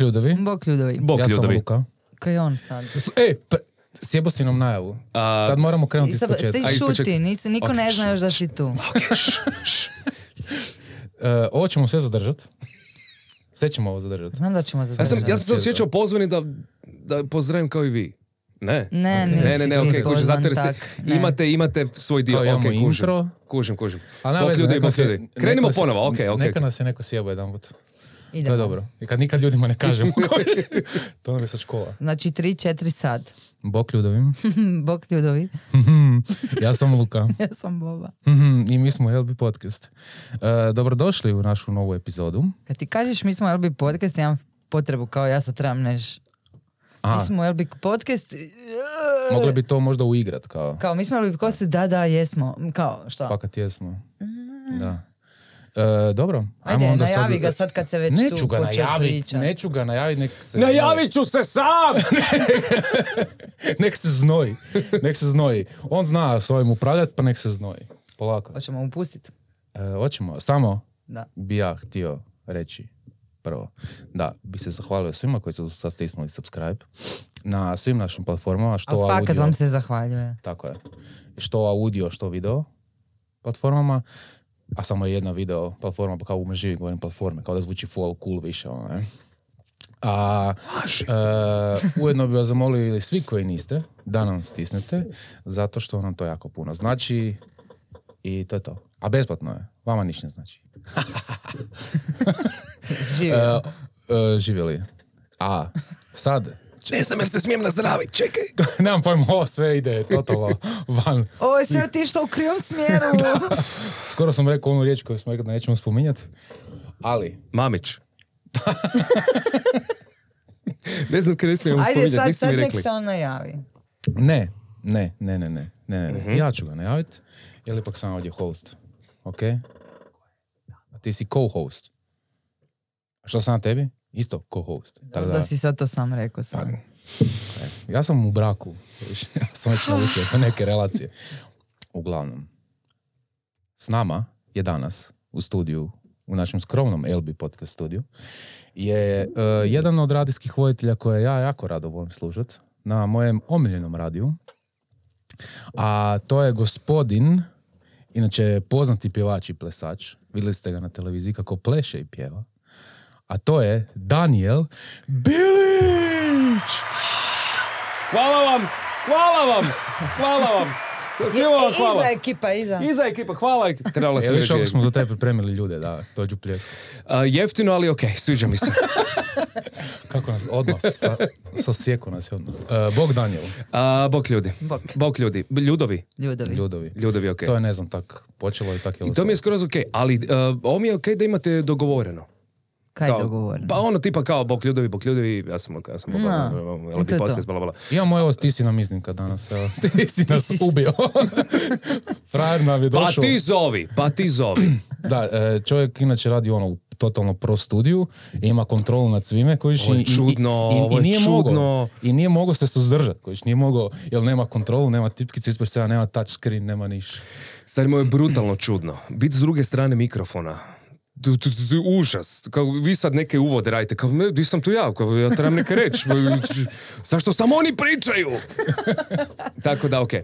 Bok ljudovi. Bok ljudovi. Bok ja sam. Luka. Kaj je on sad? E, pre- sjebo si nam najavu. A- Sad moramo krenuti iz početka. ti šuti, nisi, niko ne zna još da si tu. E, ovo ćemo sve zadržati. Sve ćemo ovo zadržati. Znam da ćemo Ja sam, zadržati. ja sam se osjećao pozvani da, da pozdravim kao i vi. Ne? Ne, ne, ne, ne, ti okej, kužim, zato jer ste, tak, ne. imate, imate svoj dio, okej, kužim. intro. Kužim, kužim. Ali ljudi, ljudi. Krenimo ponovo, okej, okej. Neka nas je neko sjebo jedan put. To Idemo. je dobro. I kad nikad ljudima ne kažemo. to nam je sad škola. Znači, tri, četiri sad. Bok ljudovim. Bok ljudovi. ja sam Luka. Ja sam Boba. I mi smo LB Podcast. E, dobrodošli u našu novu epizodu. Kad ti kažeš mi smo LB podcast, imam potrebu kao ja sad trebam neš... Aha, Mi smo LB podcast... mogli bi to možda uigrat kao. Kao, mi smo LB podcast, da, da, jesmo. Kao, šta? Fakat jesmo. Da. E, dobro, ajmo Ajde, onda najavi sad... ga sad kad se već Neću tu ga najavit, neću ga najavit, nek se Najavit ću se sam! nek se znoji, nek se znoji. On zna s ovim upravljati, pa nek se znoji. Polako. Hoćemo mu pustit? E, hoćemo, samo Da. bi ja htio reći prvo da bi se zahvalio svima koji su sad stisnuli subscribe na svim našim platformama, što A fakat audio, vam se zahvaljuje. tako je, što audio, što video platformama, a samo je jedna video platforma, pa kao u živi govorim platforme, kao da zvuči full cool više, ono, ne? A e, ujedno bi vas zamolili svi koji niste da nam stisnete, zato što nam to jako puno znači i to je to. A besplatno je, vama ništa ne znači. Živio. E, e, živjeli. A sad, Ne znam jel se smijem nazdravit, čekaj. nemam pojma, ovo sve ide totalno van. Ovo je sve otišlo u krivom smjeru. Skoro sam rekao onu riječ koju smo rekli da nećemo spominjati. Ali, Mamić. ne znam kada ne smijemo Ajde, spominjati, sad, niste sad mi nek rekli. se on najavi. ne, ne, ne, ne, ne, ne, ne, Mhm. ne. Ja ću ga najaviti, jer ipak sam ovdje host. Ok? A ti si co-host. A što sam na tebi? Isto co-host. Tako Da si sad to sam rekao sam. Ja sam u braku. Ja sam već naučio te neke relacije. Uglavnom, s nama je danas u studiju, u našem skromnom LB podcast studiju, je e, jedan od radijskih voditelja koje ja jako rado volim slušati na mojem omiljenom radiju. A to je gospodin, inače poznati pjevač i plesač. Vidjeli ste ga na televiziji kako pleše i pjeva. A to je Daniel Bilić! Hvala vam, hvala vam, hvala vam. Svima vam hvala. Iza ekipa, iza. Iza ekipa, hvala. ek- Trebalo se Evo viš reći. kako smo za tebe pripremili ljude da dođu pljesku. Jeftino, ali okej, sviđa mi se. Kako nas odmah, sa, sa sjeku nas je odmah. E, Bog Daniel, A, bok ljudi. Bok ljudi. Ljudovi. Ljudovi. ljudovi. Ljudovi, okej. To je ne znam tak počelo i tak je I to mi je skroz okej, ali uh, ovo mi je okej da imate dogovoreno. Kaj Kao- dogovoreno? Pa ono tipa kao bok ljudovi, bok ljudovi, ja sam, ja sam No, no, i to je to. podcast, bla, bla, bla. Imamo evo, ti si nam iznimka danas, evo. Ti si nas si- ubio. Frajer nam je Pa došao. ti zovi, pa ti zovi. Da, e, čovjek inače radi ono u totalno pro studiju, i ima kontrolu nad svime, kojiš, je i- i- čudno, i, i, ovo je nije čudno. Mogao, I nije mogao se suzdržati, kojiš, nije mogao, jer nema kontrolu, nema tipkice ispod nema touch screen, nema niš. Stari moj, brutalno čudno. Biti s druge strane mikrofona. Tu, tu, užas. Kao vi sad neke uvode radite. Kao, ne, di sam tu ja? Kao, ja trebam neke reći. Zašto samo oni pričaju? Tako da, okej.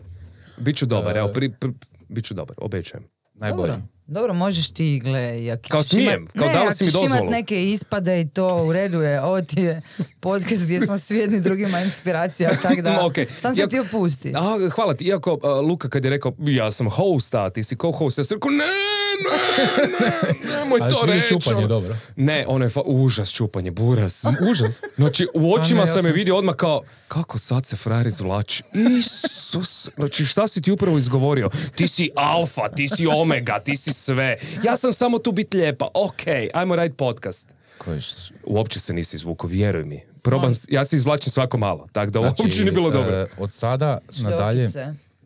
Biću dobar, evo, pri, pri, biću dobar, obećajem. Najbolje. Dobro. Možeš ti, gle, ako Kao ćeš smijem, imat- kao ne, dala si mi ćeš imat dozvolu. neke ispade i to u redu je. Ovo ti je podcast gdje smo svi jedni drugima inspiracija, tako da okej. sam se Iako- ti opusti. A, hvala ti. Iako a, Luka kad je rekao ja sam host, a ti si co-host, ja sam rekao ne, ne, ne, nemoj Ali to reći. čupanje ono. dobro. Ne, ono je fa- užas čupanje, buras. Užas. Znači, u očima ne, ja sam je vidio odmah kao, kako sad se frajer izvlači. Isus, znači šta si ti upravo izgovorio? Ti si alfa, ti si omega, ti si sve. Ja sam samo tu bit lijepa. Ok, ajmo radit podcast. Kojiš, Uopće se nisi izvukao, vjeruj mi. Probam, ja se izvlačim svako malo, tako da uopće nije bilo dobro. e, od sada nadalje,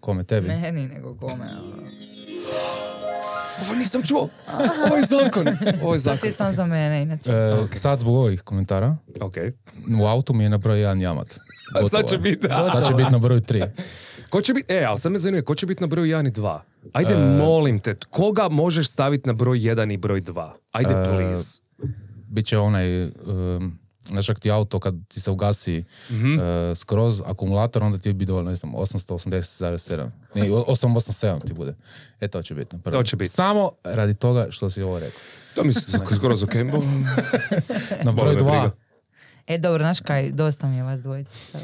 kome tebi? Meni nego kome. ono. Ovo nisam čuo. Ovo je zakon. Ovo je zakon. ti sam za mene, inače. E, Sad zbog ovih komentara, Ok. u autu mi je na broj jedan jamat. A sad Gotovo će biti. Sad će biti na broju tri. Ko će biti, e, ali sad me zanima, ko će biti na broju 1 i 2? Ajde, molim te, koga možeš staviti na broj 1 i broj 2? Ajde, please. bit će onaj, um, znaš ti auto kad ti se ugasi Mhm. uh, skroz akumulator, onda ti bi dovoljno, ne znam, 880,7. Ne, 887 ti bude. E, to će biti. na prvo. To će biti. Samo radi toga što si ovo rekao. To mi se skoro za Kembo. Na broj me briga. dva. E, dobro, znaš kaj, dosta mi je vas dvojice sad.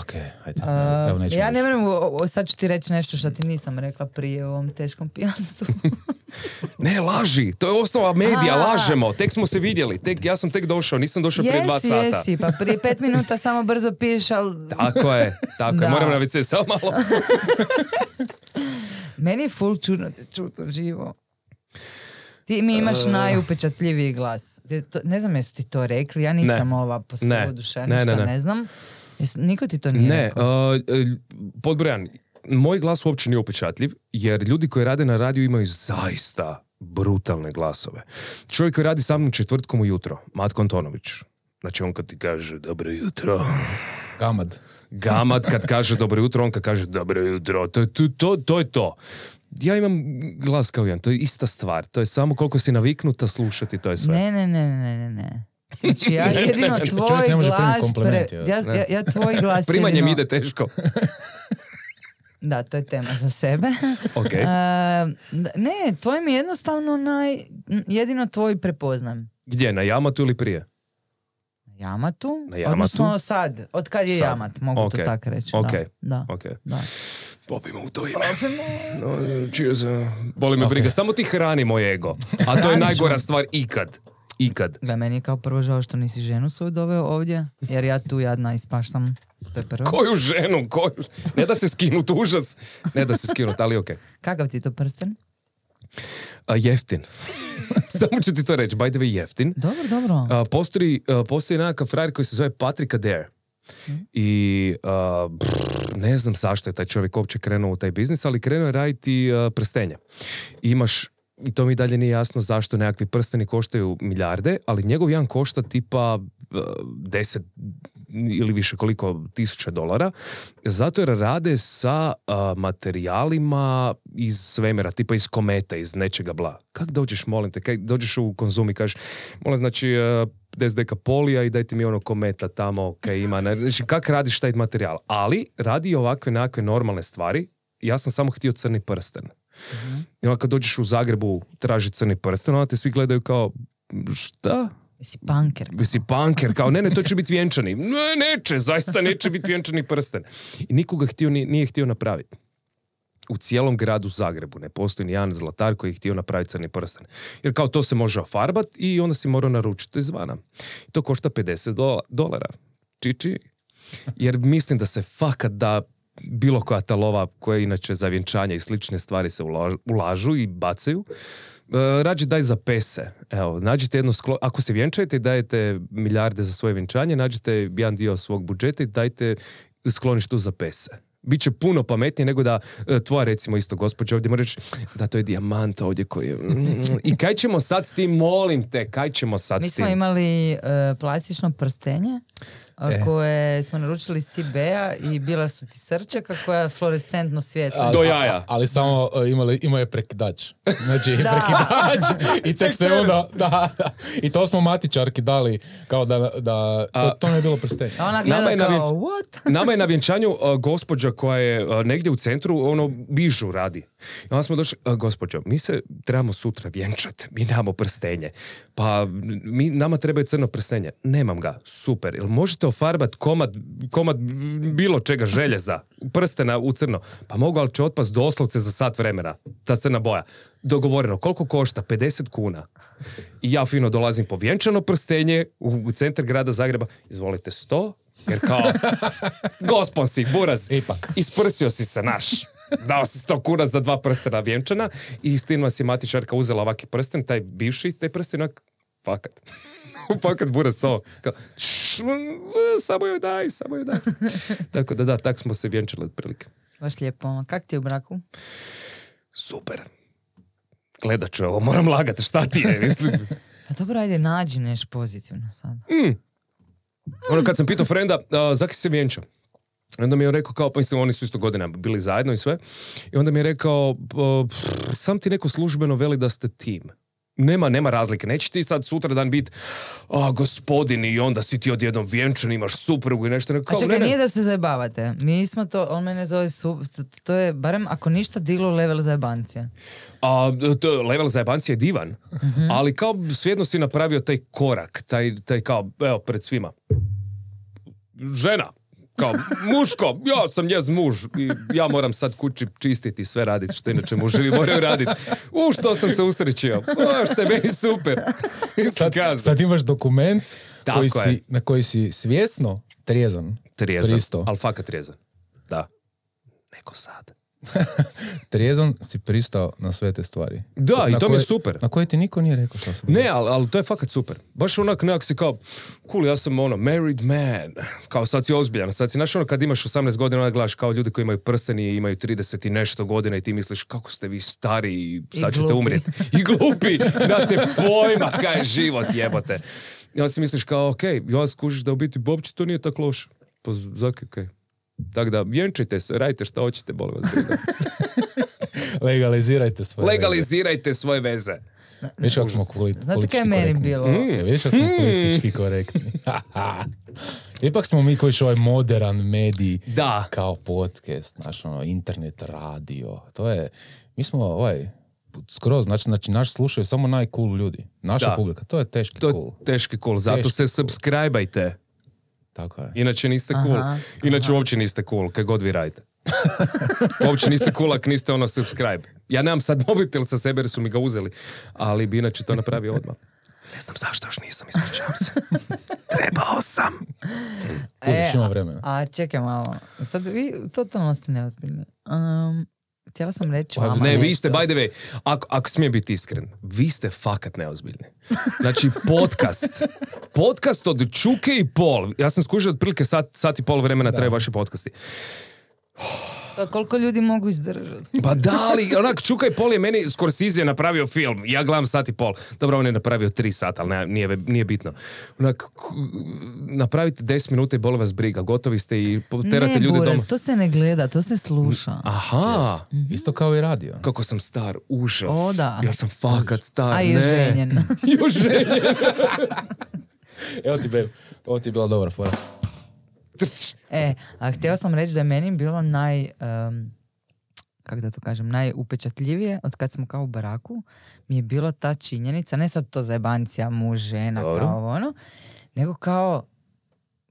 Ok, hajde. A, Evo, nećemo ja ne o- sad ću ti reći nešto što ti nisam rekla prije u ovom teškom pijanstvu. Ne, laži. To je osnova medija, A. lažemo. Tek smo se vidjeli. Tek, ja sam tek došao, nisam došao prije dva jesi, sata. jesi, pa prije pet minuta samo brzo pišeš, ali Tako je, tako je. Da. Moram na WC samo malo. meni je full čudno te čuti živo. Ti mi imaš Uh. najupečatljiviji glas. To- ne znam jesu ti to rekli, ja nisam Ne. ova po Ne. svoju duša, Ne, ništa ne, ne, ne. znam. Jesu- niko ti to nije Ne, rekao? uh, podbrojan, moj glas uopće nije upečatljiv, jer ljudi koji rade na radiju imaju zaista brutalne glasove. Čovjek koji radi sa mnom četvrtkom ujutro, Matko Antonović, znači on kad ti kaže dobro jutro, Gamad. Gamad kad kaže dobro jutro, on kad kaže dobro jutro, to, je- to, to, to je to. Ja imam glas kao jedan, to je ista stvar. To je samo koliko si naviknuta slušati, to je sve. Ne, ne, ne, ne, ne, ne. Znači ja jedino tvoj ne može primiti glas... pre- ja, ja, ja tvoj glas Primanje mi jedino- ide teško. Da, to je tema za sebe. Ok. E, ne, tvoj mi je jednostavno naj... Jedino tvoj prepoznam. Gdje, na Jamatu ili prije? Jamatu? Na Jamatu? Odnosno sad, od kad je Sad. Jamat, mogu Ok. to tako reći. Ok. Da, da, Ok. da. Popimo u to ime. No, cheers. Boli me briga. Samo ti hrani moj ego. A to je najgora stvar ikad. Ikad. Gle, meni je kao prvo žao što nisi ženu svoju doveo ovdje, jer ja tu jadna ispaštam. To je prvo. Koju ženu, koju... Ne da se skinut, užas. Ne da se skinut, ali okej. Kakav ti je to prsten? A, jeftin. Samo ću ti to reći. By the way, jeftin. Dobro, dobro. A, postoji, a, postoji nekakav frajer koji se zove Patrick Adair. I a, brr, ne znam zašto je taj čovjek uopće krenuo u taj biznis, ali krenuo je raditi a, prstenje. Imaš i to mi dalje nije jasno zašto nekakvi prsteni koštaju milijarde, ali njegov jedan košta tipa 10 ili više koliko tisuća dolara, zato jer rade sa materijalima iz svemira, tipa iz kometa, iz nečega bla. Kak dođeš, molim te, dođeš u konzum i kažeš, molim, znači, 10 deka polija i dajte mi ono kometa tamo kaj ima. Znači, kak radiš taj materijal? Ali, radi ovakve nekakve normalne stvari. Ja sam samo htio crni prsten. I onda kad dođeš u Zagrebu traži crni prsten, onda te svi gledaju kao, šta? Jesi punker. si punker, kao ne, ne, to će biti vjenčani. Ne, neće, zaista neće biti vjenčani prsten. I nikoga htio, ni- nije htio napraviti. U cijelom gradu Zagrebu ne postoji ni jedan zlatar koji je htio napraviti crni prsten. Jer kao to se može ofarbat i onda si morao naručiti izvana. I to košta 50 dola- dolara. Čiči. Jer mislim da se fakat da bilo koja talova koja inače za vjenčanje i slične stvari se ulažu, ulažu i bacaju, E, rađe daj za pese. Evo, nađite jedno sklo... Ako se vjenčajete i dajete milijarde za svoje vjenčanje, nađite jedan dio svog budžeta i dajte skloništu za pese. Biće puno pametnije nego da e, tvoja recimo isto gospođa ovdje mora reći da to je dijamant ovdje koji je... I kaj ćemo sad s tim, molim te, kaj ćemo sad Mi s tim? smo imali e, plastično prstenje E. koje smo naručili iz CB-a i bila su ti srčaka koja je fluorescentno svjetla. Ali- Do jaja. Ali samo uh, imali, imao je prekidač. Znači, prekidač. I tek se onda, da, da. I to smo matičarki dali, kao da, da to, to ne je bilo prstenje. A ona Nama je gleda na kao, vjenč- what? Nama je na vjenčanju uh, gospođa koja je uh, negdje u centru, ono, bižu radi. I onda smo došli, uh, gospođo, mi se trebamo sutra vjenčati, mi nemamo prstenje. Pa mi, nama treba je crno prstenje. Nemam ga, super. Jel možete ofarbat komad, komad bilo čega željeza, prstena u crno? Pa mogu, ali će otpast doslovce za sat vremena, ta crna boja. Dogovoreno, koliko košta? 50 kuna. I ja fino dolazim po vjenčano prstenje u, u centar grada Zagreba. Izvolite 100, jer kao, gospon si, buraz. Ipak. Isprsio si se naš. Dao si 100 kuna za dva prstena vjenčana i s tim vas je matičarka uzela ovaki prsten, taj bivši, taj prsten fakat. fakat buraz to. Kao, "Šš, mm, samo joj daj, samo joj daj. Tako da da, tak smo se vjenčali otprilike. Baš lijepo. Kak ti je u braku? Super. Gledat ću ovo, moram lagati, šta ti je, mislim. Pa dobro, ajde, nađi nešto pozitivno sad. Ono kad sam pitao frenda, uh, zaki se vjenča? I onda mi je rekao kao, pa mislim, oni su isto godina bili zajedno i sve. I onda mi je rekao, "Pa, pff, sam ti neko službeno veli da ste tim. Nema, nema razlike. Neće ti sad sutra dan biti a, gospodin i onda si ti odjednom vjenčan, imaš suprugu i nešto. A Kao, čekaj, ne, ne. nije da se zajebavate. Mi smo to, on mene zove su, to je barem ako ništa diglo level zajebancije. A, to, level zajebancije je divan, ali kao svejedno si napravio taj korak, taj, taj kao, evo, pred svima. Žena, kao muško, ja sam njez muž i ja moram sad kući čistiti i sve raditi što inače muževi moraju raditi. U što sam se usrećio, o, što je meni super. Sad, sad imaš dokument Tako koji je. si, na koji si svjesno trijezan. Trijezan, ali fakat trijezan. Da. Neko sad. Trijezan si pristao na sve te stvari. Da, i Na to mi je koje- super. Na koje ti niko nije rekao šta se Ne, ali, ali to je fakat super. Baš onak nekak si kao, cool, ja sam ono, married man. Kao sad si ozbiljan. Sad si, znaš ono, kad imaš 18 godina, onda gledaš kao ljudi koji imaju prsteni i imaju 30 i nešto godina i ti misliš kako ste vi stari i sad I ćete glupi. umrijeti. I glupi, da te pojma kaj je život jebote. I onda si misliš kao, ok, i onda skužiš da u biti Bobči to nije tako loše. Pa zaki, okej. Tako da, vjenčajte se, radite šta hoćete, boli vas. Legalizirajte svoje veze. Legalizirajte svoje veze. Vidiš kako smo kvali- Znate kaj politički je meni korektni? bilo? E, Vidiš kako smo politički korektni. Ipak smo mi koji su ovaj modern medij Da. kao podcast, znaš, ono, internet, radio. To je, mi smo ovaj, skroz, znači, znači naš slušaju samo najcool ljudi. Naša Da. publika, to je teški To je cool. teški cool, zato Teški se subscribe-ajte. Tako je. Inače niste cool. Aha, Inače uopće niste cool, kaj god vi radite. uopće niste cool ako niste ono subscribe. Ja nemam sad mobitel sa sebe jer su mi ga uzeli, ali bi inače to napravio odmah. Ne znam zašto još nisam, ispričavam se. Trebao sam. Ima vremena. A čekaj malo. Sad vi totalno ste neozbiljni. Um, htjela sam reći Pa vama Ne, vi ste, by the way, ako, ako smijem biti iskren, vi ste fakat neozbiljni. Znači, podcast. Podcast od Čuke i Pol. Ja sam skužio otprilike sat, sat i pol vremena traju vaši podcasti. Pa koliko ljudi mogu izdržati? Pa da li, onak Čuka i Pol je meni, Scorsese je napravio film, ja gledam sat i pol. Dobro, on je napravio tri sata, ali ne, nije, nije bitno. Onak, k- napravite 10 minuta i boli vas briga, gotovi ste i terate ne, ljude Buras, doma. to se ne gleda, to se sluša. Aha, Isto kao i radio. kako sam star, užas. O, da. Ja sam fakat star, A ne. I oženjen. Evo ti, babe, ovo ti je bila dobra fora. E, a htjela sam reći da je meni bilo naj... Um, kako da to kažem, najupečatljivije od kad smo kao u baraku mi je bilo ta činjenica, ne sad to zajebancija, muž, žena, Dobro. kao ono, nego kao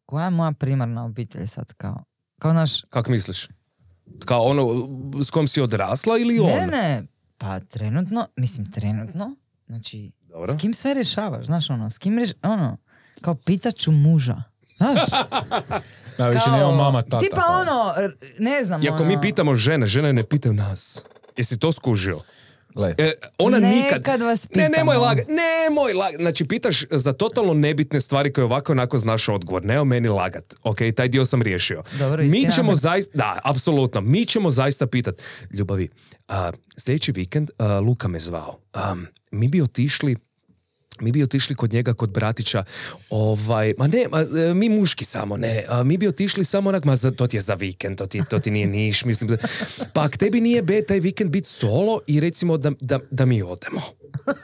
koja je moja primarna obitelj sad kao? Kao naš, Kako misliš? Kao ono s kom si odrasla ili on? ne, ne, pa trenutno, mislim trenutno, znači, Dobro. s kim sve rješavaš, znaš ono, s kim rješ, ono, kao pitaću muža, znaš? Da, više Kao, nema mama, tata. Tipa kao. ono, ne znam, I ako ono, mi pitamo žene, žene ne pitaju nas. Jesi to skužio? Gle, E, ona nikad... Nekad vas Ne, nemoj lagat, nemoj lagat. Znači, pitaš za totalno nebitne stvari koje ovako onako znaš odgovor. Ne o meni lagat. Ok, taj dio sam riješio. Dobro, mi istina ćemo zaista, da, apsolutno, mi ćemo zaista pitat. Ljubavi, a, sljedeći vikend a, Luka me zvao. Am, mi bi otišli mi bi otišli kod njega, kod bratića, ovaj, ma ne, ma, e, mi muški samo, ne, a, mi bi otišli samo onak, ma za- to ti je za vikend, to ti, to ti nije niš, mislim, pa ak tebi nije be taj vikend bit solo i recimo da, da, da mi odemo.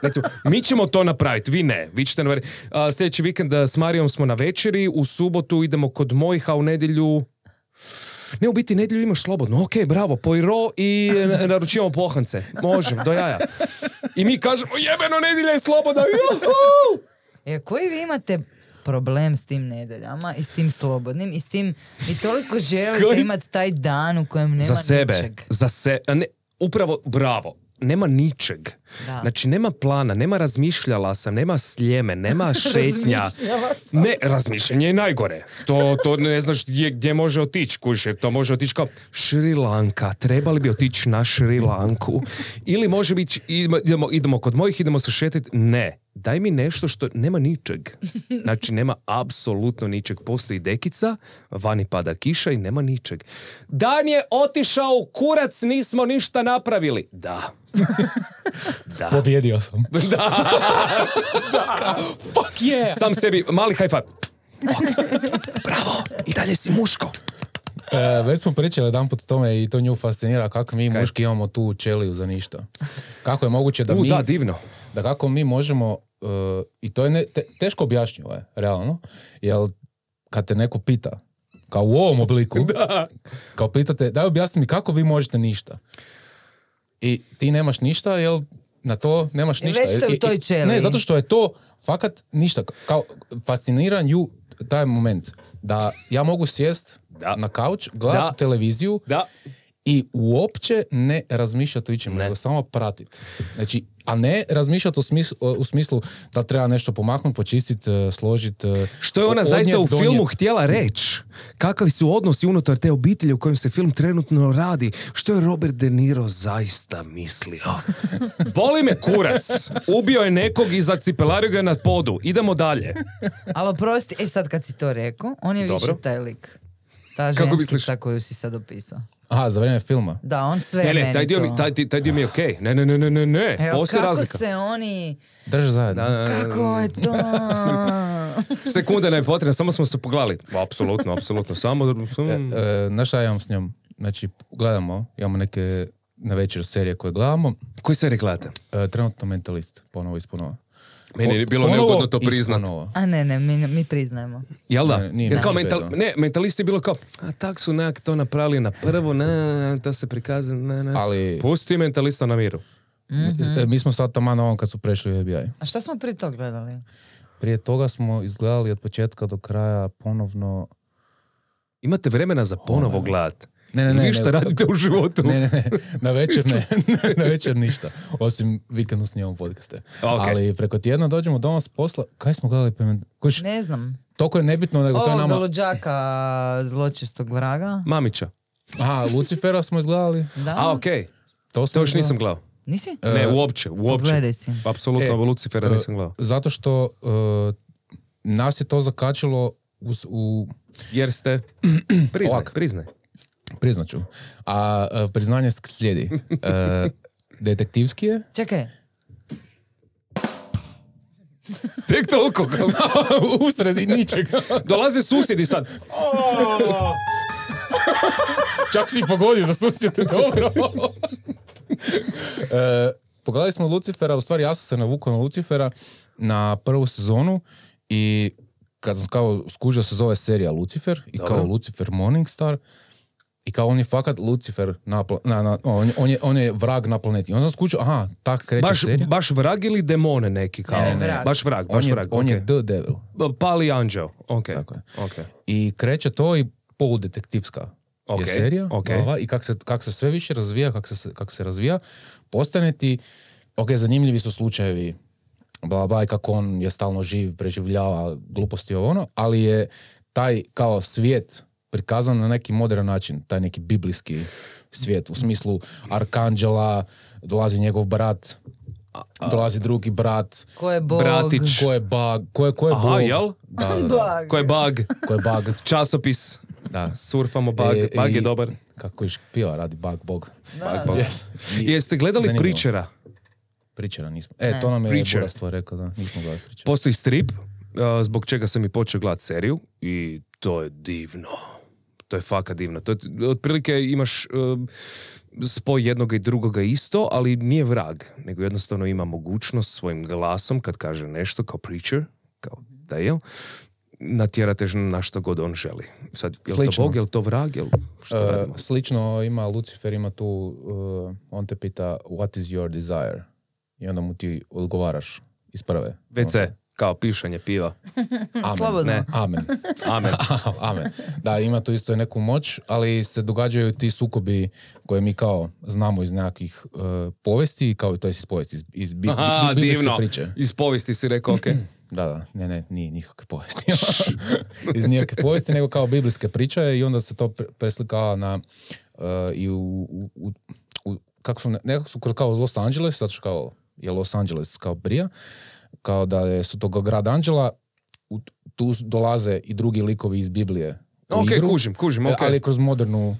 Recimo, mi ćemo to napraviti, vi ne, vi ćete napraviti. A, sljedeći vikend s Marijom smo na večeri, u subotu idemo kod mojih, a u nedjelju ne, u biti nedjelju imaš slobodno. Ok, bravo, pojro i naručivamo pohance. Možem, do jaja. I mi kažemo, jebeno, nedjelja je slobodna. Juhu! E, koji vi imate problem s tim nedeljama i s tim slobodnim i s tim i toliko želite imati taj dan u kojem nema za sebe, ničeg. za se, a ne, upravo, bravo, nema ničeg. Da. Znači, nema plana, nema razmišljala sam, nema sljeme, nema šetnja. Ne, razmišljanje je najgore. To, to ne znaš gdje, gdje može otići, jer to može otići kao Šri Lanka, trebali bi otići na Šri Lanku. Ili može biti, idemo, idemo, idemo kod mojih, idemo se šetiti. Ne, daj mi nešto što nema ničeg. Znači, nema apsolutno ničeg. Postoji dekica, vani pada kiša i nema ničeg. Dan je otišao u kurac, nismo ništa napravili. Da. da. pobjedio sam. Fuck yeah! Sam sebi, mali high five. Bravo, i dalje si muško. E, već smo pričali jedan put o tome i to nju fascinira kako mi muški imamo tu čeliju za ništa. Kako je moguće da U, mi... da, divno. da kako mi možemo, uh, i to je ne, te- teško objašnjivo je, realno, jer kad te neko pita, kao u ovom obliku, kao pitate, daj objasni mi kako vi možete ništa. I ti nemaš ništa, jel na to nemaš I ništa. već ste u I- i- toj ćeliji. Ne, zato što je to fakat ništa. Kao fasciniran ju taj moment da ja mogu sjest Da. na kauč, gledati Da. televiziju Da. I uopće ne razmišljati o ičemu, Ne. nego samo pratiti. Znači, a ne razmišljati u smislu, u smislu da treba nešto pomaknuti, počistiti, složiti. Što je ona zaista u filmu htjela reći? Kakvi su odnosi unutar te obitelji u kojem se film trenutno radi? Što je Robert De Niro zaista mislio? Boli me kurac. Ubio je nekog i zacipelario ga na podu. Idemo dalje. Ali oprosti, e sad kad si to rekao, on je Dobro. više taj lik. Ta Kako ženskica misliš? koju si sad opisao. Aha, za vrijeme filma. Da, on sve Ne, ne, meni taj dio, mi, taj, taj dio mi je okej. Ne, ne, ne, ne, ne, ne. Evo, Postoji kako razlika. se oni... Drže zajedno. Da, da, da. Kako je to? Sekunde ne je potrebna, samo smo se pogledali. Apsolutno, apsolutno. Samo... mm. E, znaš šta ja imam s njom? Znači, gledamo, imamo neke na večer serije koje gledamo. Koji serije gledate? E, trenutno mentalist, ponovo iz ponova. Meni je bilo Ponovo neugodno to iz priznat. A ne, ne, mi, mi priznajemo. Jel da? Ne, nije Jer kao mental, ne, mentalist je bilo kao, a tak su nekak to napravili na prvo, ne, to se prikaže, ne, ne. Ali- Pusti mentalista na miru. E, mi smo sad tamo na ovom kad su prešli u FBI. A šta smo prije to gledali? Prije toga smo izgledali od početka do kraja ponovno... Imate vremena za ponovo gledat. Ne, ne, ne, Vi šta ne, radite u životu? Ne, ne, ne, na večer ne, na večer ništa. Osim vikendno snimamo podcaste. Ok. Ali preko tjedna dođemo doma s posla, kaj smo gledali? Kuš, Ne znam. toliko je nebitno, nego to je Ovog nama... luđaka zločistog vraga. Mamića. Aha, Lucifera smo izgledali. Da? A, okej. To, smo To još izgledali. nisam gledao. Nisi? Ne, uopće, uopće. Pogledaj si. Apsolutno, E, Lucifera e, nisam gledao. Zato što uh, nas je to zakačilo u, u Jer ste... Priznaj, Ovak. priznaj. Priznat ću. A uh, priznanje slijedi. Uh, detektivski je. Čekaj. Tek toliko. kao- Usred ničeg. Dolaze susjedi sad. Čak si pogodio za susjede, dobro. e, pogledali smo Lucifera, u stvari ja sam se navukao na Lucifera na prvu sezonu i kad sam kao skužio se zove serija Lucifer i kao. Lucifer Morningstar i kao on je fakat Lucifer na, na, na- on, je- on, je, on je vrag na planeti. Onda sam skužio, aha, tak kreće Baš, serija. baš vrag ili demone neki kao? Ne, ne, vrag. Baš vrag, on baš je, vrag. on je okej. The Devil. Pali anđeo. Ok. Tako je. Ok. I kreće to i poludetektivska Ok, je serija. ok. ova, I kak se, kak se sve više razvija, kak se, kak se razvija, postane ti, ok, zanimljivi su slučajevi, bla, bla, i kako on je stalno živ, preživljava gluposti ovo ono, ali je taj kao svijet prikazan na neki modern način, taj neki biblijski svijet, u smislu arkanđela, dolazi njegov brat, dolazi drugi brat, Ko je Bog? Bratić. ko je bug, ko je, ko je Aha, Bog. jel? Da, da, da. Bog. Ko je bug? Ko je bug, Časopis. da. Surfamo bug. E, bug je i- dobar. Kako iš piva radi bug bog. Da. Bug. Yes. I Jeste gledali zanimljivo. Preachera? Pričera nismo. E, to nam je Preacher. Borastvo rekao da nismo gledali pričera. Postoji strip, uh, zbog čega sam i počeo gledati seriju i to je divno. To je fakat divno. To je, otprilike imaš uh, spoj jednoga i drugoga isto, ali nije vrag, nego jednostavno ima mogućnost svojim glasom kad kaže nešto kao preacher, kao Dale, natjerate na što god on želi. Sad, je li to. Bog, je li to vrag, je li što radimo? slično ima Lucifer, ima tu, uh, on te pita what is your desire? I onda mu ti odgovaraš iz prve. WC, kao pišanje piva. Amen. Slobodno. Ne. Amen. Amen. Amen. Da, ima tu isto neku moć, ali se događaju ti sukobi koje mi kao znamo iz nekakvih uh, povesti, kao to je iz povesti, iz, iz bi, Aha, bi- biblijske divno. priče. Iz povijesti si rekao, ok. Da, da, ne, ne, nije nikakve povesti. Iz nikakve povijesti, nego kao biblijske priče i onda se to pre- preslikava na uh, i u, u, u- u- kako su, ne- nekako su kao Los Angeles, zato što kao je Los Angeles kao prija, kao da je, su to grad Anđela, u, tu dolaze i drugi likovi iz Biblije. Ok, igru, kužim, kužim, e, ok. Ali kroz modernu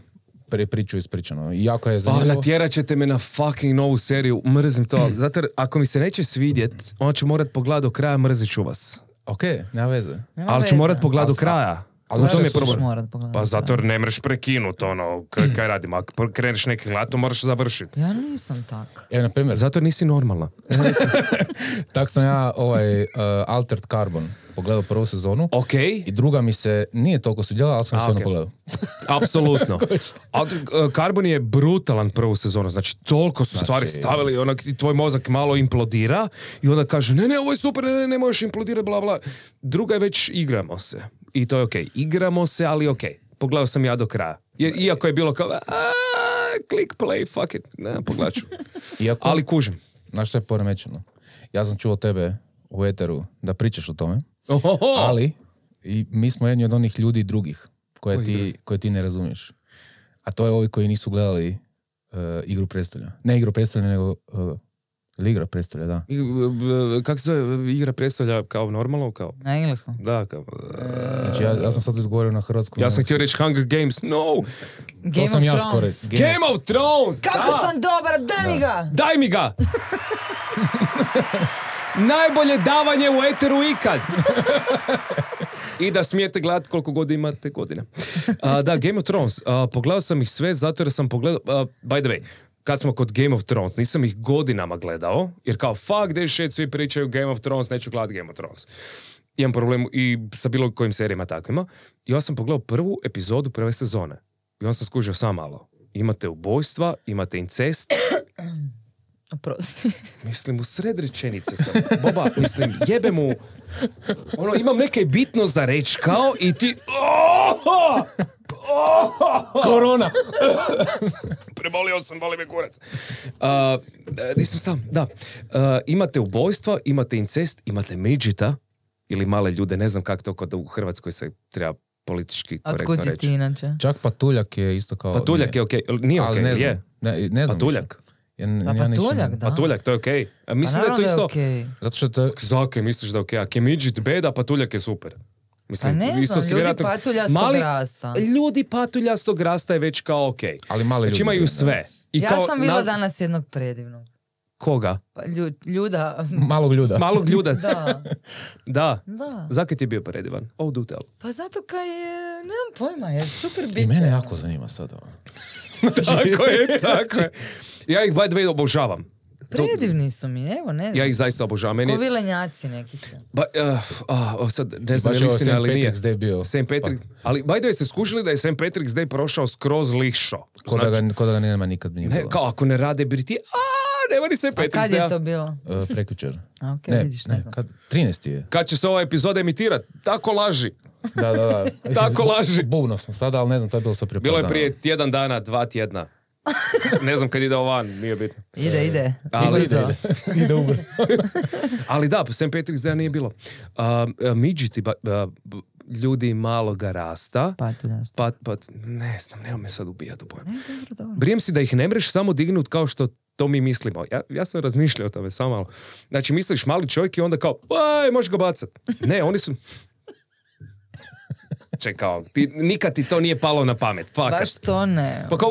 pre- priču ispričano. I jako je Pa zanimljivo. natjerat ćete me na fucking novu seriju, mrzim to. Zato ako mi se neće svidjet, onda ću morat pogledat do kraja, mrzit ću vas. Ok, nema veze. Nema Ali ću veze. morat pogledat do kraja. Ali u tom je problem. Pa zato jer ne mreš prekinut, ono, k- kaj radimo, ako kreneš neki to moraš završiti. Ja nisam tak. Evo, na primjer, Zato jer nisi normalna. tak sam ja ovaj uh, Altered Carbon pogledao prvu sezonu. Ok, I druga mi se nije toliko svidjela, ali sam A, se ono ok. pogledao. apsolutno. Uh, Carbon je brutalan prvu sezonu, znači toliko su stvari stavili, onak, i tvoj mozak malo implodira i onda kaže, ne, ne, ovo je super, ne, ne, ne možeš implodirati, bla, bla. Druga je već igramo se. I to je okej. Igramo se, ali okej. Pogledao sam ja do kraja. Jer, iako je bilo kao, "A, click play, fuck it. Ne, pogledat ću. Iako, Ali kužim. znaš što je poremećeno? Ja sam čuo tebe u eteru da pričaš o tome, Ohoho. ali i mi smo jedni od onih ljudi drugih koje ti, koje ti ne razumiješ. A to je ovi koji nisu gledali uh, igru predstavlja. Ne igru predstavlja, nego uh, ili igra predstavlja, da. I, Kako se zove, igra predstavlja kao normalno, kao... Na engleskom. Da, kao... Znači ja, ja sam sad izgovorio na hrvatskom. Ja sam htio reći Hunger Games, no! Game sam of ja Thrones. skoro. Game Game of Thrones! Kako da. sam dobar, daj mi ga! Daj mi ga! Najbolje davanje u eteru ikad! I da smijete gledati koliko god imate godina. A, da, Game of Thrones. A, pogledao sam ih sve zato jer sam pogledao... a, by the way, kad smo kod Game of Thrones, nisam ih godinama gledao, jer kao fuck this shit, svi pričaju Game of Thrones, neću gledati Game of Thrones. Imam problem i sa bilo kojim serijama takvima. I ja sam pogledao prvu epizodu prve sezone. I onda sam skužio sam malo. Imate ubojstva, imate incest, Oprosti. Mislim, u sred rečenice sam. Boba, mislim, jebe mu... Ono, imam neke bitno za reći kao i ti... Oho! Korona! Prebolio sam, boli me kurac. Uh, nisam sam, da. Uh, imate ubojstva, imate incest, imate midžita ili male ljude, ne znam kako to kod u Hrvatskoj se treba politički korektno reći. ti inače? Čak Patuljak je isto kao... Patuljak je okej, nije ali okej, ne znam. je. Ne, ne znam Patuljak. Ja, Pa ja patuljak, da. Patuljak, to je okej. A Pa Mislim da je to isto... okej. Zato što to je... Zake, misliš da je okej, ako je midžit beda, patuljak je super. Mislim, Pa ne isto znam, ljudi vjerojatno- patuljastog Mali- rasta. Ljudi patuljastog rasta je već kao okej. Ali mali Znači ljudi, imaju sve. I Ja kao sam vidjela na- danas jednog predivnog. Koga? Pa, lju- ljuda... Malog ljuda. Malog ljuda. Da, da. da. Zakaj ti je bio predivan? Oh, do tell. Pa zato kaj je, nemam pojma, je super biće. I mene jako zanima sad ovo. tako je, tako je. Ja ih by the way obožavam. Predivni su mi, evo, ne znam. Ja ih zaista obožavam. Meni, Ko vilenjaci neki su. ba, uh, ah, sad ne znam Baš je istina St. ali nije. Patrick's Day bio. St. Patrick, ali by the way ste skužili da je St. Patrick's Day prošao skroz lišo. Ko da ga, ko da ga nema nikad nije ne, bilo. kao ako ne rade Briti, a nema ni St. A Patrick's kad je Day. to bilo? Uh, prekjučer. A, ok, Ne, vidiš, ne, ne, znam. kad, 13. je. Kad će se ova epizoda emitirati? Tako laži. Da, da, da. Tako laži. Bubno sam sada, ali ne znam, to je bilo sto prije Bilo je prije tjedan dana, dva tjedna. ne znam kad ide van, nije bitno. Ide, ide. Ali Brzo. ide, Ide ubrzo. Ali da, St. Patrick's Day nije bilo. Uh, midžiti, ba- uh, ljudi maloga rasta, Patuljasto. pa, pa, ne znam, nema me sad ubijati u dobro. Brijem si da ih ne mreš samo dignut kao što to mi mislimo. Ja, ja sam razmišljao o tome, samo malo. Znači, misliš mali čovjek i onda kao, aj, možeš ga bacat. Ne, oni su... Čekao, ti, nikad ti to nije palo na pamet, fakat. Baš to ne. Pa kao,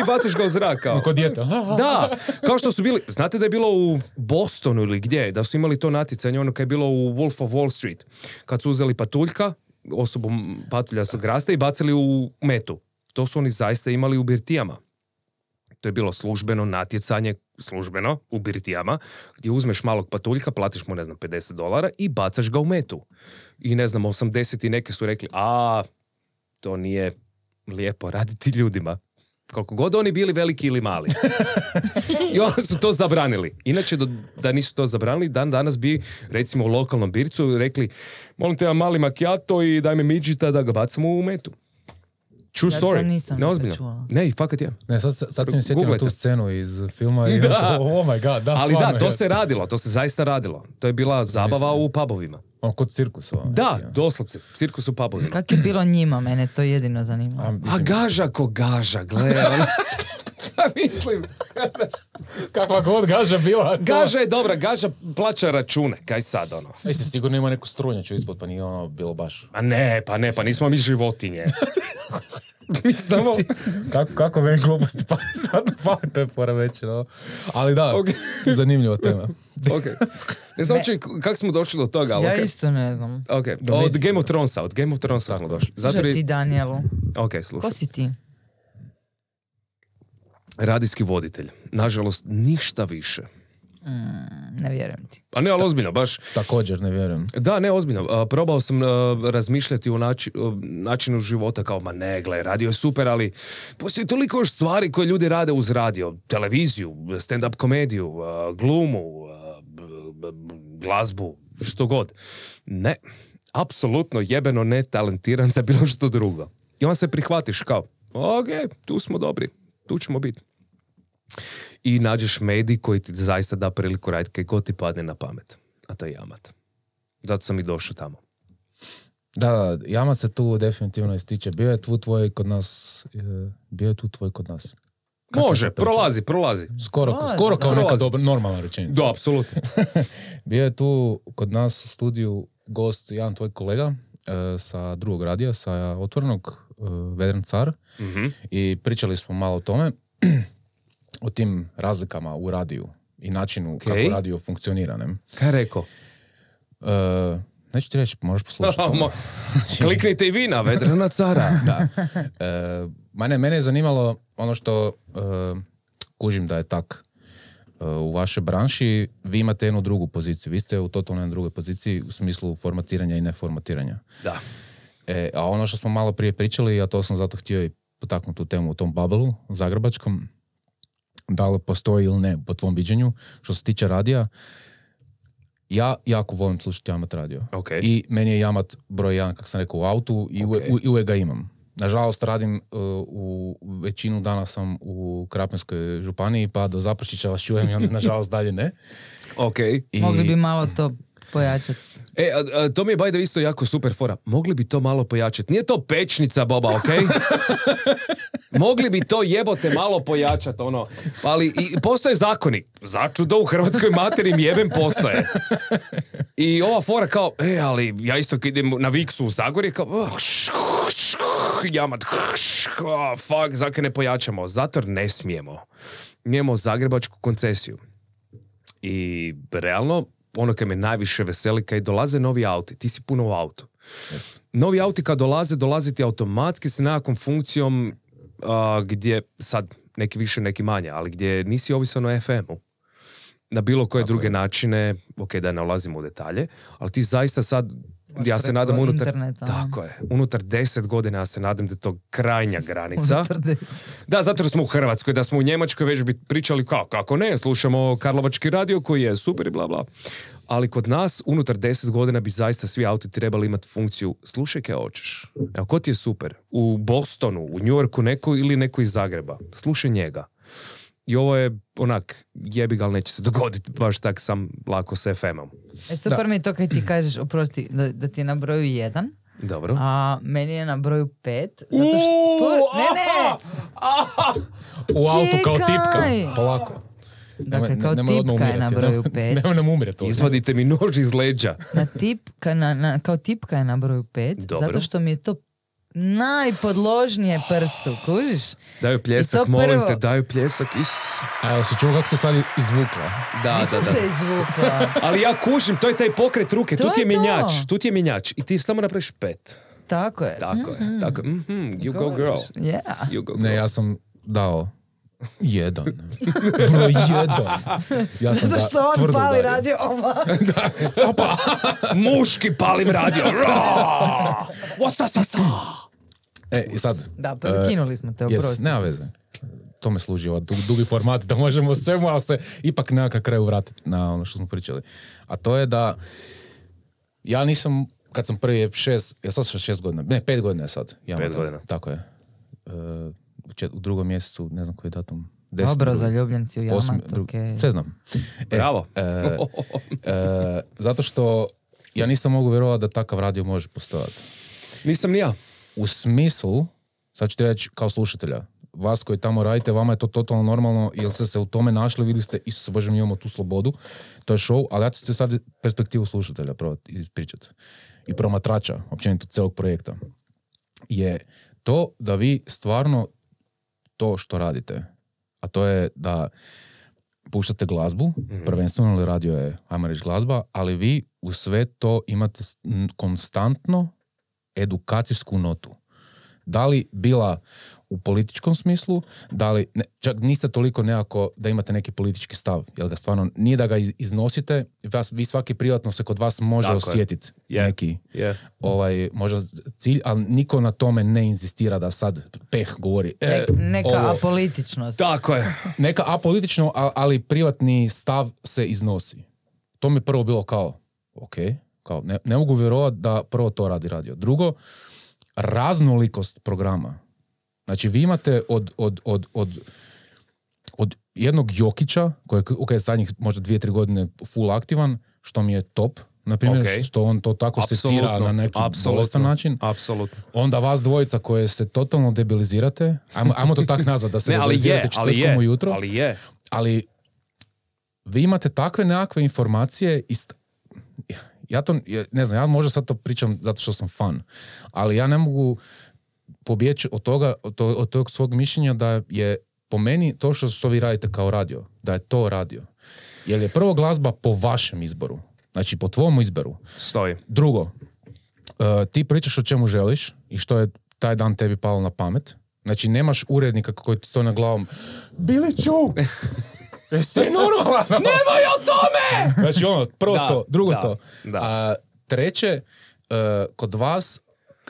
i bacaš ga u zrak, kao. Kod djeta. Da, kao što su bili, znate da je bilo u Bostonu ili gdje, da su imali to natjecanje, ono kad je bilo u Wolf of Wall Street, kad su uzeli patuljka, osobu patuljastog rasta i bacili u metu. To su oni zaista imali u birtijama. To je bilo službeno natjecanje, službeno, u birtijama, gdje uzmeš malog patuljka, platiš mu, ne znam, 50 dolara i bacaš ga u metu. I ne znam, 80 i neke su rekli, a, to nije lijepo raditi ljudima. Koliko god oni bili veliki ili mali. I onda su to zabranili. Inače, do- da nisu to zabranili, dan danas bi, recimo u lokalnom bircu, rekli, molim te, jedan mali macchiato i daj mi midžita da ga bacamo u metu. True Ja to story. nisam ne i fakat je. Ne, sad, sad sam mi sjetio tu scenu iz filma i Da. oh my god, da, Ali da, to je. se radilo, to se zaista radilo. To je bila zabava u pubovima. Ono, kod cirkusa. ono, Da, neki, ono. doslovce, cirkus u pubovima. Kak je bilo njima, mene to jedino zanima. A, A gaža ko gaža, gle. Mislim, kakva god gaža bila. to- gaža je dobra, gaža plaća račune, kaj sad ono. Mislim, sigurno ima neku strunjaču ispod, pa nije ono bilo baš... A ne, pa ne, pa nismo mi životinje. mi samo... Kako, kako meni gluposti pa sad pamet, to je poremećeno. Ali da, Ok. zanimljiva tema. Ok. Ne znam uopće kako smo došli do toga, ali Ja ok. isto ne znam. Ok, od Game of Thronesa, od Game of Thronesa smo došli. Zato jer- ti Danielu, Ok, ko slušaj. si ti? Radijski voditelj. Nažalost, ništa više. Mm, ne vjerujem ti. A ne, ali ozbiljno, baš. Također, ne vjerujem. Da, ne, ozbiljno. A, probao sam a, razmišljati o, nači- o načinu života kao, ma ne, gle, radio je super, ali postoji toliko još stvari koje ljudi rade uz radio. Televiziju, stand-up komediju, a, glumu, a, b- b- b- glazbu, što god. Ne, apsolutno jebeno ne talentiran za bilo što drugo. I onda se prihvatiš kao, ok, tu smo dobri, tu ćemo biti. I nađeš medij koji ti zaista da priliku raditi kaj god ti padne na pamet. A to je jamat. Zato sam i došao tamo. Da, Jama se tu definitivno ističe. Bio je tu tvoj kod nas, e, bio je tu tvoj kod nas. Kako Može, prolazi, prolazi. Skoro, Prolazi, skoro kao neka dobra, normalna rečenica. Da, apsolutno. Bio je tu kod nas u studiju gost, jedan tvoj kolega e, sa drugog radija, sa otvorenog, e, Vedran Car. Mhm. I pričali smo malo o tome, o tim razlikama u radiju i načinu Okej. kako radio funkcionira. Ne? Kaj je rekao? E, neću ti reći, moraš poslušati. ono. Kliknite i vi na Vedrana cara. da. E, mene, mene je zanimalo ono što e, kužim da je tak e, u vašoj branši, vi imate jednu drugu poziciju. Vi ste u totalno drugoj poziciji u smislu formatiranja i neformatiranja. Da. E, a ono što smo malo prije pričali, a to sam zato htio i potaknuti tu temu u tom bubbleu zagrebačkom, da li postoji ili ne po tvom viđenju, što se tiče radija, ja jako volim slušati Jamat radio. Ok. I meni je Jamat broj jedan, kako sam rekao, u autu i, uvijek, Ok. u- i uvijek ga imam. Nažalost, radim uh, u većinu dana sam u Krapinskoj županiji, pa do Zapršića vas čujem i onda, nažalost, dalje ne. Ok. I, Mogli bi malo to pojačati. E, a, a, to mi je way isto jako super fora. Mogli bi to malo pojačati. Nije to pečnica, Boba, ok? Mogli bi to jebote malo pojačati, ono. Ali i postoje zakoni. Začudo u hrvatskoj materim jebem postoje. I ova fora kao, e, ali ja isto kad idem na Viksu u Zagorje, kao, "Oh, jamat, oh, fuck, zakaj ne pojačamo? Zato jer ne smijemo. Mi imamo zagrebačku koncesiju. I realno, ono kad me najviše veseli, kad dolaze novi auti, ti si puno u autu. Yes. Novi auti kad dolaze, dolaze ti automatski s nekakvom funkcijom a, gdje, sad neki više, neki manje, ali gdje nisi ovisan o FM-u. Na bilo koje druge načine, ok, da ne ulazimo u detalje, ali ti zaista sad, ja se nadam unutar... interneta, a? tako je, unutar deset godina ja se nadam da je to krajnja granica. Da, zato smo u Hrvatskoj, da smo u Njemačkoj već bi pričali kao, kako ne, slušamo Karlovački radio koji je super i bla bla. Ali kod nas, unutar 10 godina bi zaista svi auti trebali imati funkciju slušaj kaj hoćeš. Evo, ko ti je super? U Bostonu, u New Yorku neko ili neko iz Zagreba. Slušaj njega. I ovo je onak, jebi ga, ali neće se dogoditi baš tak sam lako s FM-om. E, super mi je to kad ti kažeš, oprosti, da, da ti je na broju jedan, Dobro. a meni je na broju pet. Zato što... Ne, ne! U autu kao tipka. Polako. Dakle, kao nemoj tipka je na broju pet. Nemoj nam ovdje. Izvadite mi nož iz leđa. Na tipka, na, na, kao tipka je na broju pet, Dobro. zato što mi je to najpodložnije prstu, kužiš? Daju pljesak, molim prvo. te, daju pljesak, Isus. A jel si čuo kako se sad izvukla? Da, Nisam da, da. se izvukla. Ali ja kušim, to je taj pokret ruke, To tu ti je je to. mjenjač, tu ti je mjenjač i ti samo napraviš pet. Tako je. Tako je, tako. Mhm, you go girl. Yeah. You go girl. Ne, ja sam dao jedan. Broj jedan. Ja sam Zato da- što on pali udario. radio ovako. Opa, muški palim radio. Ra! Wasa, sa, sa. E, i sad. Da, prekinuli smo te, Jes, oprosti. nema veze. To me služi ovaj dug- dugi format da možemo svemu, ali se ipak nekak na kraju vratiti na ono što smo pričali. A to je da ja nisam, kad sam prvi šest, ja sad sam šest godina, ne, pet godina je sad. Ja Pet godina. Tako je. E, u, čet- u drugom mjesecu, ne znam koji je datum. Deseti Dobro, zaljubljen si u Osmi, jamat, drugi. okej. Sve znam. E, Bravo. e, e, zato što ja nisam mogu vjerovati da takav radio može postojati. Nisam ni ja. U smislu, sad ću ti reći kao slušatelja, vas koji tamo radite, vama je to totalno normalno, jer ste se u tome našli, vidjeli ste, Isuse Bože, mi imamo tu slobodu, to je show, ali ja ću ti sad perspektivu slušatelja probati ispričati. I promatrača, općenito celog projekta. Je to da vi stvarno to što radite, a to je da puštate glazbu, prvenstveno ali radio je, ajmo reći, glazba, ali vi u sve to imate konstantno edukacijsku notu. Da li bila u političkom smislu, da li, ne, čak niste toliko nekako da imate neki politički stav, jer ga stvarno, nije da ga iz- iznosite, vas, vi svaki privatno se kod vas može Tako je. osjetiti Je. neki Je. ovaj, možda cilj, ali niko na tome ne inzistira da sad peh govori. E, Nek- neka ovo- apolitičnost. Tako je. neka apolitično, ali privatni stav se iznosi. To mi prvo bilo kao, ok, kao, ne, ne mogu vjerovati da prvo to radi radio. Drugo, raznolikost programa. Znači, vi imate od, od, od, od, od jednog Jokića, koji je ok, zadnjih možda dvije, tri godine full aktivan, što mi je top, na primjer, Ok. što on to tako secira Apsolutno, na neki bolestan način. Apsolutno. Onda vas dvojica koje se totalno debilizirate, ajmo, ajmo to tak nazvat, da se Ne, ali je, debilizirate ali je, ujutro, ali je. ali vi imate takve nekakve informacije i st- ja to, ne znam, ja možda sad to pričam zato što sam fan, ali ja ne mogu pobjeći od toga, od, to- od tog svog mišljenja da je po meni to što, što vi radite kao radio, da je to radio. Jer je prvo glazba po vašem izboru, znači po tvom izboru. Stoji. Drugo, uh, ti pričaš o čemu želiš i što je taj dan tebi palo na pamet. Znači, nemaš urednika koji ti stoji na glavom Biliću! Jesi ti normalan? Nemoj o tome! Znači, ono, prvo Da, to, drugo da, to. da. A, treće, uh, kod vas,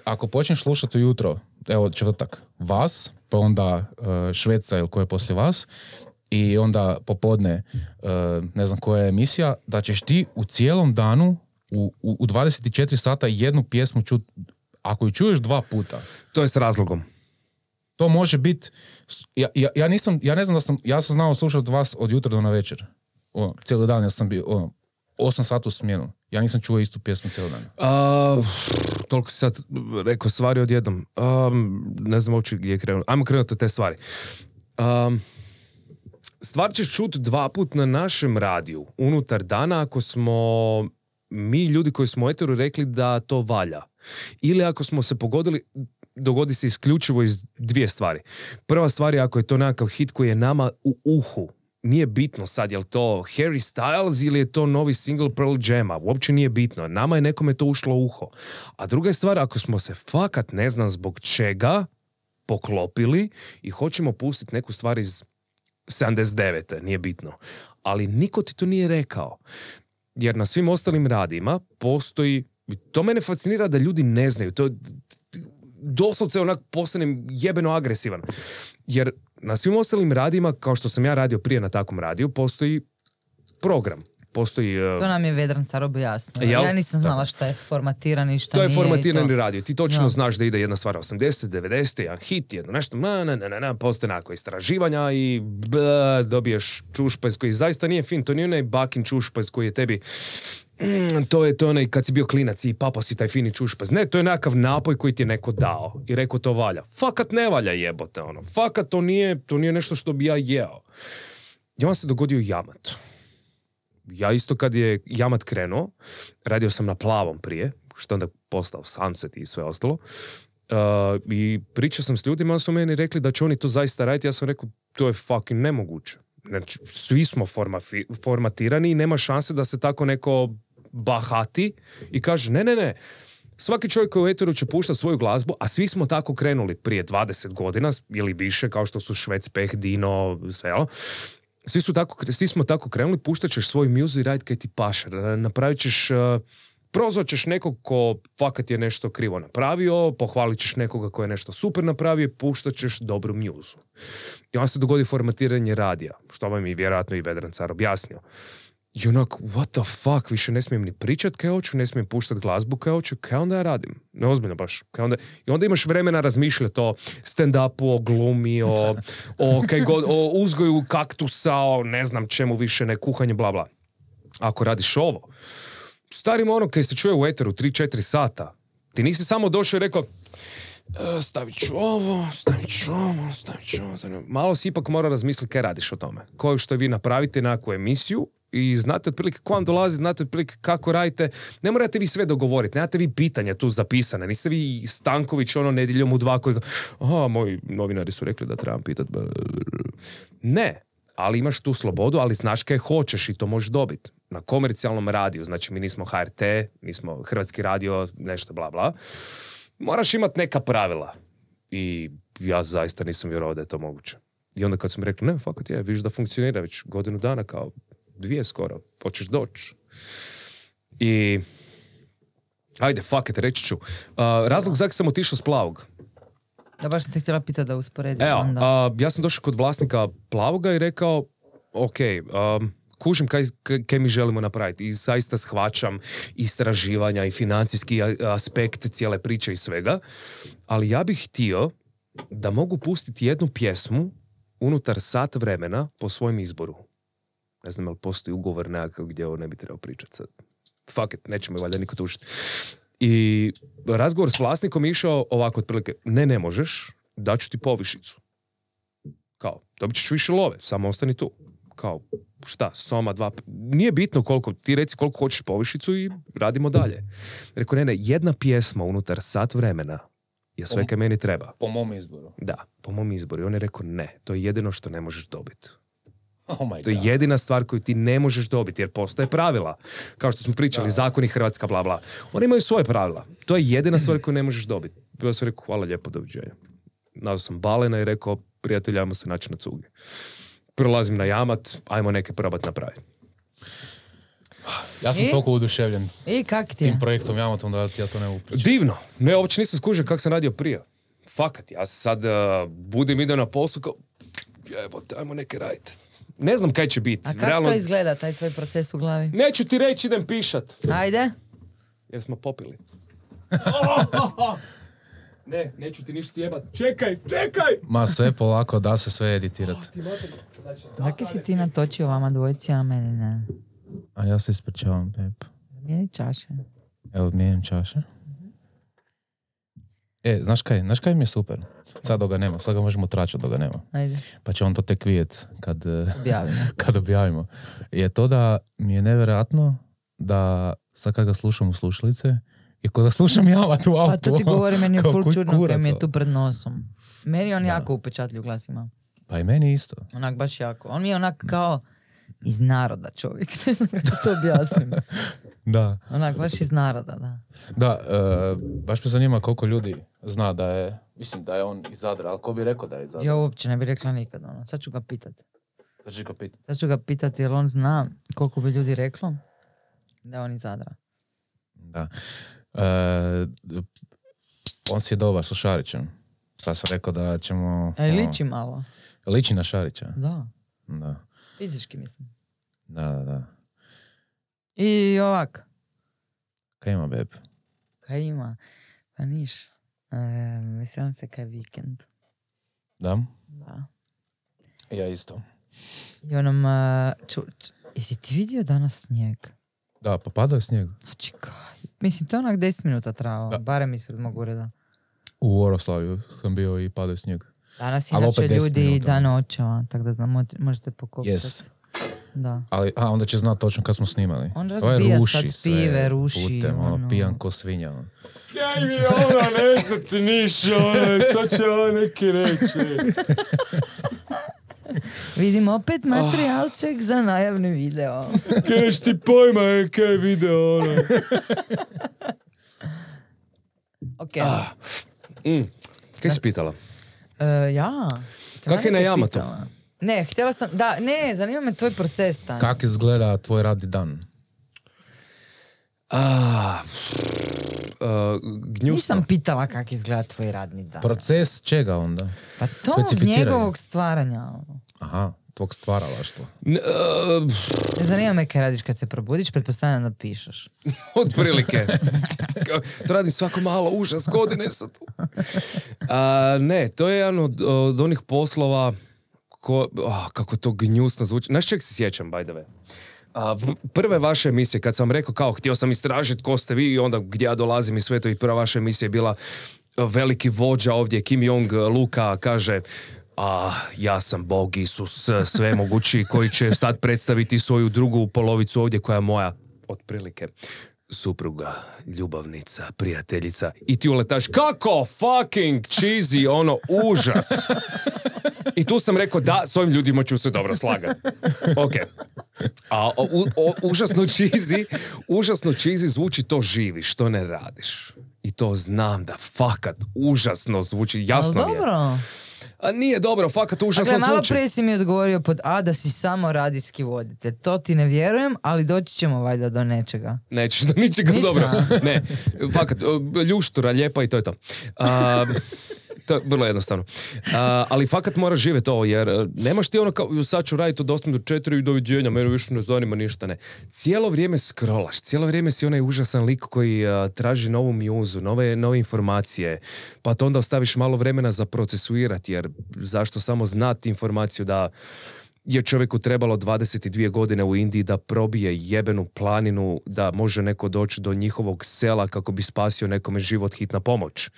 ako počneš slušati ujutro, evo četvrtak, vas, pa onda uh, Šveca ili ko je poslije vas, i onda popodne, uh, ne znam koja je emisija, da ćeš ti u cijelom danu, u, u, u 24 sata jednu pjesmu čut, ako ju čuješ dva puta, To je s razlogom. to može biti, ja, ja, ja nisam, ja ne znam da sam, ja sam znao slušati vas od jutra do na večer. Ono, cijeli dan ja sam bio, ono, 8 sati u smjenu. Ja nisam čuo istu pjesmu cijeli dan. A, toliko si sad rekao stvari odjednom. Um, ne znam uopće gdje krenuti. Ajmo krenuti te stvari. Um, stvar ćeš čuti dva put na našem radiju unutar dana ako smo mi ljudi koji smo eteru rekli da to valja. Ili ako smo se pogodili, dogodi se isključivo iz dvije stvari. Prva stvar je ako je to nekakav hit koji je nama u uhu. Nije bitno sad je li to Harry Styles ili je to novi single Pearl Jama. Uopće nije bitno. Nama je nekome to ušlo u uho. A druga je stvar, ako smo se fakat ne znam zbog čega poklopili i hoćemo pustiti neku stvar iz 79. nije bitno. Ali niko ti to nije rekao. Jer na svim ostalim radima postoji, to mene fascinira da ljudi ne znaju, to doslovce onak postanem jebeno agresivan. Jer na svim ostalim radima, kao što sam ja radio prije na takvom radiju, postoji program. Postoji... uh, To nam je Vedran Car objasnio. Jel? Ja nisam znala šta je formatirani, šta To je nije i formatirani to. radio. Ti točno Da. znaš da ide jedna stvar 80, 90, jedan hit, jedno nešto, na, na, na, na, na, postoje nekako istraživanja i b, dobiješ čušpez koji zaista nije fin. To nije onaj bakin čušpez koji je tebi mm, to je to onaj kad si bio klinac i papa si taj fini čušpez. Ne, to je nekakav napoj koji ti je neko dao i rekao to valja. Fakat ne valja jebote, ono. Fakat to nije, to nije nešto što bi ja jeo. I onda se dogodio jamat ja isto kad je Jamat krenuo, radio sam na plavom prije, što onda postao Sunset i sve ostalo. Uh, I pričao sam s ljudima, su meni rekli da će oni to zaista raditi. Ja sam rekao, to je fucking nemoguće. Znači, svi smo formatirani i nema šanse da se tako neko bahati i kaže, ne, ne, ne, Svaki čovjek koji u eteru će puštati svoju glazbu, a svi smo tako krenuli prije 20 godina ili više, kao što su Švec, Peh, Dino, sve, jel? svi, su tako, svi smo tako krenuli, puštat ćeš svoj muzu i radit kaj ti paše. Na- Napravit ćeš, uh, prozvat ćeš nekog ko fakat je nešto krivo napravio, pohvalit ćeš nekoga ko je nešto super napravio, puštat ćeš dobru muzu. I onda se dogodi formatiranje radija, što vam je vjerojatno i Vedran Car objasnio. I onak, what the fuck, više ne smijem ni pričat kaj hoću, ne smijem puštat glazbu kaj hoću, kaj onda ja radim? Neozbiljno baš. Kaj onda... I onda imaš vremena razmišljati o stand-upu, o glumi, o, o, kaj god, o uzgoju kaktusa, o ne znam čemu više, ne kuhanju, bla bla. Ako radiš ovo, starimo ono kaj se čuje u eteru 3-4 sata, ti nisi samo došao i rekao, "E, stavit ću ovo, stavit ću ovo, stavit ću ovo. stavit ću ovo." Malo si ipak mora razmisliti kaj radiš o tome. Koju što vi napravite nekakvu emisiju i znate otprilike ko vam dolazi, znate otprilike kako radite. Ne morate vi sve dogovoriti, nemate vi pitanja tu zapisane. Niste vi Stanković ono nedjeljom u dva koji aha, moji novinari su rekli da trebam pitat. Ne, ali imaš tu slobodu, ali znaš kaj hoćeš i to možeš dobiti. Na komercijalnom radiju, znači mi nismo HRT, nismo Hrvatski radio, nešto bla bla. Moraš imati neka pravila. I ja zaista nisam vjerovao da je to moguće. I onda kad su mi rekli, ne, fakat je, vidiš da funkcionira već godinu dana, kao dvije skoro, hoćeš doći. I Ajde, fuck it, reći ću. Uh, razlog zakaj sam otišao s plavog. Da baš sam te htjela pitati da usporediš Evo, onda. a, ja sam došao kod vlasnika plavoga i rekao, ok, um, kužim kaj, kaj- mi želimo napraviti i zaista shvaćam istraživanja i financijski aspekt cijele priče i svega, ali ja bih htio da mogu pustiti jednu pjesmu unutar sat vremena po svojem izboru. Ne znam, jel postoji ugovor nekakav gdje ovo ne bi trebao pričati sad. Fuck it, nećemo valjda niko tužiti. I razgovor s vlasnikom je išao ovako otprilike, ne, ne možeš, daću ti povišicu. Kao, dobit ćeš više love, samo ostani tu. Kao, šta, soma, dva, nije bitno koliko, ti reci koliko hoćeš povišicu i radimo dalje. Rekao, ne, ne, jedna pjesma unutar sat vremena je sve kaj meni treba. Po mom izboru. Da, po mom izboru. I on je rekao, ne, to je jedino što ne možeš dobiti. Oh my To je jedina stvar koju ti ne možeš dobiti, jer postoje pravila. Kao što smo pričali, zakoni Hrvatska, bla, bla. Oni imaju svoje pravila. To je jedina stvar koju ne možeš dobiti. Bio sam rekao, hvala lijepo, doviđenja. Nazvao sam Balena i rekao, prijatelj, ajmo se naći na cugi. Prolazim na jamat, ajmo neke probat napraviti. Ja sam I? toliko uduševljen I kak ti je? tim projektom Jamatom da ja to ne mogu pričati. Divno. Ne, uopće nisam skužio kako sam radio prije. Fakat, ja sad uh, budem ide na poslu kao, jebote, ajmo neke raditi. Ne znam kaj će biti. A kako to izgleda, taj tvoj proces u glavi? Neću ti reći, idem pišat. Ajde. Jer smo popili. ne, neću ti ništa sjebat. Čekaj, čekaj! Ma sve polako, da se sve editirati. Zakaj si ti natočio vama dvojici, a meni ne? A ja se ispričavam, babe. Meni čaše. Evo, mijenjam čaše. E, znaš kaj, znaš kaj mi je super? Sad dok ga nema, sad ga možemo tračati dok ga nema. Ajde, Pa će on to tek vidjet kad, eh, objavimo. kad objavimo. Je to da mi je nevjerojatno da sad kad ga slušam u slušalice, i kod da slušam jamat u autu. Pa to ti govori, meni je full čudno kaj mi je tu pred nosom. Meni je on Da. jako upečatljiv glas ima. Pa i meni isto. Onak baš jako. On mi je onak kao iz naroda čovjek. Ne znam kako to objasnim. Da. Onak baš iz naroda, da. Da, eh, baš me zanima koliko ljudi zna da je, mislim da je on iz Zadra, ali ko bi rekao da je iz Zadra? Ja uopće ne bi rekla nikad. Ono. Sad ću ga pitat. Sad ću ga pitati. Sad ću ga pitati jer on zna koliko bi ljudi reklo da je on iz Zadra. Da. E, on si je dobar sa Šarićem. Pa sam rekao da ćemo... Ali ono, liči malo. liči na Šarića. Da. Da. Fizički mislim. Da, da, da. I ovak. Kaj ima, beb? Kaj ima? Pa niš. E, veselim se kaj vikend. Da? Da. Ja isto. I onom... e, ču, ču- jesi ti vidio danas snijeg? Da, pa padao je snijeg. Znači kaj? Mislim, to je onak 10 minuta trajalo. Da. Barem ispred mog ureda. U Oroslaviju sam bio i padao je snijeg. Danas inače opet 10 ljudi minuta. dan očeva, tako da znam, mo- možete pokopati. Yes. Da. Ali, a onda će znat točno kad smo snimali. On Ovaj razbija ruši sad sve pive, ruši, Putem, ono, ono. pijan ko svinja. ono. Kaj mi ona, ne znate niša, ona, sad će ona neki reći. Vidimo opet materijalček za najavni video. Kaj ti pojma, je, kaj je video, ona. Ok. Mm. Kaj si pitala? E, ja. Sam Kak je na Yamatu? pitala. Ne, htjela sam, da, ne, zanima me tvoj proces Tanja. Kak izgleda tvoj radni dan? A, uh, gnjusno. Nisam pitala kak izgleda tvoj radni dan. Proces čega onda? Pa to njegovog stvaranja. ono. Aha, tvog stvaralaštva. N- uh, Ne zanima me kaj radiš kad se probudiš, pretpostavljam da pišeš. Otprilike. Kao, To radim svako malo, užas, godine su tu. A, ne, to je jedan od, od onih poslova ko, ah, kako to gnjusno zvuči. Znaš čeg se sjećam, by the way? A, prve vaše emisije, kad sam rekao kao htio sam istražiti ko ste vi i onda gdje ja dolazim i sve to i prva vaša emisija je bila a, veliki vođa ovdje, Kim Jong Luka kaže a ja sam Bog Isus sve mogući koji će sad predstaviti svoju drugu polovicu ovdje koja je moja otprilike supruga, ljubavnica, prijateljica i ti uletaš kako fucking cheesy, ono užas. I tu sam rekao da, s ovim ljudima ću se dobro slagati. Ok. A o- u- o- užasno cheesy, užasno cheesy zvuči to živi, što ne radiš. I to znam da fakat užasno zvuči, jasno Ali mi je. dobro. A nije dobro, fakat užasno Dakle, malo zvuči. prije si mi odgovorio pod A da si samo radijski voditelj. To ti ne vjerujem, ali doći ćemo valjda do nečega. Nećeš do ničega Ništa. dobro. Ne, fakat, ljuštura, lijepa i to je to. to je vrlo jednostavno. A, ali fakat moraš živjeti ovo, jer e, nemaš ti ono kao, sad ću raditi od 8 do 4 i doviđenja, mene više ne zanima ništa, ne. Cijelo vrijeme scrollaš, cijelo vrijeme si onaj užasan lik koji a, traži novu mjuzu, nove, nove informacije, pa to onda ostaviš malo vremena za procesuirati, jer zašto samo znati informaciju da je čovjeku trebalo 22 godine u Indiji da probije jebenu planinu, da može neko doći do njihovog sela kako bi spasio nekome život hitna pomoć.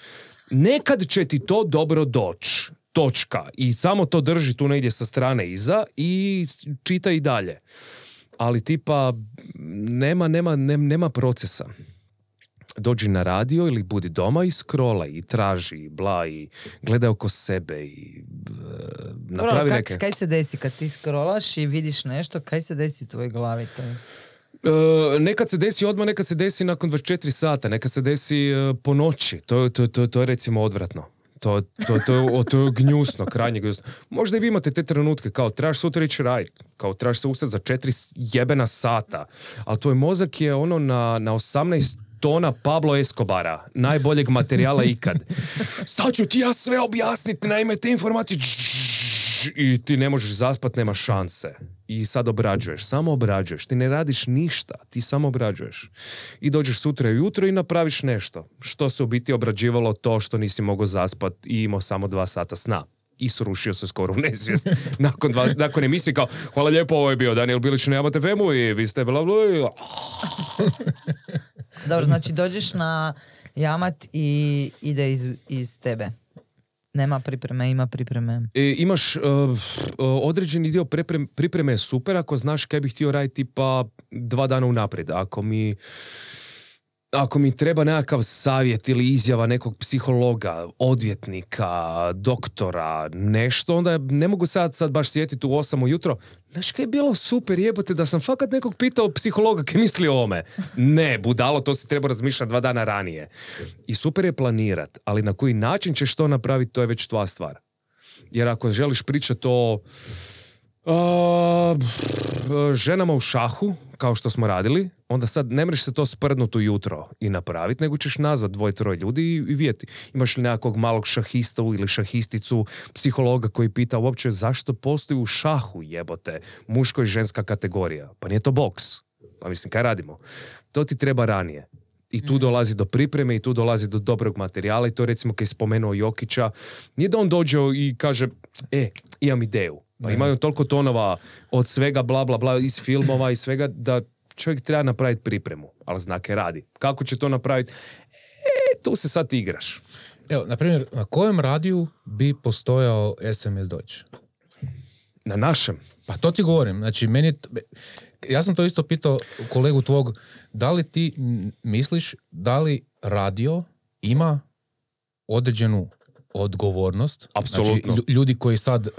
Nekad će ti to dobro doći. Točka. I samo to drži tu negdje sa strane iza i čita i dalje. Ali tipa, nema, nema, nem- nema procesa. Dođi na radio ili budi doma i scrollaj i traži i bla i gledaj oko sebe i e, napravi kak- neke... Kaj se desi kad ti scrollaš i vidiš nešto, kaj se desi u tvojoj glavi? To je... E, nekad se desi odmah, nekad se desi nakon 24 sata, nekad se desi e, po noći. To, to, to, to je recimo odvratno. To, to, to, to je gnjusno, krajnje gnjusno. Možda i vi imate te trenutke, kao trebaš sutra ići radit, kao trebaš se ustati za četiri jebena sata, ali tvoj mozak je ono na, na 18 tona Pablo Escobara, najboljeg materijala ikad. Sad ću ti ja sve objasniti, naime te informacije i ti ne možeš zaspat, nema šanse. I sad obrađuješ, samo obrađuješ. Ti ne radiš ništa, ti samo obrađuješ. I dođeš sutra ujutro i napraviš nešto. Što se u biti obrađivalo to što nisi mogao zaspat i imao samo dva sata sna. I srušio se skoro u nesvijest. nakon, dva, nakon emisije kao, hvala lijepo, ovo je bio Daniel Bilić na Jabate Femu i vi ste bla bla bla. Dobro, znači dođeš na jamat i ide iz, iz tebe. Nema pripreme, ima pripreme. E, imaš uh, određeni dio preprem- pripreme je super ako znaš kaj bih htio raditi pa dva dana unaprijed. Ako mi ako mi treba nekakav savjet ili izjava nekog psihologa, odvjetnika, doktora, nešto, onda ne mogu sad, sad baš sjetiti u 8 ujutro. Znaš kaj je bilo super, jebote, da sam fakat nekog pitao psihologa kaj misli o ovome. Ne, budalo, to si treba razmišljati dva dana ranije. I super je planirat, ali na koji način ćeš to napraviti, to je već tvoja stvar. Jer ako želiš pričati o a, ženama u šahu, kao što smo radili, onda sad ne mreš se to sprdnuti ujutro i napraviti, nego ćeš nazvat dvoje, troje ljudi i, i vidjeti. Imaš li nekakvog malog šahista ili šahisticu, psihologa koji pita uopće zašto postoji u šahu jebote muško i ženska kategorija. Pa nije to boks. Pa mislim, kaj radimo? To ti treba ranije. I tu dolazi do pripreme i tu dolazi do dobrog materijala i to recimo kad je spomenuo Jokića, nije da on dođe i kaže, e, imam ideju. Pa imaju toliko tonova od svega bla bla bla iz filmova i svega da čovjek treba napraviti pripremu, ali znake radi. Kako će to napraviti? E, tu se sad igraš. Evo, na primjer, na kojem radiju bi postojao SMS Deutsch? Na našem. Pa to ti govorim. Znači, meni ja sam to isto pitao kolegu tvog, da li ti misliš da li radio ima određenu odgovornost? Apsolutno. Znači, lju- ljudi koji sad e,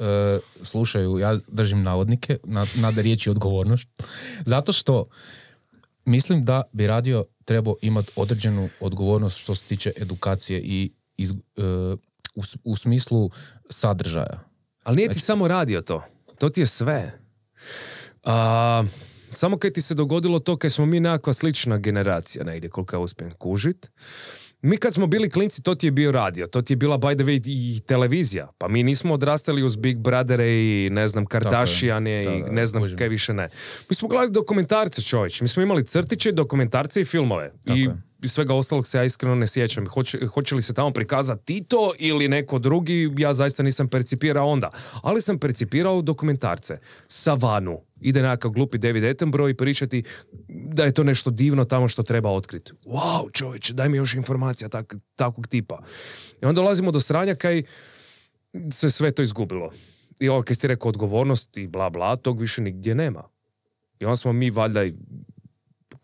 slušaju, ja držim navodnike, na, nada riječi odgovornost, zato što mislim da bi radio trebao imati određenu odgovornost što se tiče edukacije i iz, e, u, u smislu sadržaja. Ali nije ti samo radio to. To ti je sve. A, samo kad ti se dogodilo to kad smo mi nekakva slična generacija negdje koliko ja uspijem kužit. Mi kad smo bili klinci, to ti je bio radio, to ti je bila by the way i televizija. Pa mi nismo odrastali uz Big Brothera i ne znam, Kardashiane Da, i da, ne znam kaj više ne. Mi smo gledali dokumentarce čovječ. Mi smo imali crtiće, dokumentarce i filmove. I, je. Svega ostalog se ja iskreno ne sjećam. Hoće, hoće li se tamo prikazati Tito ili neko drugi, ja zaista nisam percipirao onda. Ali sam percipirao dokumentarce. Savanu. Ide nekakav glupi David Attenborough i pričati da je to nešto divno tamo što treba otkriti. Wow, čovječe, daj mi još informacija tak, takvog tipa. I onda dolazimo do stranja kaj se sve to izgubilo. I ovo kaj ste rekao odgovornost i bla bla, tog više nigdje nema. I onda smo mi valjda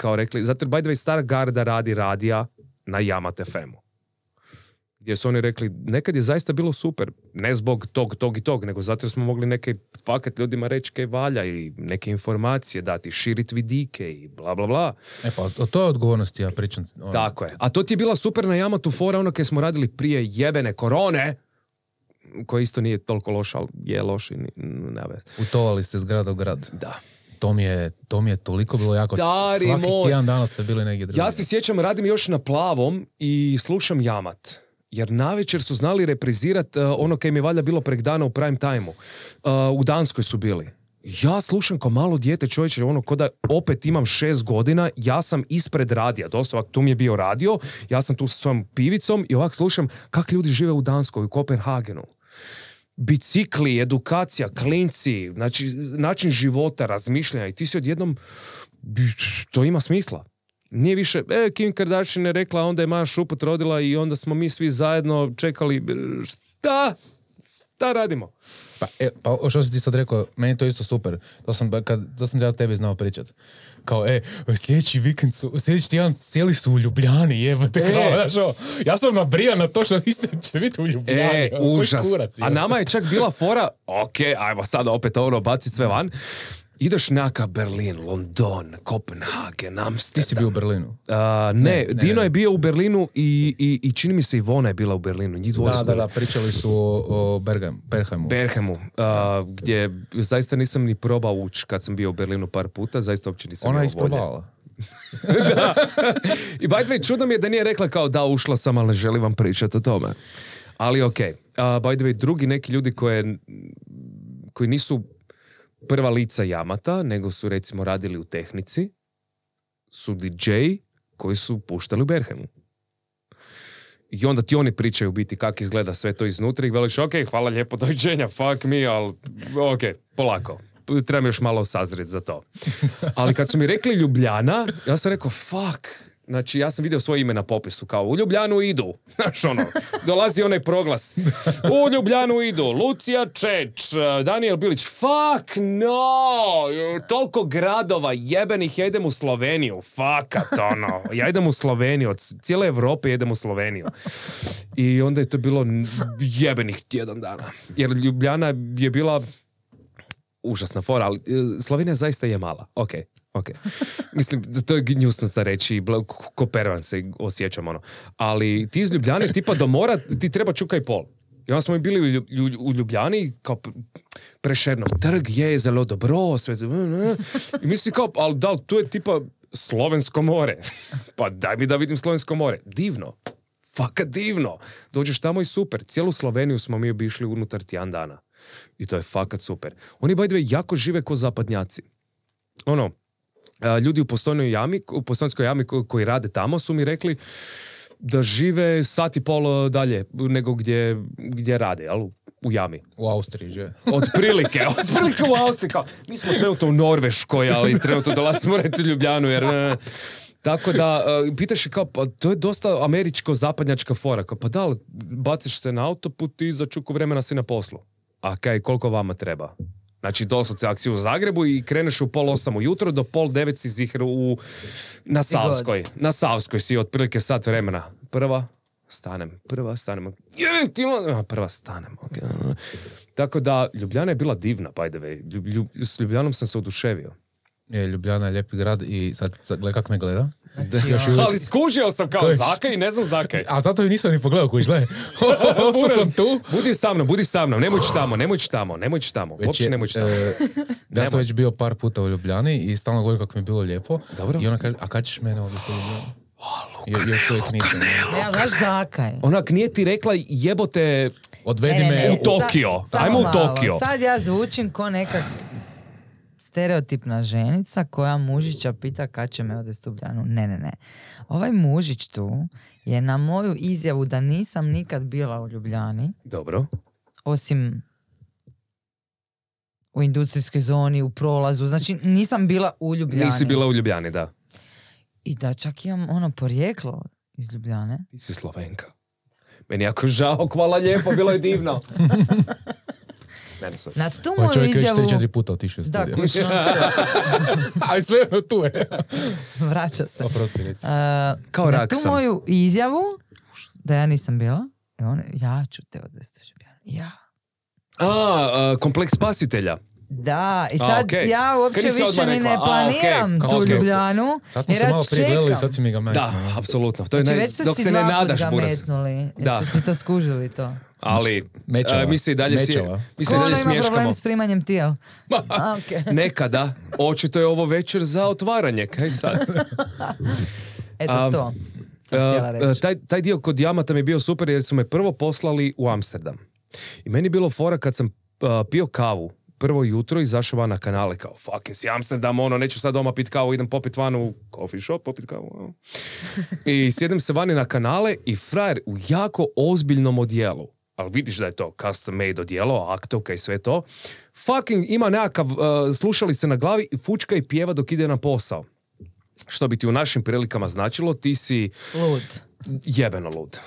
kao rekli, zato by the way stara garda radi radija na Yamat FM-u. gdje su oni rekli, nekad je zaista bilo super, ne zbog tog, tog i tog, nego zato jer smo mogli neke fakat ljudima reći kaj valja i neke informacije dati, širiti vidike i bla bla bla. E pa, o toj odgovornosti ja pričam. ono, Tako je. A to ti je bila super na Yamatu fora, ono kaj smo radili prije jebene korone, koja isto nije toliko loša, ali je loš i ne veze. Putovali ste s grada u grad. Da. To mi je, to mi je toliko bilo jako... Stari Svakih moj. tjedan dana ste bili negdje drugdje. Ja se sjećam, radim još na plavom i slušam Jamat. Jer navečer su znali reprizirat uh, ono kaj mi je valjda bilo prek dana u prime time-u. Uh, u Danskoj su bili. Ja slušam kao malo dijete čovječe, ono ko da opet imam šest godina, ja sam ispred radija, dosta ovak, tu mi je bio radio, ja sam tu sa svojom pivicom i ovak slušam kak ljudi žive u Danskoj, u Kopenhagenu. Bicikli, edukacija, klinci, znači način života, razmišljanja i ti si odjednom, to ima smisla. Nije više, e, Kim Kardashian je rekla, onda je Maja Šuput rodila i onda smo mi svi zajedno čekali, e, šta? Šta radimo? Pa, e, pa što si ti sad rekao, meni je to isto super. To sam, kad, to sam ja tebi znao pričat. Kao, e, sljedeći vikend su, sljedeći tjedan cijeli su u Ljubljani, jebote, E. kao, znaš, ovo, ja sam nabrijan na to što vi ste, ćete biti u Ljubljani. E, užas. kurac, A nama je čak bila fora, ok, ajmo sada opet ono bacit sve van. Ideš neka Berlin, London, Kopenhagen, Amsterdam. Ti si bio u Berlinu. A, ne, Dino je bio u Berlinu i, i, i čini mi se Ivona je bila u Berlinu. Njih Da, da, da, pričali su o, o Bergam, Bergheimu. Berhemu, a, gdje zaista nisam ni probao ući kad sam bio u Berlinu par puta, zaista uopće nisam Ona je volje. isprobavala. I by the way, čudno mi je da nije rekla kao da ušla sam, ali ne želim vam pričati o tome. Ali ok. A, by the way, drugi neki ljudi koje, koji nisu prva lica Jamata, nego su recimo radili u tehnici, su DJ koji su puštali u Berhemu. I onda ti oni pričaju biti kako izgleda sve to iznutra i veliš, ok, hvala lijepo, doviđenja, fuck me, ali ok, polako. Trebam još malo sazret za to. Ali kad su mi rekli Ljubljana, ja sam rekao, fuck, Znači, ja sam vidio svoje ime na popisu, kao u Ljubljanu idu. Znaš, ono, dolazi onaj proglas. U Ljubljanu idu Lucija Čeć, Daniel Bilić. Fuck no! Toliko gradova jebenih, ja idem u Sloveniju. Fakat, ono. Ja idem u Sloveniju. Od cijele Evrope idem u Sloveniju. I onda je to bilo jebenih tjedan dana. Jer Ljubljana je bila užasna fora, ali e, Slovenija zaista je mala. Ok, ok. Mislim, to je gnjusno za reći, ko pervan se osjećam ono. Ali ti iz Ljubljane, tipa do mora, ti treba čuka i pol. I onda smo i bili u, Lju- Lju- u Ljubljani, kao p- Prešernov trg je zelo dobro, sve I misli kao, ali da tu je tipa Slovensko more? pa daj mi da vidim Slovensko more. Divno. Fakat divno. Dođeš tamo i super. Cijelu Sloveniju smo mi obišli unutar tjedan dana. I to je fakat super. Oni, by the way, jako žive ko zapadnjaci. Ono, ljudi u postojnoj jami, u postojnskoj jami ko- koji rade tamo su mi rekli da žive sat i pol dalje nego gdje, gdje rade, jel? U jami. U Austriji, že? Otprilike, otprilike u Austriji. Kao, mi smo trenutno u Norveškoj, ali trenutno dolazimo reći u Ljubljanu, jer... e, tako da, e, pitaš je kao, pa to je dosta američko-zapadnjačka fora. Kao, pa da li baciš se na autoput i za čuku vremena si na poslu. A kaj, koliko vama treba? Znači, doslovce akciju u Zagrebu i kreneš u pol osam ujutro, do pol devet si zihru u, na Savskoj. Na Savskoj si otprilike sat vremena. Prva, stanem. Prva, stanem. Prva, stanem. Tako da, Ljubljana je bila divna, by the way. Ljub- Ljub- s Ljubljanom sam se oduševio. Je, Ljubljana je lijepi grad i sad, sad gledaj kako me gleda. Znači, ono- Ali skužio sam kao zakaj i ne znam zakaj. A zato ju nisam ni pogledao kuć, gledaj. Što sam tu. Budi sa mnom, budi sa mnom, nemoj tamo, nemoj tamo, nemoj tamo, Već uopće je, nemoj tamo. e, ja sam Nemoj. već bio par puta u Ljubljani i stalno govorim kako mi je bilo lijepo. Dobro. I ona kaže, a kad ćeš mene ovdje u Ljubljanu? Jo- još uvijek nisam. Ne, znaš zakaj? Onak nije ti rekla jebote Odvedi Ne, ne, me ne, u u- sa- Tokio. Ajmo u. Tokio. Sad ja zvučim ko neka stereotipna ženica koja mužića pita kad će me odvesti u Ljubljanu. Ne, ne, ne. Ovaj mužić tu je na moju izjavu da nisam nikad bila u Ljubljani, Dobro. osim u industrijskoj zoni, u prolazu. Znači, nisam bila u Ljubljani. Nisi bila u Ljubljani, da. I da čak imam ono porijeklo iz Ljubljane. Ti si Slovenka. Meni jako žao, hvala lijepo, bilo je divno. ne. Na tu moju čovjek već izjavu... 3-4 puta otišao iz Da, studija. kućno Ali sve jedno tu je. vraća se. Oprosti, reci. Uh, Kao na rak tu sam. moju izjavu da ja nisam bila, I on, ja ću te odvesti u. Ja. A, a, kompleks spasitelja. Da, i A, sad okej. ja uopće više ni ne rekla? A, planiram okej, tu okej. Ljubljanu. Sad smo se malo prije gledali, sad si mi ga metnuo. Da, apsolutno. To je Znači, naj- već ste dok si se ne dva nadaš, ga metnuli. Da. Jeste si to skužili to? Ali, Mečava. a, mi se i dalje, si, mi se i dalje ono ima smješkamo. problem s primanjem tijela? A, okej. Nekada, očito je ovo večer za otvaranje, kaj sad? Eto A, to. Uh, reći. taj, taj dio kod Jamata mi je bio super jer su me prvo poslali u Amsterdam. I meni je bilo fora kad sam uh, pio kavu prvo jutro i izašao van na kanale kao fuck jesi Amsterdam, ono, neću sad doma pit kavu, idem popit van u coffee shop, popit kavu. ono. I sjedem se vani na kanale i frajer u jako ozbiljnom odjelu. Ali vidiš da je to custom made odjelo, aktovka i sve to. Fucking ima nekakav uh, slušalice na glavi i fučka i pjeva dok ide na posao. Što bi ti u našim prilikama značilo, ti si Lud. jebeno lud.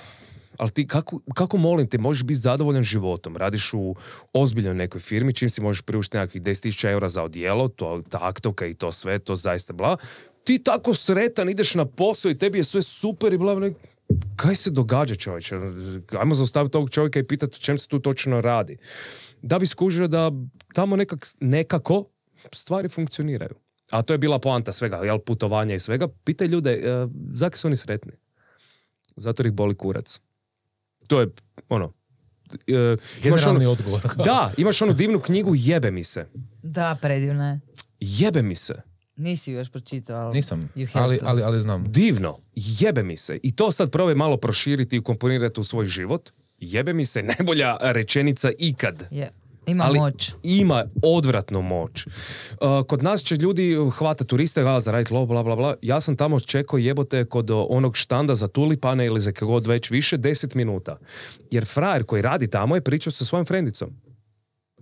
Ali ti, kako, kako molim te, možeš biti zadovoljan životom, radiš u ozbiljnoj nekoj firmi, čim si možeš priuštiti nekakvih 10.000 eura za odijelo, to, ta aktovka i to sve, to zaista bla. Ti tako sretan, ideš na posao i tebi je sve super i bla, bla, kaj se događa čovječe? Ajmo zaustaviti tog čovjeka i pitati o čem se tu točno radi. Da bi skužio da tamo nekak, nekako stvari funkcioniraju. A to je bila poanta svega, jel, putovanja i svega. Pitaj ljude, e, zaki su oni sretni? Zato ih boli kurac. To je, ono, e, imaš onu, odgovor. da, imaš onu divnu knjigu Jebe mi se. Da, predivna je. Jebe mi se. Nisi još pročitao, ali... Nisam, you have ali, to. ali, ali znam. Divno. Jebe mi se. I to sad probaj malo proširiti i ukomponirati u svoj život. Jebe mi se najbolja rečenica ikad. Je. Ima ali moć. ima odvratnu moć. Uh, kod nas će ljudi hvata turiste, a za radit lov, bla, bla, bla. Ja sam tamo čekao jebote kod onog štanda za tulipane ili za kako god već više, 10 minuta. Jer frajer koji radi tamo je pričao sa svojom frendicom.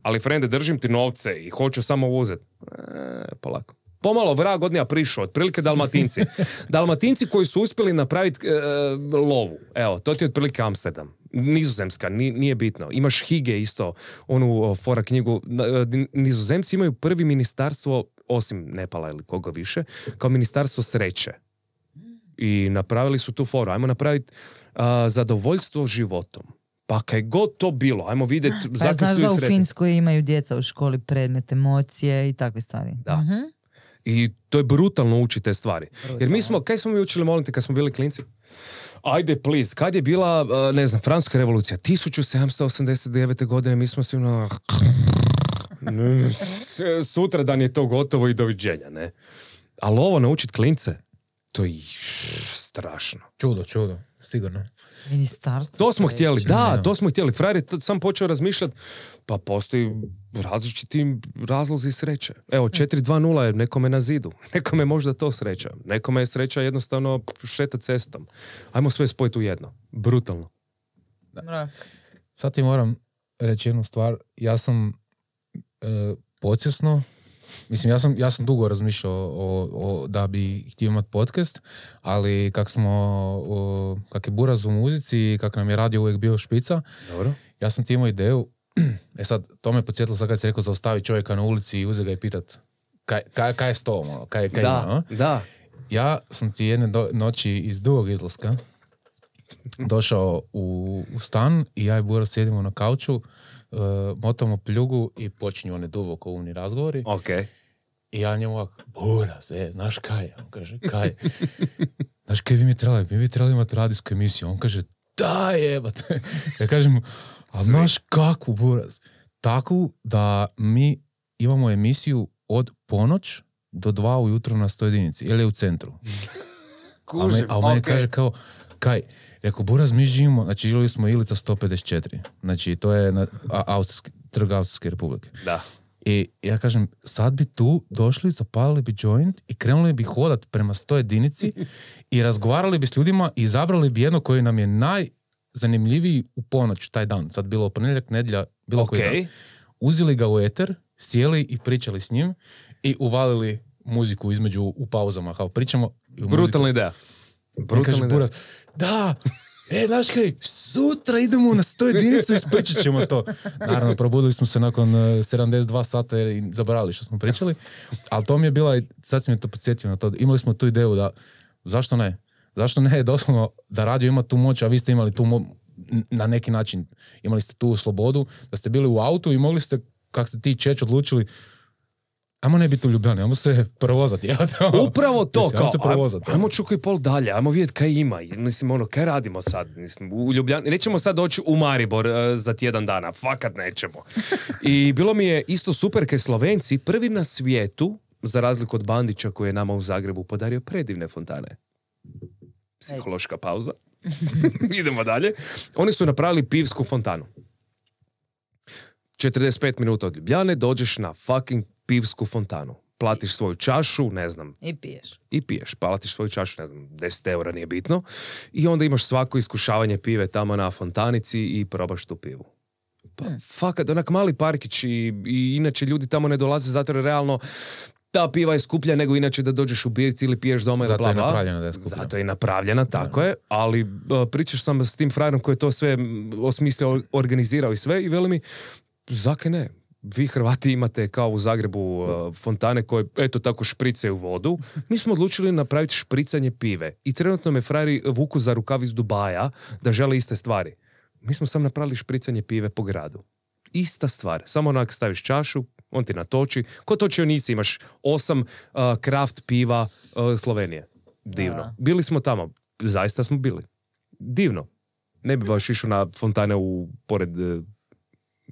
Ali frende, držim ti novce i hoću samo uzet. E, polako. Pomalo vrag od nja prišao, otprilike dalmatinci. Dalmatinci koji su uspjeli napraviti e, lovu. Evo, to ti je otprilike Amsterdam. Nizozemska, ni- nije bitno. Imaš Hige isto, onu fora knjigu. E, Nizozemci imaju prvi ministarstvo, osim Nepala ili koga više, kao ministarstvo sreće. I napravili su tu foru. Ajmo napraviti a, zadovoljstvo životom. Pa kaj god to bilo, ajmo vidjeti Pa znaš da u. Finskoj imaju djeca u školi predmet emocije i takve stvari. Da. Mhm. I to je brutalno uči te stvari. Jer mi smo, kaj smo mi učili, molim te, kad smo bili klinci? Ajde, please, kad je bila, uh, ne znam, Francuska revolucija, 1789. godine, mi smo svi ono... Sutra dan je to gotovo i doviđenja, ne? Ali ovo naučit klince, to je strašno. Čudo, čudo, sigurno. Ministarstvo. To smo htjeli, da, da. to smo htjeli. Frajer je t- sam počeo razmišljati, pa postoji različiti razlozi sreće. Evo, 4.2.0 je nekome na zidu, nekome možda to sreća, nekome je sreća jednostavno šeta cestom. Ajmo sve spojiti u jedno. Brutalno. Mrak. Sad ti moram reći jednu stvar. Ja sam e, podsjesno, mislim, ja sam, ja sam dugo razmišljao o, o- da bi htio imati podcast, ali kak smo, o, kak je buraz u muzici, kak nam je radio uvijek bio špica, Dobro. ja sam ti imao ideju, e sad, to me podsjetilo sad kad si rekao zaustavi čovjeka na ulici i uze ga i pitat kaj, kaj, kaj je s tom, ono, kaj, kaj ima, a? Da, da. Ja sam ti jedne do- noći iz dugog izlaska došao u, u stan i ja i Bura sjedimo na kauču, motamo pljugu i počinju one duboko umni razgovori. Ok. I ja njemu ovako, Bura, se, znaš kaj? On kaže, kaj? Znaš kaj bi mi trebali? Mi bi trebali imati radijsku emisiju. On kaže, da jebate. Ja kažem, a znaš kakvu buraz? Takvu da mi imamo emisiju od ponoć do dva ujutro na 100 jedinici. Ili je u centru. A, me, a on meni kaže kao, kaj, rekao, Buraz, mi živimo, znači živjeli smo Ilica 154, znači to je na, a, Austrijski, trg Austrijske republike. Da. I ja kažem, sad bi tu došli, zapalili bi joint i krenuli bi hodat prema 100 jedinici i razgovarali bi s ljudima i izabrali bi jedno koji nam je najzanimljiviji u ponoć, taj dan. Sad bilo ponedjeljak, nedjelja, bilo koji Ok. dan. Uzeli ga u eter, sjeli i pričali s njim i uvalili muziku između u pauzama, kao pričamo. Brutalna ideja. I kaže Brutalna ideja. Buras, da, e, znaš kaj, sutra idemo na sto jedinicu i ispričat ćemo to. Naravno, probudili smo se nakon eh, 72 sata i zaboravili što smo pričali, ali to mi je bila, i sad si me to podsjetio na to, imali smo tu ideju da, zašto ne? Zašto ne, doslovno, da radio ima tu moć, a vi ste imali tu mo- n- na neki način imali ste tu slobodu, da ste bili u autu i mogli ste, kak ste ti čeć odlučili, ajmo ne biti u Ljubljani, ajmo se provozati. Ja, Upravo to, Mislim, kao, ajmo se provozati. ajmo čuko i pol dalje, ajmo vidjeti kaj ima. Mislim, ono, kaj radimo sad? Mislim, u Ljubljani, nećemo sad doći u Maribor e, za tjedan dana, fakat nećemo. I bilo mi je isto super kaj Slovenci prvi na svijetu, za razliku od Bandića koji je nama u Zagrebu podario predivne fontane. Psihološka pauza. Idemo dalje. Oni su napravili pivsku fontanu. 45 minuta od Ljubljane dođeš na fucking pivsku fontanu. Platiš svoju čašu, ne znam, I piješ. i piješ. Platiš svoju čašu, ne znam, 10 eura nije bitno. I onda imaš svako iskušavanje pive tamo na fontanici i probaš tu pivu. Pa, fakat, onak mali parkić i, i inače ljudi tamo ne dolaze zato jer realno ta piva je skuplja nego inače da dođeš u birci ili piješ doma ili Zato bla, je bla. napravljena da je skuplja. Zato je napravljena, tako je. Ali uh, pričaš sam s tim frajerom koji je to sve osmislio, organizirao i sve i veli mi, zake ne? Vi Hrvati imate kao u Zagrebu uh, fontane koje eto tako špricaju vodu. Mi smo odlučili napraviti špricanje pive. I trenutno me frajeri vuku za rukav iz Dubaja da žele iste stvari. Mi smo sam napravili špricanje pive po gradu. Ista stvar. Samo onak staviš čašu, on ti natoči. Ko točio nisi, imaš osam uh, kraft piva uh, Slovenije. Divno. Da. Bili smo tamo. Zaista smo bili. Divno. Ne bi baš išao na fontane u, pored e,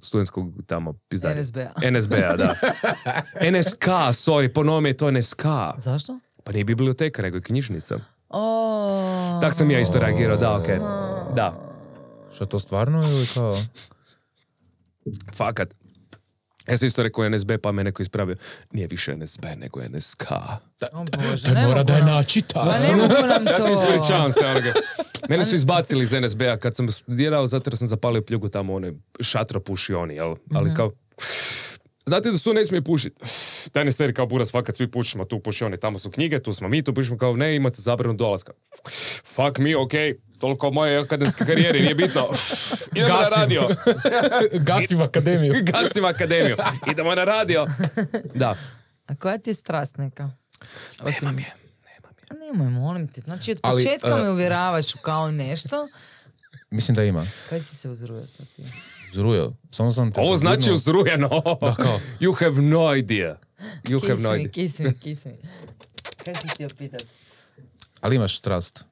studentskog tamo pizdarja. NSB-a. NSB-a, da. NSK, sorry, po novome je to NSK. Zašto? Pa nije biblioteka, nego je knjižnica. O, Tak sam ja isto reagirao, da, okej. Da, Što to stvarno ili kao... fakat. Ja sam isto rekao NSB, pa me neko ispravio. Nije više NSB, nego NSK. O Bože, Taj ne mora da je načita. Ne mogu nam Ja se ispričavam se, onoga. Mene su izbacili iz NSB-a kad sam studirao, zato jer sam zapalio pljugu tamo u onoj šatro pušioni, jel? Ali kao, Znate da su ne smije pušiti. Daj ne seri kao buras, fakat svi pušimo tu pušioni, tamo su knjige, tu smo mi, tu pišemo kao ne, imate zabranu dolaska. Fuck me, okej, toliko o mojoj akademske karijeri, nije bitno. Idemo Gasim. na radio. Gasim akademiju. Gasim akademiju. Idemo na radio. Da. A koja ti je strast neka? Osim... Nemam je. A Nemoj, molim te. Znači, od Ali, početka e, me uvjeravaš u kao nešto. Mislim da ima. Kaj si se uzrujao sad ti? Zrujao. Samo sam te Ovo znači podgurnuo. uzrujeno. Da, kao. You have no idea. You have Kiss no me, idea. kiss me, kiss me. Kaj si htio pitat? Ali imaš strast.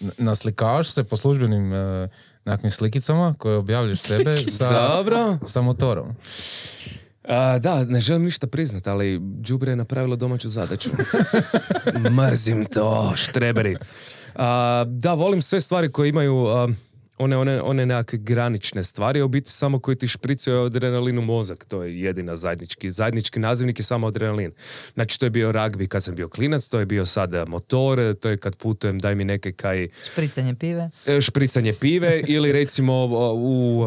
N- Naslikavaš se po službenim e, nekakvim slikicama koje objavljaš sebe sa, Dobro. sa motorom. A, da, ne želim ništa priznat, ali Đubre je napravilo domaću zadaću. Mrzim to, štreberi. A, da, volim sve stvari koje imaju a, one, one, one nekakve granične stvari, a u biti samo koji ti špricaju adrenalin u mozak. To je jedina zajednički. Zajednički nazivnik je samo adrenalin. Znači, to je bio ragbi kad sam bio klinac, to je bio sada motor, to je kad putujem, daj mi neke kaj Špricanje pive. e, špricanje pive ili recimo u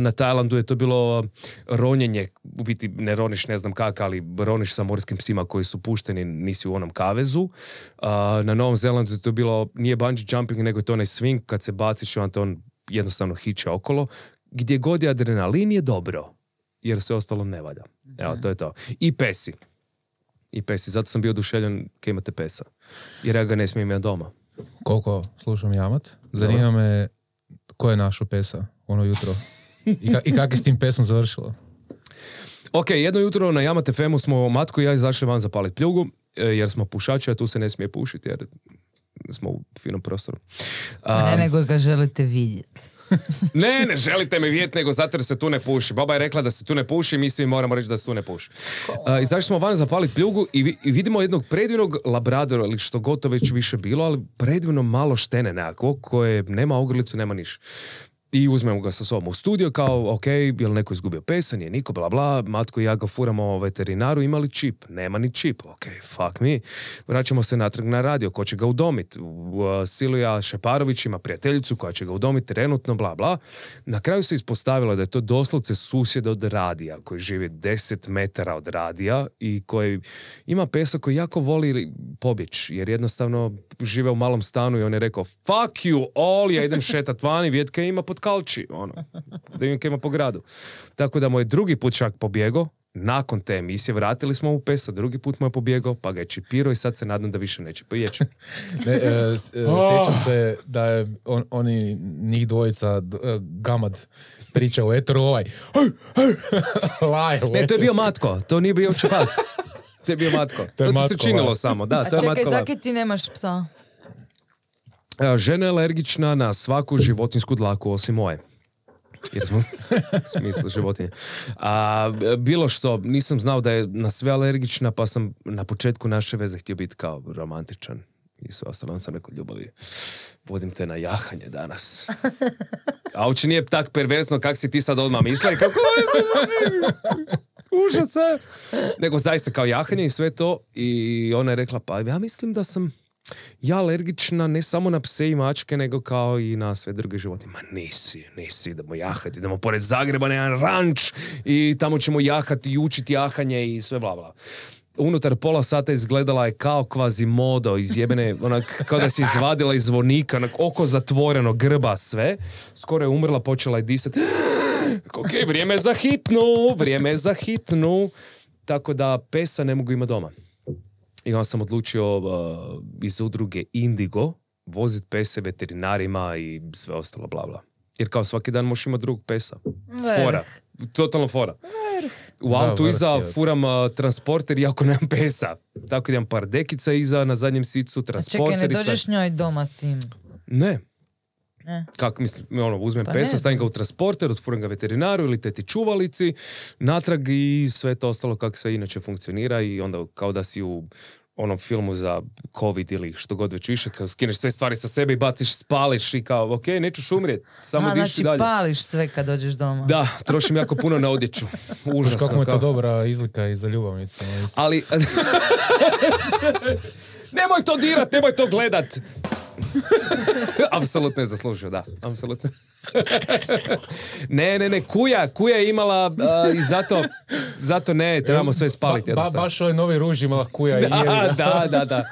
na Tajlandu je to bilo ronjenje, u biti ne roniš ne znam kak, ali roniš sa morskim psima koji su pušteni, nisi u onom kavezu. A, na Novom Zelandu je to bilo, nije bungee jumping, nego je to onaj swing, kad se baciš i on te on jednostavno hiće okolo. Gdje god je adrenalin je dobro, jer sve ostalo ne valja. Evo, to je to. I pesi. I pesi, zato sam bio oduševljen kad imate pesa. Jer ja ga ne smijem ja doma. Koliko slušam jamat, zanima me ko je našo pesa ono jutro. I, ka, I kak je s tim pesom završilo? Ok, jedno jutro na Yamat FM-u smo Matko i ja izašli van zapalit pljugu, e, jer smo pušači, a tu se ne smije pušiti, jer smo u finom prostoru. A, ne, nego ga želite vidjeti. ne, ne želite me vidjeti, nego zato jer se tu ne puši. Baba je rekla da se tu ne puši, mi svi moramo reći da se tu ne puši. A, izašli smo van zapalit pljugu i, vi- i vidimo jednog predivnog labradora, ili što god to već više bilo, ali predivno malo štene nekako, koje nema ogrlicu, nema niš. I uzmemo ga sa sobom u studio kao, ok, jel neko izgubio pesa, nije niko, bla bla, Matko i ja ga furamo veterinaru, imali čip, nema ni čip, ok, fuck me. Vraćamo se natrag na radio, ko će ga udomiti? Uh, Silvija Šeparović ima prijateljicu koja će ga udomiti trenutno, bla bla. Na kraju se ispostavilo da je to doslovce susjed od radija, koji živi 10 metara od radija i koji ima pesa koji jako voli pobjeći, jer jednostavno žive u malom stanu i on je rekao, fuck you all, ja idem šetat vani, vidjet kaj ima pod kalči, ono, da kaj ima po gradu. Tako da mu je drugi put čak pobjego, Nakon te emisije vratili smo mu pesa, drugi put mu je pobjegao, pa ga je čipirao i sad se nadam da više neće pojeći. Ne, e, e, sjećam se da je on, oni, njih dvojica, d- e, Gamad, priča u eteru, ovaj, laje u Ne, to je bio Matko, to nije bio uopće pas. To je bio Matko. To, je ti se Matko, činilo Lav. samo, da, A to je čekaj, Matko. Lav. zaki ti nemaš psa? Evo, žena je alergična na svaku životinsku dlaku osim moje. Jer smo u smislu životinje. A, bilo što, nisam znao da je na sve alergična, pa sam na početku naše veze htio biti kao romantičan. I sve ostalo, sam rekao, ljubavi, vodim te na jahanje danas. A uopće nije tak perverzno kak si ti sad odmah mislila i kako je to znači? Užas, a? Nego zaista kao jahanje i sve to. I ona je rekla, pa ja mislim da sam ja alergična ne samo na pse i mačke, nego kao i na sve druge životinje. Ma nisi, nisi, idemo jahati, idemo pored Zagreba na jedan ranč i tamo ćemo jahati i učiti jahanje i sve bla bla. Unutar pola sata izgledala je kao kvazimodo iz jebene, onak, kao da se izvadila iz zvonika, onak, oko zatvoreno, grba sve. Skoro je umrla, počela je disati. Ok, vrijeme je za hitnu, vrijeme je za hitnu. Tako da pesa ne mogu imati doma. I onda sam odlučio uh, iz udruge Indigo vozit pese veterinarima i sve ostalo bla bla. Jer kao svaki dan možeš imati drugog pesa. Fora. Totalno fora. U Da, autu vrh iza je. furam uh, transporter iako nemam pesa. Tako da imam par dekica iza na zadnjem sicu, A čekaj, transporter ne dođeš njoj doma s tim? Ne. Ne. Kako mislim, ono, uzmem Pa pesa, ne stavim ga u transporter, otvorim ga veterinaru ili teti čuvalici, natrag i sve to ostalo kako se inače funkcionira i onda kao da si u onom filmu za covid ili što god već više, kao skineš sve stvari sa sebe i baciš, spališ i kao, ok, nećeš umrijet, samo Aha, diši znači dalje. pališ sve kad dođeš doma. Da, trošim jako puno na odjeću. Užasno. kako mu je to kao- dobra izlika i za ljubavnicu. ono. Ali... nemoj to dirat, nemoj to gledat. apsolutno je zaslužio, da. Apsolutno. ne, ne, ne, kuja, kuja je imala a, i zato, zato ne, trebamo sve spaliti. Ba, ba, baš ovaj novi ruž imala kuja i jevi da, da, da, da.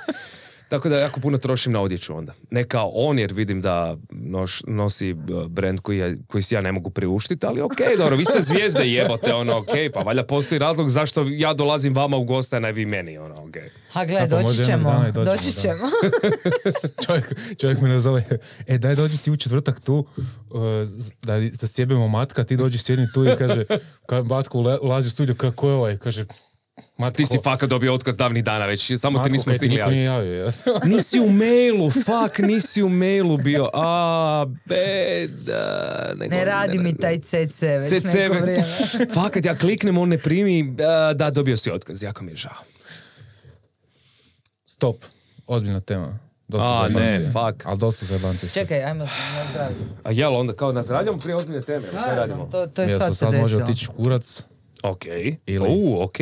Tako da jako puno trošim na odjeću onda. Ne kao on jer vidim da noš, nosi uh, brand koji, ja, koji si ja ne mogu priuštiti, ali ok, dobro, vi ste zvijezde jebote, ono, ok, pa valjda postoji razlog zašto ja dolazim vama u goste, a ne vi meni, ono, ok. Ha gle, pa doći ćemo, dana i dođemo, doći da. ćemo. čovjek, čovjek me nazove, e daj dođi ti u četvrtak tu, uh, z- da, da sjebemo matka, ti dođi sjedni tu i kaže, ka, matko ule- ulazi u studio, kako je ovaj, kaže, matko, Ti si fakat dobio otkaz davnih dana već, samo matko, ti nismo stigli niko javiti. nije javio. ja. Nisi u mailu, fuck, nisi u mailu bio. A, beda. nego- Ne radi mi taj CC već CC, neko vrijeme. fakat, ja kliknem, on ne primi, a, da, dobio si otkaz, jako mi je žao. Stop, ozbiljna tema. Dosta A, ne, fuck. Ali dosta zajebancije. Čekaj, ajmo se nazdraviti. A jel, onda kao nazdravljamo prije ozbiljne teme, kaj radimo? To, to je Ja sad se sad može desilo. otići kurac, Ok, Ili- u, ok.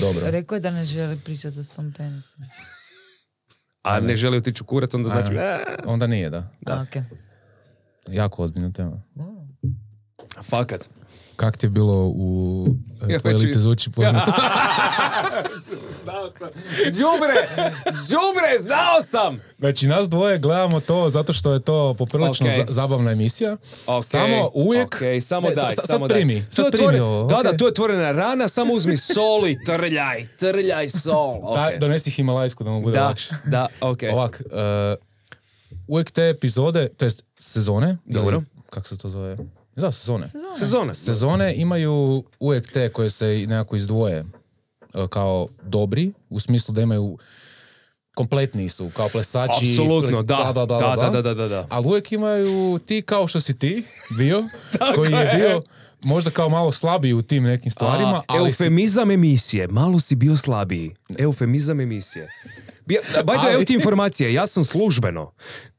dobro. Rekao je da ne želi pričati o svom penisu. A ne želi otići u kurac, onda znači, e, Onda nije, da. A, okej. Jako ozbiljna tema. fakat. Kak ti je bilo u Ja, tvoje znači- lice zvuči poznato? Znao sam. Đubre, đubre, znao sam! Znači, nas dvoje gledamo to zato što je to poprilično Ok. za- zabavna emisija. Ok, Samo uvijek... ok, samo Ne, daj, sa- sad samo daj. primi, Tu sad primi ovo, Da, da, tu je otvorena rana, samo uzmi sol i trljaj, trljaj sol. Daj, donesi himalajsku da mu bude Da, lakše. da, ok. Ovak, e, uvijek te epizode, to jest sezone, Dobro. kako se to zove? Da, sezone. Sezona. Sezone imaju uvijek te koje se nekako izdvoje e, kao dobri, u smislu da imaju kompletni su, kao plesači. Apsolutno, ples- da. bla, Da, bla. da, da, da, da. Ali uvijek imaju ti kao što si ti bio, koji je bio možda kao malo slabiji u tim nekim stvarima, A, ali si, eufemizam emisije, malo si bio slabiji. Eufemizam emisije. Way, Ali- evo ti informacije, ja sam službeno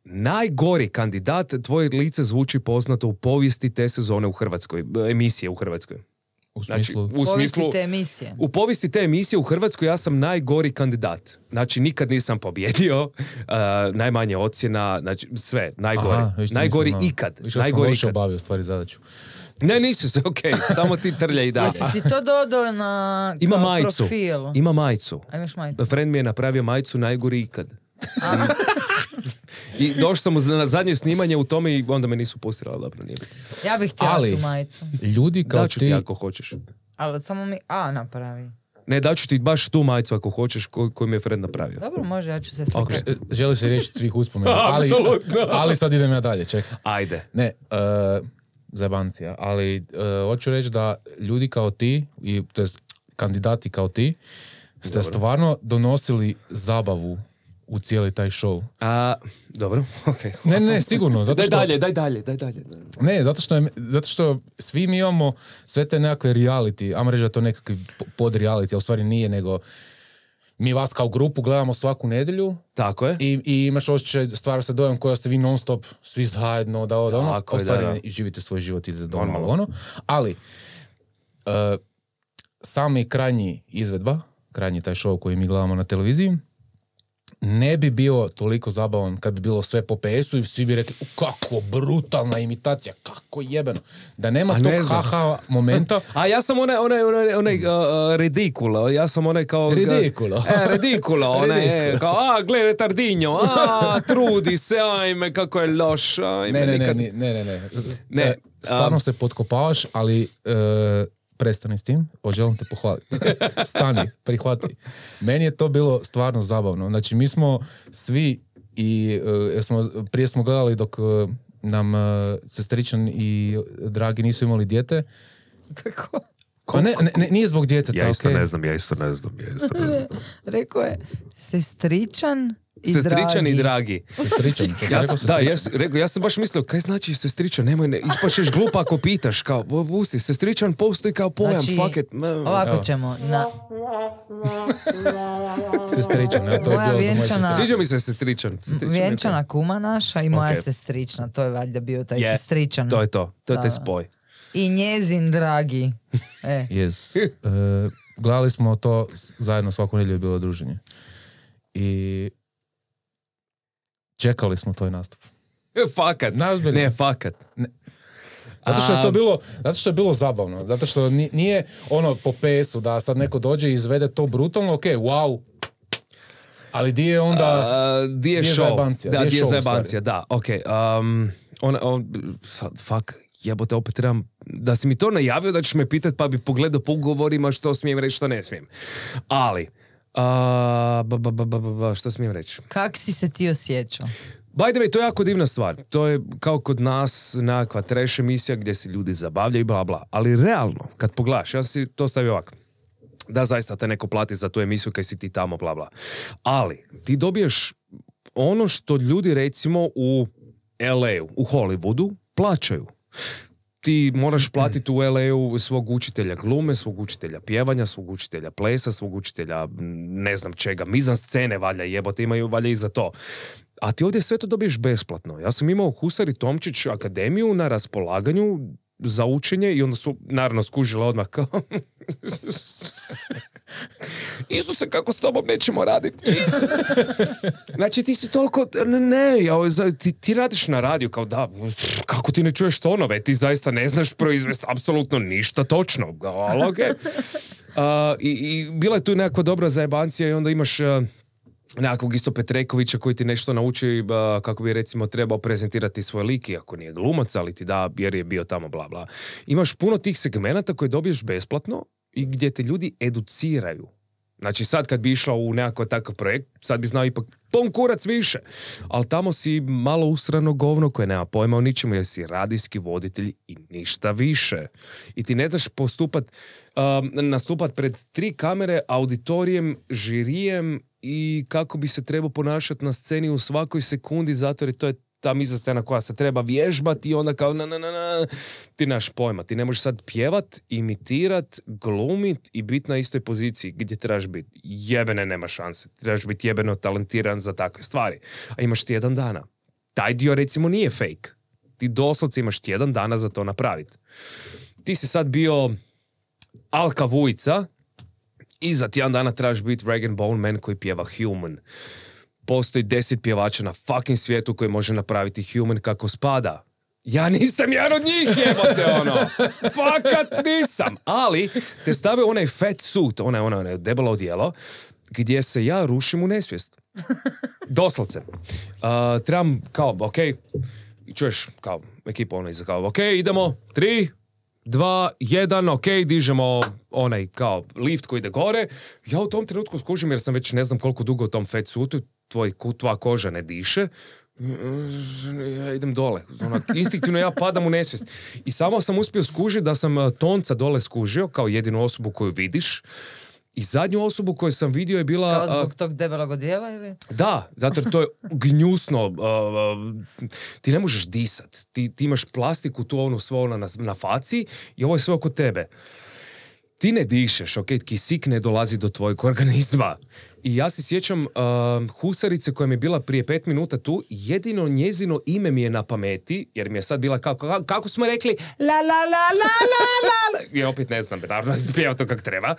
najgori kandidat, tvoje lice zvuči poznato u povijesti te sezone u Hrvatskoj, emisije u Hrvatskoj. u Znači, smislu... u Povijesti smislu... te emisije. U povijesti te emisije u Hrvatskoj ja sam najgori kandidat. Znači, nikad nisam pobjedio, uh, najmanje ocjena, znači sve, najgori. Aha, najgori nisam ikad. Sam najgori loše ikad. obavio stvari zadaću. Ne, nisu se, okej, samo ti trlja i dalje. Jesi si to dodao na Ima majicu. profil? Ima majicu. A imaš majicu? Friend mi je napravio majicu najgori ikad. I došao sam na zadnje snimanje u tome i onda me nisu pustili, ali dobro, nije. Ja bih htjela Ali- tu majicu. Ljudi kao Daću ti ti... ako hoćeš. Ali samo mi A napravi. Ne, daću ti baš tu majicu ako hoćeš koju, koju mi je Fred napravio. Dobro, može, ja ću se slikati. E, Želi se riješiti svih uspomena. ali, Apsolutno. ali sad idem ja dalje, čekaj. Ajde. Ne, uh, zajebancija, ali uh, hoću reći da ljudi kao ti, i, to jest kandidati kao ti, ste Dobro. stvarno donosili zabavu u cijeli taj show. A, dobro, okej. Ne, ne, sigurno, zato Daj što... dalje, daj dalje, daj dalje. Ne, zato što, je, zato što svi mi imamo sve te nekakve reality, ajmo reći da to nekakvi po- pod reality, a u stvari nije, nego mi vas kao grupu gledamo svaku nedjelju Tako je. i, i imaš osjećaj, stvara se dojam koja ste vi non stop svi zajedno, da ovo, da ono, Tako je, da, da. živite svoj život, idete doma, Normalno. ono. Ali, e, sami krajnji izvedba, krajnji taj show koji mi gledamo na televiziji, ne bi bio toliko zabavan kad bi bilo sve po PS-u i svi bi rekli "U, kako brutalna imitacija, kako jebeno. Da nema ne tog haha momenta, A ja sam onaj, onaj, onaj, onaj uh, uh, ridikulo, ja sam onaj kao... Ridikulo. E, ridikulo, onaj, e, kao, a, gle, retardinjo, a, trudi se, ajme, kako je loš, ajme, ne, ne, ne, nikad- ne, ne, ne. Ne, E, Stvarno um, se potkopavaš, ali e, prestani s tim, o, želim te pohvaliti. Stani, prihvati. Meni je to bilo stvarno zabavno. Znači, mi smo svi i e, smo, prije smo gledali dok e, nam e, sestričan i dragi nisu imali dijete. Kako? Pa ne, ne, ne, nije zbog djeteta, Ja isto okej. ne znam, ja isto ne znam, ja isto ne znam. Rekao je sestričan i Sestričan i dragi. dragi. Sestričan, to sam Ja, da, ja, rekao, ja sam baš mislio, kaj znači sestričan, nemoj, ne, ispačeš glupa ako pitaš, kao, "Bo, pusti, sestričan postoji kao pojam, Znači, fuck it. Ovako Evo. ćemo. Na, Sestričan, ja, to je bilo za moje vjenčana-. Sviđa mi se sestričan. sestričan vjenčana kuma naša i moja Ok. sestrična. To je valjda bio taj Je, sestričan. To je to, to je taj spoj. I njezin dragi. E. Yes. E, gledali smo to zajedno svaku nedjelju je bilo druženje. I čekali smo toj nastup. Fakat. Najozbiljnije. Ne, fakat. Zato što je to bilo, zato što je bilo zabavno. Zato što ni- nije ono po PS-u da sad neko dođe i izvede to brutalno, ok, wow. Ali di je onda... A, di je Di je show? zajebancija, Da, di je di je show u zajebancija, da, ok. Um, on, on, sad, fuck, jebote, opet trebam, da si mi to najavio da ćeš me pitat pa bi pogledao po ugovorima što smijem reći, što ne smijem. Ali, a, ba, ba, ba, ba, ba, ba, što smijem reći? Kak si se ti osjećao? By the way, to je jako divna stvar. To je kao kod nas nekakva trash emisija gdje se ljudi zabavljaju i bla bla. Ali realno, kad pogledaš, ja si to stavio ovako. Da, zaista te neko plati za tu emisiju kaj si ti tamo, bla bla. Ali, ti dobiješ ono što ljudi recimo u LA-u, u Hollywoodu, plaćaju. Ti moraš platiti u LA-u svog učitelja glume, svog učitelja pjevanja, svog učitelja plesa, svog učitelja m, ne znam čega, mizan scene valjda jebote, imaju valjda i za to. A ti ovdje sve to dobiješ besplatno. Ja sam imao Husari Tomčić akademiju na raspolaganju za učenje i onda su naravno skužile odmah kao Isuse, kako s tobom nećemo raditi? Znači ti si toliko, ne, ne ja, za- ti, ti radiš na radiju kao da, kako ti ne čuješ tonove, ti zaista ne znaš proizvesti apsolutno ništa točno. Ali okej. A, i, I bila je tu nekakva dobra zajebancija i onda imaš a, nekakvog isto Petrekovića koji ti nešto nauči a, kako bi recimo trebao prezentirati svoj lik, iako nije glumac, ali ti da jer je bio tamo bla bla. Imaš puno tih segmenata koje dobiješ besplatno i gdje te ljudi educiraju. Znači sad kad bi išla u nekakav takav projekt, sad bi znao ipak pom kurac više. Ali tamo si malo usrano govno koje nema pojma o ničemu jer si radijski voditelj i ništa više. I ti ne znaš postupat, um, nastupat pred tri kamere, auditorijem, žirijem i kako bi se trebao ponašati na sceni u svakoj sekundi zato jer to je ta miza scena koja se treba vježbati i onda kao na, na, na, na, ti nemaš pojma. Ti ne možeš sad pjevat, imitirat, glumit i biti na istoj poziciji gdje trebaš biti. Jebene nema šanse. Trebaš biti jebeno talentiran za takve stvari. A imaš tjedan dana. Taj dio recimo nije fake. Ti doslovce imaš tjedan dana za to napraviti. Ti si sad bio Alka Vujica i za tjedan dana trebaš biti Regan Bone Man koji pjeva Human postoji deset pjevača na fucking svijetu koji može napraviti human kako spada. Ja nisam jedan od njih, jebote, ono. Fakat nisam. Ali, te stave onaj fat suit, onaj, onaj, onaj debelo odijelo, gdje se ja rušim u nesvijest. Doslovce. Uh, trebam, kao, ok, čuješ, kao, ekipa ono iza, kao, ok, idemo, tri, dva, jedan, ok, dižemo onaj kao lift koji ide gore. Ja u tom trenutku skužim jer sam već ne znam koliko dugo u tom fat suitu, tvoj, tvoja koža ne diše. Ja idem dole. Onak, instinktivno ja padam u nesvijest. I samo sam uspio skužiti da sam uh, tonca dole skužio kao jedinu osobu koju vidiš. I zadnju osobu koju sam vidio je bila... Kao uh, zbog tog debelog odijela ili? da, zato jer to je gnjusno. uh, uh, ti ne možeš disat. Ti, ti imaš plastiku tu onu svo ono na, na faci i ovo je sve oko tebe. Ti ne dišeš, ok, kisik ne dolazi do tvojeg organizma. I ja se sjećam uh, husarice koja mi je bila prije pet minuta tu, jedino njezino ime mi je na pameti, jer mi je sad bila kako, kako, kako smo rekli, la la la la la la. I opet ne znam, naravno, ispijeva to kak treba.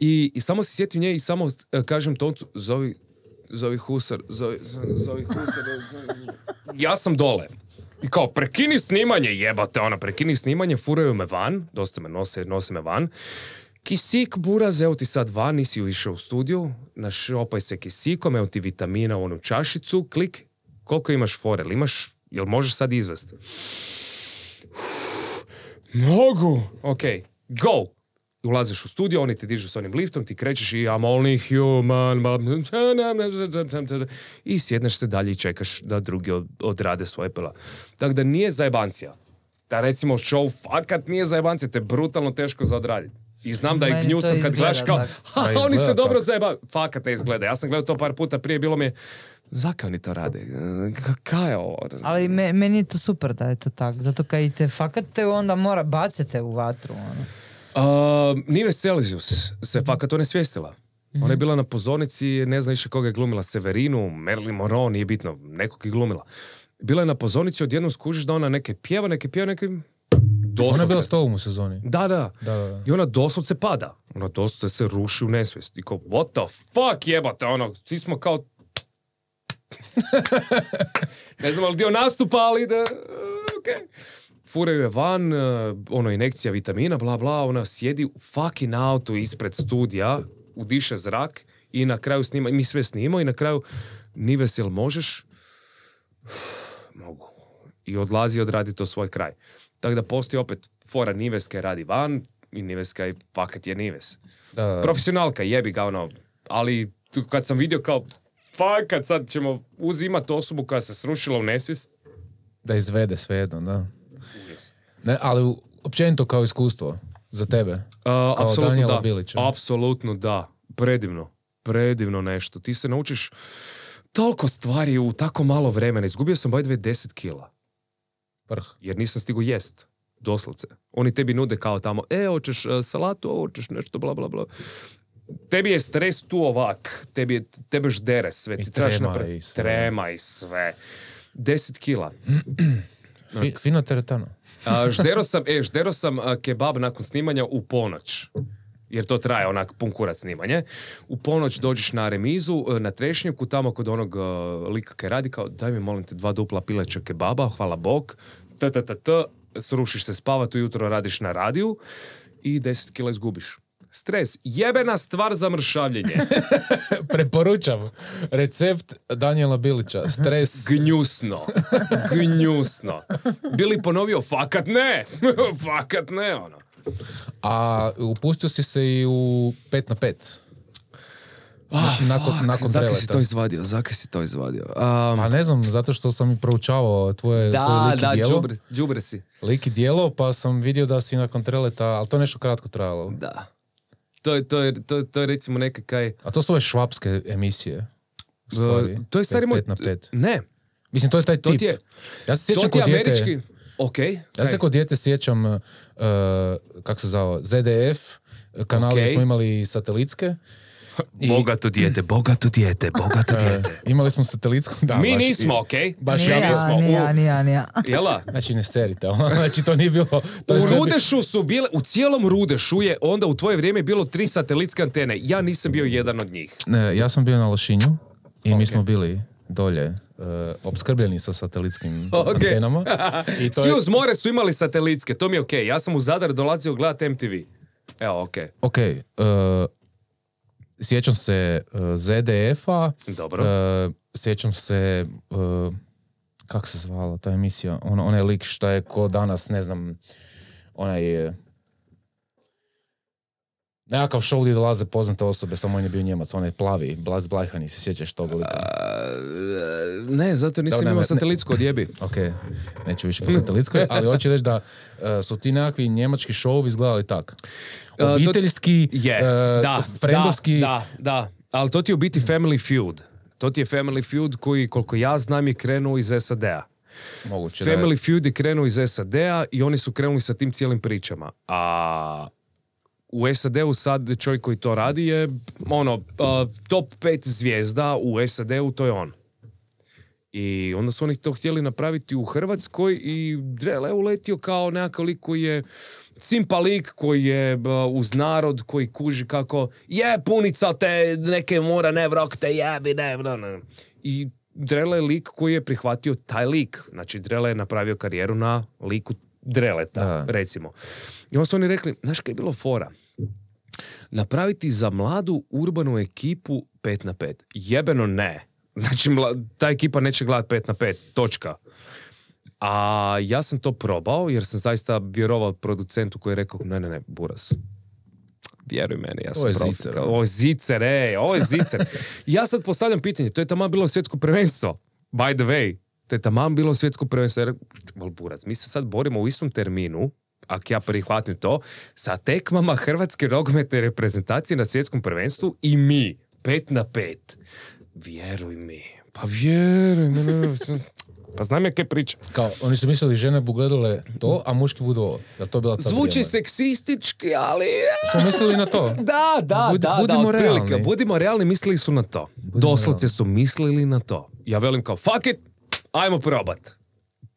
I, I samo se sjetim nje i samo uh, kažem toncu, zovi, zovi husar, zovi, zovi husar, zovi- ja sam dole. I kao, prekini snimanje, jebate, ona, prekini snimanje, furaju me van, dosta me nose, nose me van. Kisik, buraz, evo ti sad van, nisi išao u studiju, našopaj se kisikom, evo ti vitamina u onu čašicu, klik, koliko imaš forel, imaš, jel možeš sad izvesti? Mogu. Ok, go. Ulaziš u studio, oni te dižu s onim liftom, ti krećeš i I'm only human. I sjedneš se dalje i čekaš da drugi od- odrade svoje pila. Tako da nije zajebancija. Da recimo show fakat nije zajebancija, to je brutalno teško za odraditi. I znam da je Meni to gnjusno kad izgleda gledaš kao, ha, Pa oni se dobro zajebavaju. Fakat ne izgleda. Ja sam gledao to par puta prije, bilo mi je, zakaj oni to rade? Kaj je ovo? Ali me- meni je to super da je to tako. Zato kad i te fakat te onda mora bacite u vatru. Ono. Uh, Nives Celsius se fakat onesvijestila. Ona je bila na pozornici, ne znam više koga je glumila, Severinu, Marilyn Monroe, nije bitno, nekog je glumila. Bila je na pozornici, odjednom skužiš da ona neke pjeva, neke pjeva, neke... Doslovce. Ona je bila s tobom u sezoni. Da, da. Da, da, da. I ona doslovce pada. Ona doslovce se ruši u nesvijest. I kao, what the fuck jebate, ono, svi smo kao... ne znam ali dio nastupa, ali da... ok. Furaju je van, eh, ono, injekcija vitamina, bla, bla, ona sjedi u fucking autu ispred studija, udiše zrak i na kraju snima, mi sve snimamo i na kraju, Nives, jel možeš? Mogu. I odlazi i odradi to svoj kraj. Tako da postoji opet fora Niveske radi van i Niveska je fakat je Nives. Da. Profesionalka, jebi ga ono, ali tu kad sam vidio kao fakat sad ćemo uzimati osobu koja se srušila u nesvijest, Da izvede svejedno, da. Ne, ali općenito kao iskustvo za tebe. Uh, Kao apsolutno da. Bilića. Apsolutno da. Predivno. Predivno nešto. Ti se naučiš toliko stvari u tako malo vremena. Izgubio sam by the way 10 kila. Vrh. Jer nisam stigu jest. Doslovce. Oni tebi nude kao tamo, e, hoćeš e, salatu, hoćeš nešto, bla, bla, bla. Tebi je stres tu ovak. Tebi je, tebe ždere sve. I Ti trebaš trema napre- i sve. Trema i sve. 10 kila. Fi, fino teretano. A, ždero sam, e, ždero sam kebab nakon snimanja u ponoć. Jer to traje onak pun kurac snimanje. U ponoć dođeš na remizu, e, na trešnjaku, tamo kod onog e, lika kaj radi, kao daj mi molim te dva dupla pileća kebaba, hvala Bog, t, t, t, t, srušiš se spavat, ujutro radiš na radiju i 10 kila izgubiš. Stres, jebena stvar za mršavljenje. Preporučam recept Danijela Bilića. Stres. Gnjusno. Gnjusno. Bili ponovio, fakat ne. fakat ne, ono. A upustio si se i u 5 na 5. nakon, nakon Zakaj si to izvadio? Zakaj si to izvadio? Um, Pa ne znam, zato što sam i proučavao tvoje, tvoje da, lik i da, djelo. džubre, džubre si. Lik i djelo, pa sam vidio da si nakon treleta, ali to je nešto kratko trajalo. Da. To je, to je, to, je- to je recimo neka kaj... A to su ove švapske emisije. u stvari. Uh, to je stari Pet- moj... pet na pet. Ne, Mislim, to je taj to tip. ti je... Ja se sjećam To kod dijete, američki... Ok. ja se kod dijete sjećam, uh, kak se zvao, ZDF, kanali Ok. smo imali satelitske. I, Bogato dijete, bogato dijete, bogato uh, dijete. imali smo satelitsku, da. Mi baš, nismo, i- ok? Baš Ni ja ja, nismo. ni U- ja, ni ja, ni ja. Jela? Znači ne serite, ono, znači to nije bilo... To je U bi- Rudešu su bile, u cijelom Rudešu je onda u tvoje vrijeme bilo tri satelitske antene. Ja nisam bio jedan od njih. Ne, ja sam bio na Lošinju i mi Ok. smo bili dolje uh, opskrbljeni sa satelitskim Ok. antenama. I to Svi je, uz more su imali satelitske, to mi je okej. Ja sam u Zadar dolazio gledat MTV. Evo, okej. ok, uh, sjećam se uh, ZDF-a, Dobro. uh, sjećam se, uh, kak se zvala ta emisija, on, onaj lik šta je ko danas, ne znam, onaj... Nekakav show gdje dolaze poznate osobe, samo on je bio njemac, onaj plavi, Blas Blajhani, se sjećaš tog lika? Ne, zato nisam imao ne. satelitsku odjebi. Ok, neću više po satelitskoj, ali hoću reći da e, su ti nekakvi njemački showovi izgledali tak. to- Obiteljski, Je, e, da, frendovski, da, da, da. Ali to ti je u biti Family Feud. To ti je Family Feud koji, koliko ja znam, je krenuo iz SAD-a. moguće da je- Family Feud je krenuo iz SAD-a i oni su krenuli sa tim cijelim pričama. A u SAD-u sad čovjek koji to radi je ono, a, top 5 zvijezda u SAD-u, to je on. I onda su oni to htjeli napraviti u Hrvatskoj i Drele uletio kao nekakav lik koji je simpa lik koji je uz narod koji kuži kako je punica te neke mora ne vrok te jebi ne, ne, ne. I Drele je lik koji je prihvatio taj lik. Znači Drele je napravio karijeru na liku Dreleta, Da. recimo. I onda su oni rekli, znaš kaj je bilo fora? napraviti za mladu urbanu ekipu 5 na 5. Jebeno ne. Znači, mla- ta ekipa neće gledat 5 na 5, točka. A ja sam to probao jer sam zaista vjerovao producentu koji je rekao, ne, ne, ne, Buras, vjeruj meni, ja sam Ovo je profi. zicer, ono. Ovo je zicer, ej, ovo je zicer. ja sad postavljam pitanje, to je tamo bilo svjetsko prvenstvo, by the way. To je tamo bilo svjetsko prvenstvo. Jer, mal Buras, mi se sad borimo u istom terminu, ako ja prihvatim to, sa tekmama Hrvatske nogometne reprezentacije na svjetskom prvenstvu i mi, pet na pet. Vjeruj mi. Pa vjeruj mi. ne, ne, Pa znam ja kaj pričam. Kao, oni su mislili žene bu gledale to, a muški budu ovo. Jel to bila Zvuči vrijeme? seksistički, ali... Su mislili na to? Da, da, Budi- da, budimo da, realni. Budimo realni, mislili su na to. Doslovce su mislili na to. Ja velim kao, fuck it, ajmo probat.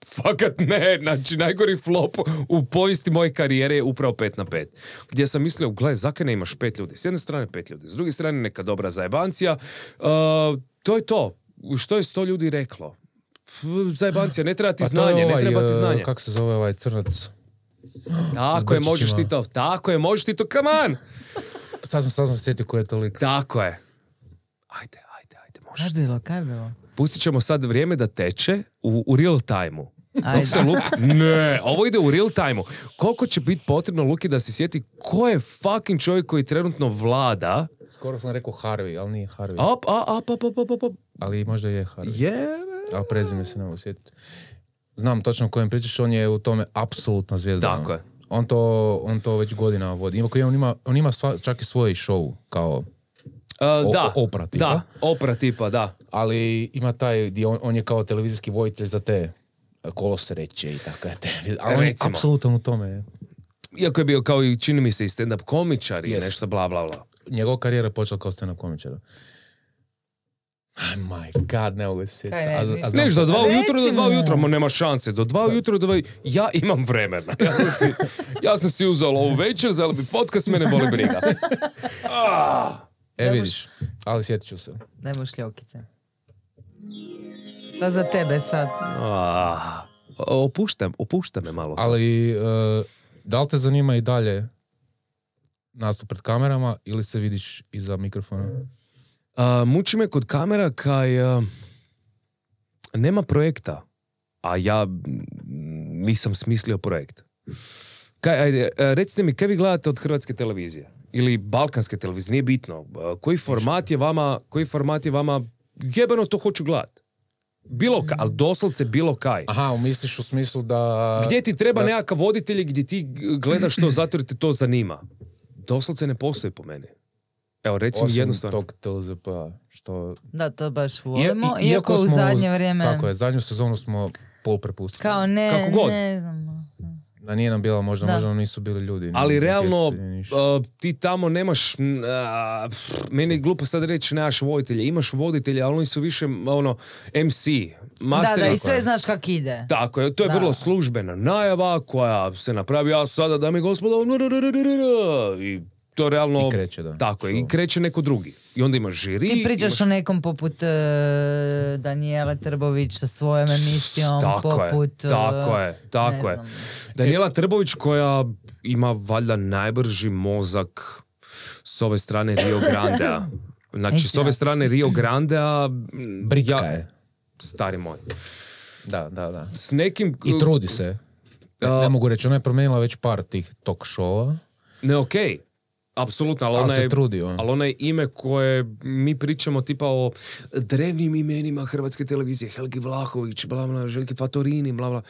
Fakat ne, znači najgori flop u povijesti moje karijere je upravo 5 na 5. Gdje sam mislio, gle, zakaj ne imaš pet ljudi? S jedne strane pet ljudi, s druge strane neka dobra zajebancija. Uh, to je to. Što je sto ljudi reklo? F, Zajebancija, ne treba ti Pa znanje, je ne ovaj, treba ti e, znanje. Kako se zove ovaj crnac? Tako je, možeš ti to, tako je, možeš ti to, come on! Sad sam, sad sam sjetio ko je to lik. Tako je. Ajde, ajde, ajde, možeš. Bilo, kaj je bilo? Pustit ćemo sad vrijeme da teče u, u real time-u. Dok se Luki... Ne, ovo ide u real time-u. Koliko će biti potrebno Luki da se sjeti ko je fucking čovjek koji trenutno vlada? Skoro sam rekao Harvey, ali nije Harvey. Op, a, op, op, op, op, op, op. Ali možda je Harvey. Je... Ali prezime se ne mogu sjetiti. Znam točno o kojem pričaš, on je u tome apsolutna zvijezda. Tako je. On to, on to već godinama vodi. Ima, on ima, on ima sva, čak i svoj show, kao, O- da, opera tipa. Da, opera tipa, da. ali ima taj, gdje on, on je kao televizijski vojitelj za te kolosreće i tako je te. Ali on je apsolutno u tome. Iako je bio kao i čini mi se i stand-up komičar i Yes. nešto bla bla bla. Njegova karijera je počela kao stand-up komičara. Oh my god, ne mogu se Neš, do dva ujutro, do dva ujutro, ma nema šanse, do dva ujutro, do dva... Ja imam vremena. Ja sam si, ja sam si uzeo ovu večer, za bi podcast, mene boli briga. E vidiš, ali sjetit ću se. Daj mu šljokice. To za tebe sad. Ah, opuštam, opušta me malo. Ali, e, da li te zanima i dalje nastup pred kamerama ili se vidiš iza mikrofona? A, muči me kod kamera kaj a, nema projekta, a ja nisam smislio projekt. Kaj, ajde, a, recite mi, kaj vi gledate od hrvatske televizije? Ili balkanske televizije, nije bitno. A, koji format je vama, koji format je vama, jebeno to hoću gledat. Bilo kaj, ali doslovce bilo kaj. Aha, misliš u smislu da... Gdje ti treba da- nekakav voditelj gdje ti gledaš to zato jer te to zanima. Doslovce ne postoji po meni. Evo, recimo Osim jednostavno. tog TLZP, što... Da, to baš volimo. i- iako, u smo- zadnje vrijeme... Tako je, zadnju sezonu smo pol prepustili. Kao ne, Kako god. ne znam. Da nije nam bila možda, Da. možda nam nisu bili ljudi. Ali realno, uh, ti tamo nemaš, pff, meni je glupo sad reći nemaš voditelja, imaš voditelja, ali oni su više ono, MC, Da, master. da, i sve znaš kak ide. Tako je, to je Da. vrlo službena najava koja se napravi, ja sada, dame i gospodo, i to realno... I kreće, da. Tako je, i kreće neko drugi. I onda imaš žiri. Ti pričaš imaš... o nekom poput e, Danijele Trbović sa svojom emisijom, Tako je, poput... e, tako je, tako je. znam. Daniela Trbović koja ima valjda najbrži mozak s ove strane Rio Grandea. Znači, s ove strane Rio Grandea... m, Britka ja- je. Stari moj. Da, da, da. S nekim... I trudi se. Ne, ne mogu reći, ona je promijenila već par tih talk showa. Ne, okej. Apsolutno, ali Ali ona je... trudi, on. Ali ona je ime koje mi pričamo tipa o drevnim imenima Hrvatske televizije, Helgi Vlahović, bla bla, Željki Fatorini, bla bla.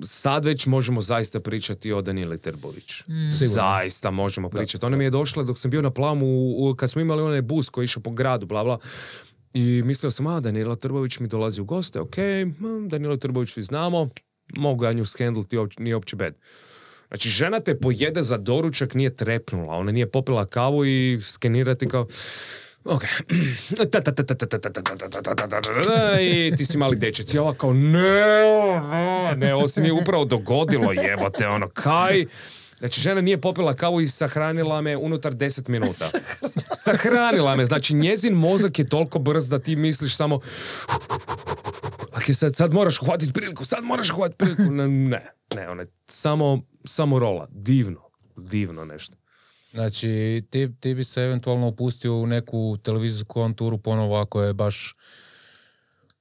Sad već možemo zaista pričati o Danili Terbović. Sigurno. Zaista možemo pričati. Ona mi je došla dok sam bio na plamu, u- u- kad smo imali onaj bus koji je išao po gradu, bla bla. I mislio sam, a Danila Trbović mi dolazi u goste, ok, hm, Danila Trbović svi znamo, mogu ja nju shendliti, uopće- nije uopće bed. Znači, žena te pojede za doručak, nije trepnula, ona nije popila kavu i skenirati kao... Ok. I ti si mali dečec. I ova kao, ne, ne, ne, ovo se nije upravo dogodilo, jebote, ono, kaj? Znači, žena nije popila kavu i sahranila me unutar 10 minuta. Sahranila me. Znači, njezin mozak je toliko brz da ti misliš samo... Ok, sad, sad moraš uhvatiti priliku, sad moraš uhvatiti priliku. Ne, ne, ne, ona samo samo rola. Divno, divno nešto. Znači, ti, ti bi se eventualno upustio u neku televizijsku avanturu ponovo ako je baš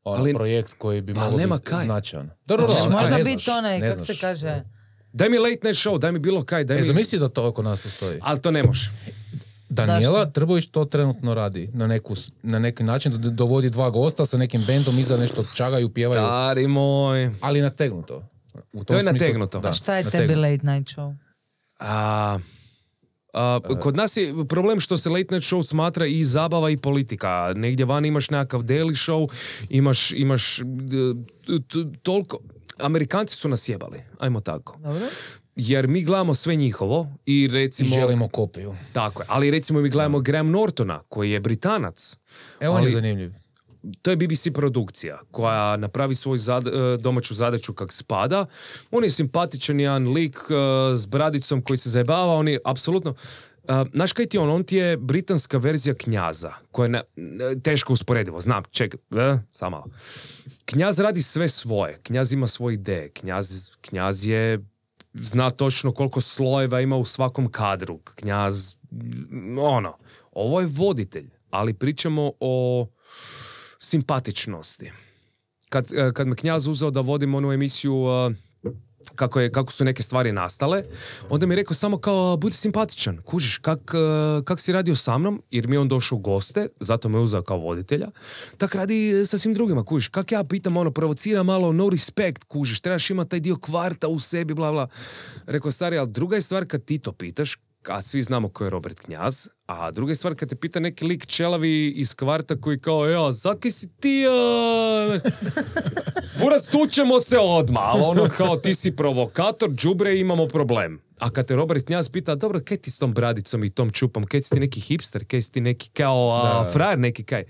ono, Ali- projekt koji bi pa mogao nema biti kaj. značajan. Dobro, dobro, možda biti onaj, kako se kaže, Daj mi late night show, daj mi bilo kaj, daj E, mi... zamisli da to kod nas postoji. Ali to ne može. Daniela Trbović to trenutno radi na, neku, na neki način, da dovodi dva gosta sa nekim bendom, iza nešto čagaju, pjevaju, Stari moj. ali nategnuto. U tom To je smislu- nategnuto. Da, šta je tebi nategnuto. late night show? A, a, kod nas je problem što se late night show smatra i zabava i politika. Negdje van imaš nekakav daily show, imaš, imaš e, toliko... Amerikanci su nas jebali, ajmo tako. Dobro? Jer mi gledamo sve njihovo i I recimo... želimo kopiju. Tako je, ali recimo mi gledamo Graham Nortona, koji je Britanac. E, on Ali- je zanimljiv. To je BBC produkcija koja napravi svoju zad- e, domaću zadaću kak spada. On je simpatičan jedan lik e, s bradicom koji se zajebava, on je apsolutno... Uh, znaš kaj ti on? On ti je britanska verzija knjaza, koja je na- teško usporedivo. Znam, čekaj, e, samo. Knjaz radi sve svoje. Knjaz ima svoje ideje. Knjaz, knjaz je zna točno koliko slojeva ima u svakom kadru. Knjaz, ono, ovo je voditelj, ali pričamo o simpatičnosti. Kad, e, kad me knjaz uzeo da vodim onu emisiju e, kako, je, kako su neke stvari nastale, onda mi je rekao samo kao, budi simpatičan, kužiš, kak, e, kak si radio sa mnom, jer mi je on došao goste, zato me uzeo kao voditelja, tak radi sa svim drugima, kužiš, kak ja pitam, ono, provocira malo, no respect, kužiš, trebaš imati taj dio kvarta u sebi, bla, bla. Rekao, stari, ali druga je stvar kad ti to pitaš, kad svi znamo ko je Robert Knjaz, a druga je stvar kad te pita neki lik čelavi iz kvarta koji kao, ja, zaki si ti, a... Buras, tučemo se odmah, ali ono kao ti si provokator, džubre, imamo problem. A kad te Robert Knjaz pita, dobro, kaj ti s tom bradicom i tom čupom, kaj si ti neki hipster, kaj si ti neki kao a, frajer neki kaj?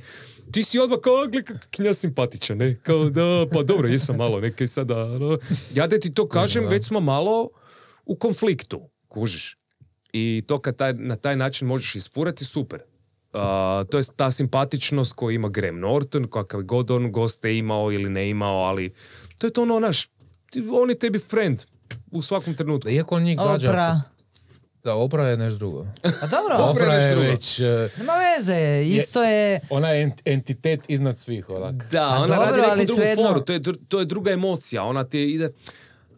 Ti si odmah kao, a, gle, knjaz simpatičan, ne? Kao, da, pa dobro, jesam malo, nekaj sada, no. Ja da ti to kažem, već smo malo u konfliktu, kužiš. I to kad taj, na taj način možeš isfurati, super. A, to je ta simpatičnost koju ima Graham Norton, kakav god on goste imao ili ne imao, ali to je to ono naš, on je tebi friend u svakom trenutku. Iako on njih gađa... Opra. Da, Opra je nešto drugo. Pa dobro, Opra Opra je je drugo. već... e, nema veze, isto je... Ona je ent- entitet iznad svih, onak. Da, A ona dobro, radi neku drugu foru, to je, to je druga emocija, ona ti ide...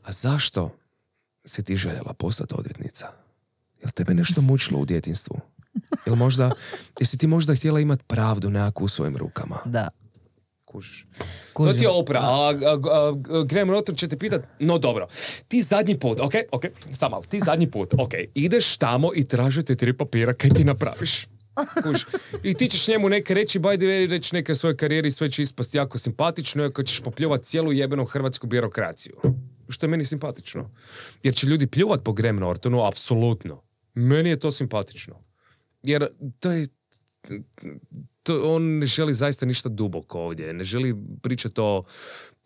A zašto si ti željela postati odvjetnica? Jel tebe nešto mučilo u djetinstvu? Jel možda, jesi ti možda htjela imati pravdu nekakvu u svojim rukama? Da. Kužiš. Kužim. To ti je opra, a, a, a, a Graham Norton će te pitat, no dobro, ti zadnji put, ok, ok, samo malo, ti zadnji put, ok, ideš tamo i tražite tri papira, kaj ti napraviš? Kužiš. I ti ćeš njemu neke reći, by the way, reći neke svoje karijeri, sve će ispasti jako simpatično, ako ćeš popljuvati cijelu jebenu hrvatsku birokraciju. Što je meni simpatično. Jer će ljudi pljuvat po Graham Nortonu, apsolutno. Meni je to simpatično. Jer to je to, on ne želi zaista ništa duboko ovdje. Ne želi pričati o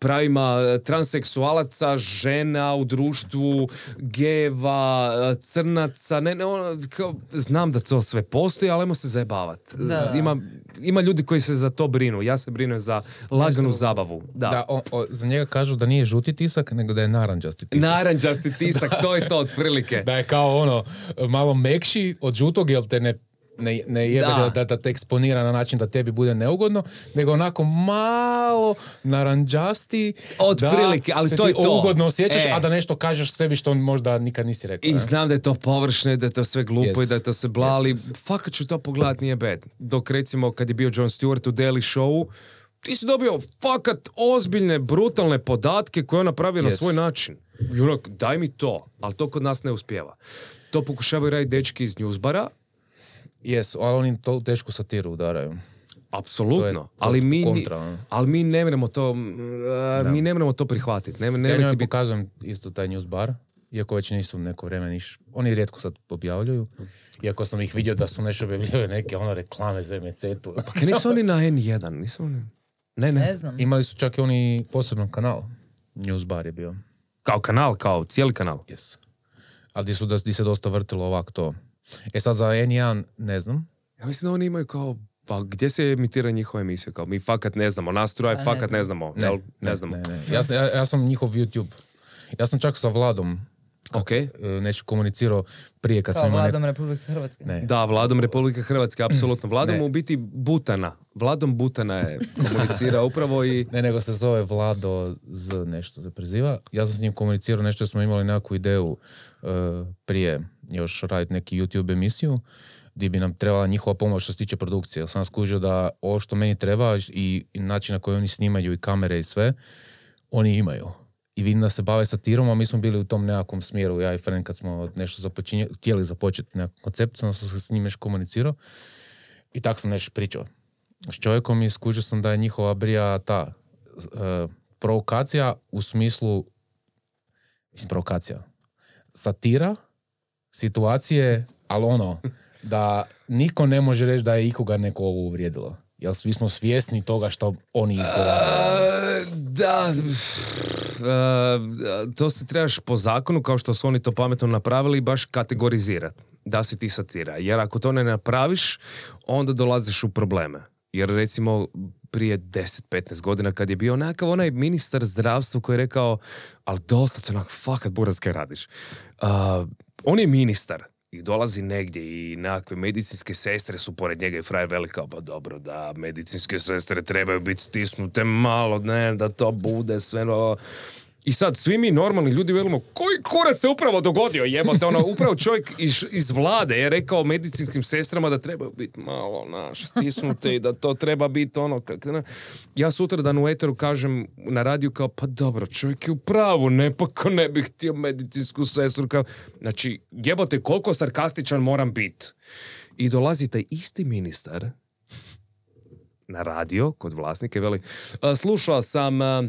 pravima e, transseksualaca, žena u društvu, geva, e, crnaca. Ne, ne, ono, kao, znam da to sve postoji, ali ajmo se zajebavat. Da. Ima, ima ljudi koji se za to brinu. Ja se brinem za laganu zabavu. Da. Da, o- o- za njega kažu da nije žuti tisak, nego da je naranđasti tisak. Naranđasti tisak, to je to otprilike. Da je kao ono, malo mekši od žutog, jer te ne ne, ne jebe Da. da. Da, te eksponira na način da tebi bude neugodno, nego onako malo naranđasti. Otprilike, da ali se to ti je to. ugodno osjećaš, E. a da nešto kažeš sebi što možda nikad nisi rekao. I ne? znam da je to površno da je to sve glupo Yes. i da je to sve bla, ali Yes, yes. fakat ću to pogledat, nije bad. Dok recimo kad je bio Jon Stewart u Daily Showu, ti si dobio fakat ozbiljne, brutalne podatke koje je on napravio na svoj način. I onak, daj mi to, ali to kod nas ne uspjeva. To pokušavaju raditi dečki iz Newsbara, Jes, ali oni to tešku satiru udaraju. Apsolutno, ali, mi, kontra, ono. ali mi ne mremo to, a, mi ne mremo to prihvatiti. Ne, ne Ja njoj ti biti pokazujem isto taj news bar, iako već nisu neko vrijeme niš... Oni rijetko sad objavljuju. Iako sam ih vidio da su nešto objavljivali neke ono reklame za MCT-u. Kaj nisu oni na N1, nisu oni... Ne, ne, Ne znam. Imali su čak i oni poseban kanal. News bar je bio. Kao kanal, kao cijeli kanal. Yes. Ali di, su, da, di se dosta vrtilo ovak to. E sad za N1 ne znam. Ja mislim da oni imaju kao, pa gdje se emitira njihova emisija? Kao, mi fakat ne znamo, nas troje Pa ne fakat znam. ne znamo. Ne, ne, znamo. Ne, ne. Ja, sam, ja, ja sam njihov YouTube. Ja sam čak sa Vladom Ok. e, nešto komunicirao prije kad sam Kao imao nek- vladom Republike Hrvatske. Ne. Da, Vladom Republike Hrvatske, apsolutno. Vladom Ne. u biti Butana. Vladom Butana je komunicirao upravo i... Ne, nego se zove Vlado Z nešto se preziva. Ja sam s njim komunicirao nešto jer smo imali nekakvu ideju e, prije još raditi neki YouTube emisiju gdje bi nam trebala njihova pomoć što se tiče produkcije. Sam skužio da ovo što meni treba i, način na koji oni snimaju i kamere i sve, oni imaju. I vidim da se bave satirom, a mi smo bili u tom nekakvom smjeru, ja i Fren kad smo nešto započinje, htjeli započeti nekakav koncept, sam se s njim još komunicirao i tako sam nešto pričao s čovjekom i skužio sam da je njihova brija ta e, provokacija u smislu mislim provokacija satira situacije ali ono da niko ne može reći da je ikoga neko ovo uvrijedilo jer svi smo svjesni toga što oni izgovaraju da, e, to se trebaš po zakonu, kao što su oni to pametno napravili, baš kategorizirati. Da si ti satira. Jer ako to ne napraviš, onda dolaziš u probleme. Jer recimo prije 10-15 godina kad je bio nekakav onaj ministar zdravstva koji je rekao ali dosta onak, fakat buraz kaj radiš. A, on je ministar i dolazi negdje i nekakve medicinske sestre su pored njega i frajer velika, pa dobro da medicinske sestre trebaju biti stisnute malo, ne, da to bude sve no... I sad svi mi normalni ljudi velimo, koji kurac se upravo dogodio, jebote, ono, upravo čovjek iz, iz vlade je rekao medicinskim sestrama da trebaju biti malo, naš, stisnute i da to treba biti ono, kak, ne. ja sutra dan u eteru kažem na radiju kao, pa dobro, čovjek je u pravu, ne, pa ko ne bih htio medicinsku sestru, kao, znači, jebote, koliko sarkastičan moram biti. I dolazi taj isti ministar, na radio kod vlasnike veli "A, slušao sam a,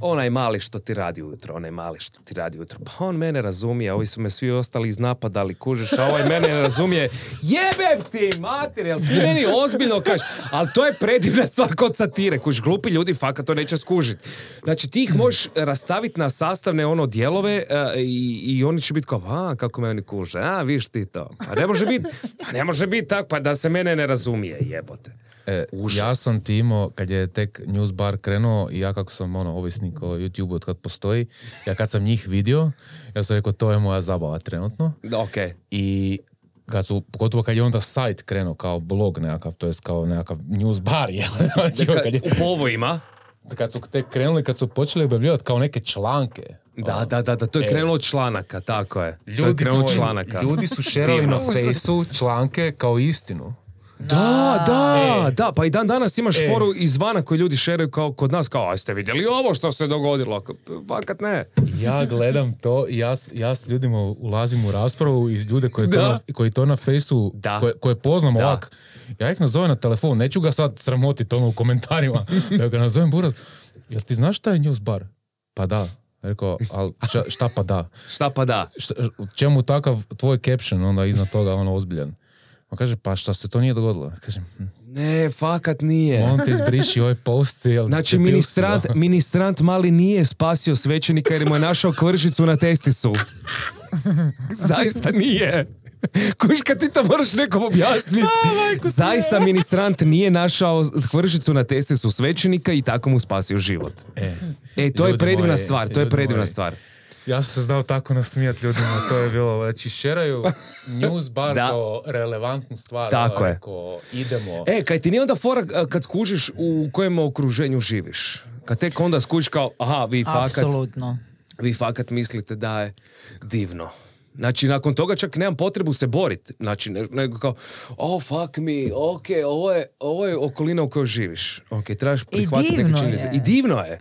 onaj mali što ti radi ujutro, onaj mali što ti radi ujutro. Pa on mene razumije, ovi su me svi ostali iznapadali, kužiš, a ovaj mene ne razumije. Jebem ti, mater, jel ti meni ozbiljno kažeš? Ali to je predivna stvar kod satire, kužiš, glupi ljudi fakat to neće skužiti. Znači ti ih možeš rastaviti na sastavne ono dijelove a, i, i oni će biti kao, a, kako me oni kuže, a, viš ti to. Pa ne može biti, pa ne može biti tako, pa da se mene ne razumije, jebote. E, Užas. ja sam ti imao, kad je tek news bar krenuo i ja kako sam ono, ovisnik o YouTube od kad postoji, ja kad sam njih vidio, ja sam rekao to je moja zabava trenutno. Ok. I kad su, pogotovo kad je onda sajt krenuo kao blog nekakav, to jest kao nekakav news bar, jel? Znači, kad, je, U povojima. kad su tek krenuli, kad su počeli objavljivati kao neke članke. Da, da, da, da, to je E. krenulo od članaka, tako je. to je krenulo od članaka. ljudi su šerali na fejsu članke kao istinu. Da, da, E. da, pa i dan danas imaš E. foru izvana koju ljudi šeraju kao kod nas, kao, a ste vidjeli ovo što se dogodilo? Fakat ne. Ja gledam to i ja, ja s ljudima ulazim u raspravu iz ljude koji to, na, koji to na fejsu, Da. koje, koje poznam Da. ovak, ja ih nazovem na telefon, neću ga sad sramotiti ono u komentarima, da ga nazovem buraz, jel ti znaš šta je news bar? Pa da. Rekao, ali šta, šta pa da? Šta pa da? Šta, čemu takav tvoj caption onda iznad toga ono ozbiljan? On kaže, pa šta se to nije dogodilo? Kažem, hm, Ne, fakat nije. on te izbriši ovaj post, jel Znači, si, ministrant, ministrant mali nije spasio svećenika jer mu je našao kvržicu na testisu. Zaista nije. Kuš kad ti to moraš nekom objasniti. Zaista ministrant nije našao kvržicu na testisu svećenika i tako mu spasio život. E, E, to je predivna moji, stvar, to je predivna moji. stvar. Ja sam se znao tako nasmijat ljudima, to je bilo, znači šeraju news bar Da. kao relevantnu stvar. Tako je. Rekao, idemo. E, kaj ti nije onda fora kad skužiš u kojem okruženju živiš? Kad tek onda skužiš kao, aha, vi fakat, Apsolutno. vi fakat mislite da je divno. Znači, nakon toga čak nemam potrebu se boriti. Znači, ne- nego kao, oh, fuck me, ok, ovo je, ovo je okolina u kojoj živiš. Ok, trebaš prihvatiti neke činjenice. je. I divno je.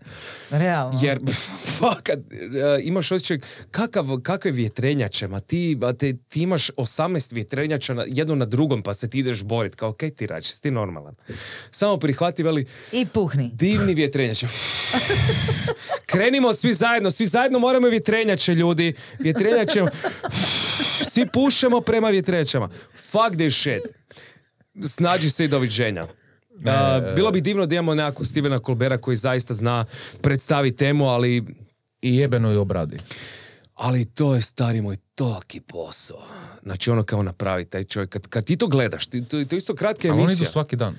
Realno. Jer, fakat, e, imaš osjećaj, kakav, kakve vjetrenjače, ma ti, ma te, ti imaš 18 vjetrenjača na, jedno na drugom, pa se ti ideš borit, kao, kaj ti rači, ti normalan. Samo prihvati, veli, I puhni. divni vjetrenjače. Krenimo svi zajedno, svi zajedno moramo vjetrenjače, ljudi. Vjetrenjače, svi pušemo prema vjetrenjačama. Fuck this shit. Snađi se i doviđenja. A, bilo bi divno da imamo nekakvog Stevena Colbera koji zaista zna predstaviti temu, ali I jebeno je obradi. ali to je stari moj toliki posao. Znači ono kao napravi taj čovjek. Kad, kad ti to gledaš, ti, to, to je isto kratka Ali oni idu emisija. svaki dan.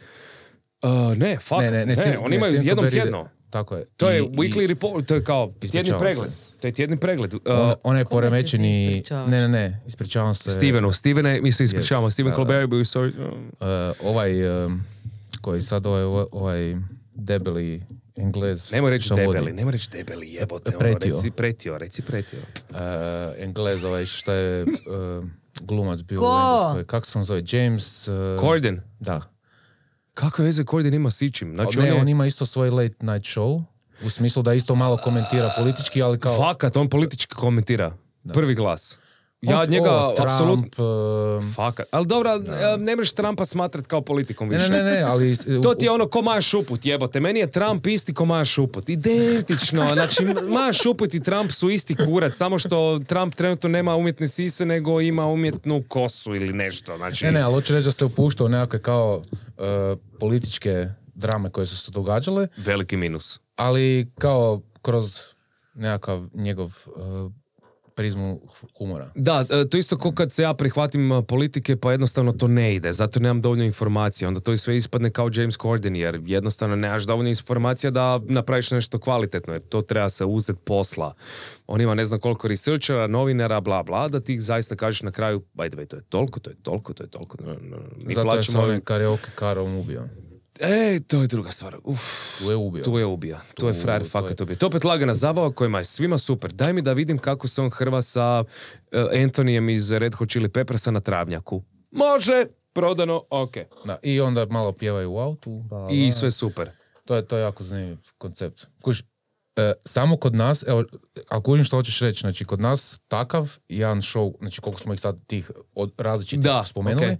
Uh, ne, fuck. Ne, ne, ne, Steven- oni ne, imaju Steven jednom tjedno. Tako je. To je I- weekly i- report, to je kao tjedni Ispričavam pregled. se. To je tjedni pregled. Uh, On, on je poremećeni... Ne, ne, ne, ispričavam se. Stevenu, Stevene, mi se ispričavamo. Yes, Steven Colbert je bio sorry. Uh, ovaj, um, koji sad ovaj, ovaj debeli englez... Nemoj reći što vodi. debeli, nemoj reći debeli, jebote. ono, Pretio. reci pretio, reci pretio. Uh, englez ovaj što je uh, glumac bio Ko? u Engleskoj. Kako se on zove? James... Uh, Corden. Da. Kakve veze Corden ima s ičim? Znači, ne, on je... on ima isto svoj late night show. U smislu da isto malo komentira politički, ali kao... Fakat, on politički komentira. Prvi glas. Ja on- njega, apsolutno... um, Fakat. Ali dobro, e, ne možeš Trumpa smatrat kao politikom ne, više. ne, ne, ne, ali... To ti je ono ko Maja Šuput, jebote. Meni je Trump isti ko Maja Šuput. Identično. Znači, Maja Šuput i Trump su isti kurac, samo što Trump trenutno nema umjetne sise, nego ima umjetnu kosu ili nešto. Znači, Ne, ne, ali hoću reći da se upuštao nekakve kao uh, političke drame koje su se događale, veliki minus. Ali kao kroz nekakav njegov uh, prizmu humora. Da, e, to isto kao kad se ja prihvatim e, politike, pa jednostavno to ne ide, zato nemam dovoljno informacija. Onda to i sve ispadne kao James Corden, jer jednostavno nemaš dovoljno informacija da napraviš nešto kvalitetno, jer to treba se uzeti posla. On ima ne znam koliko researchera, novinara, bla, bla, da ti zaista kažeš na kraju, by the way, to je toliko, to je toliko, to je toliko. Mi Zato je sa ovim- karaoke karom ubio. E, to je druga stvar. Uf. Tu je ubio. Tu je ubija. Tu je Tu- frajer to fakat je- ubija. To je opet lagana zabava kojima je svima super. Daj mi da vidim kako se on hrva sa uh, Antonijem iz Red Hot Chili Peppersa na travnjaku. Može, prodano, ok. Da, I onda malo pjevaju u autu. bla, I sve super. To je, to je jako zanimljiv koncept. Kuš, e, samo kod nas, evo, ako kužim što hoćeš reći, znači kod nas takav jedan show, znači koliko smo ih sad tih od različitih Da, spomenuli, okej.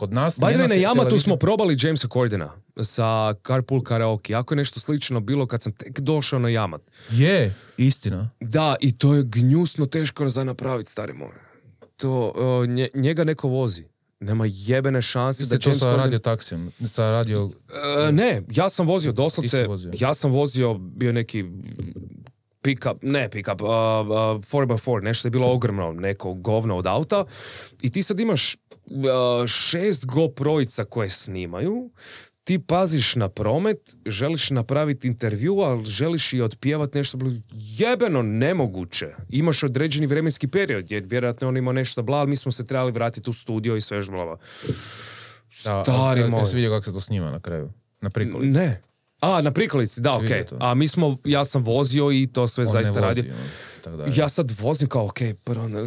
Kod nas By the na Yamatu smo probali Jamesa Cordena sa Carpool Karaoke. Ako je nešto slično bilo kad sam tek došao na Yamat. Je, istina. Da, i to je gnjusno teško za napraviti, stari moj. To, uh, nje- njega neko vozi. Nema jebene šanse da to sa Corden... radio taksijem, sa radio... E, ne, ja sam vozio doslovce, vozio. ja sam vozio, bio neki pick-up, ne pick-up, uh, uh, 4x4, nešto je bilo ogromno, neko govno od auta i ti sad imaš uh, šest GoProjica koje snimaju, ti paziš na promet, želiš napraviti intervju, ali želiš i otpjevat nešto, jebeno nemoguće. Imaš određeni vremenski period, jer vjerojatno on imao nešto bla, ali mi smo se trebali vratiti u studio i sve žblava. Da, Stari moj. Jesi vidio kako se to snima na kraju? Na prikolici. Ne. A, na prikolici, da, Si ok. vidio to? A mi smo, ja sam vozio i to sve On zaista radio. ono, Ja sad vozim kao, ok, prvo, ne,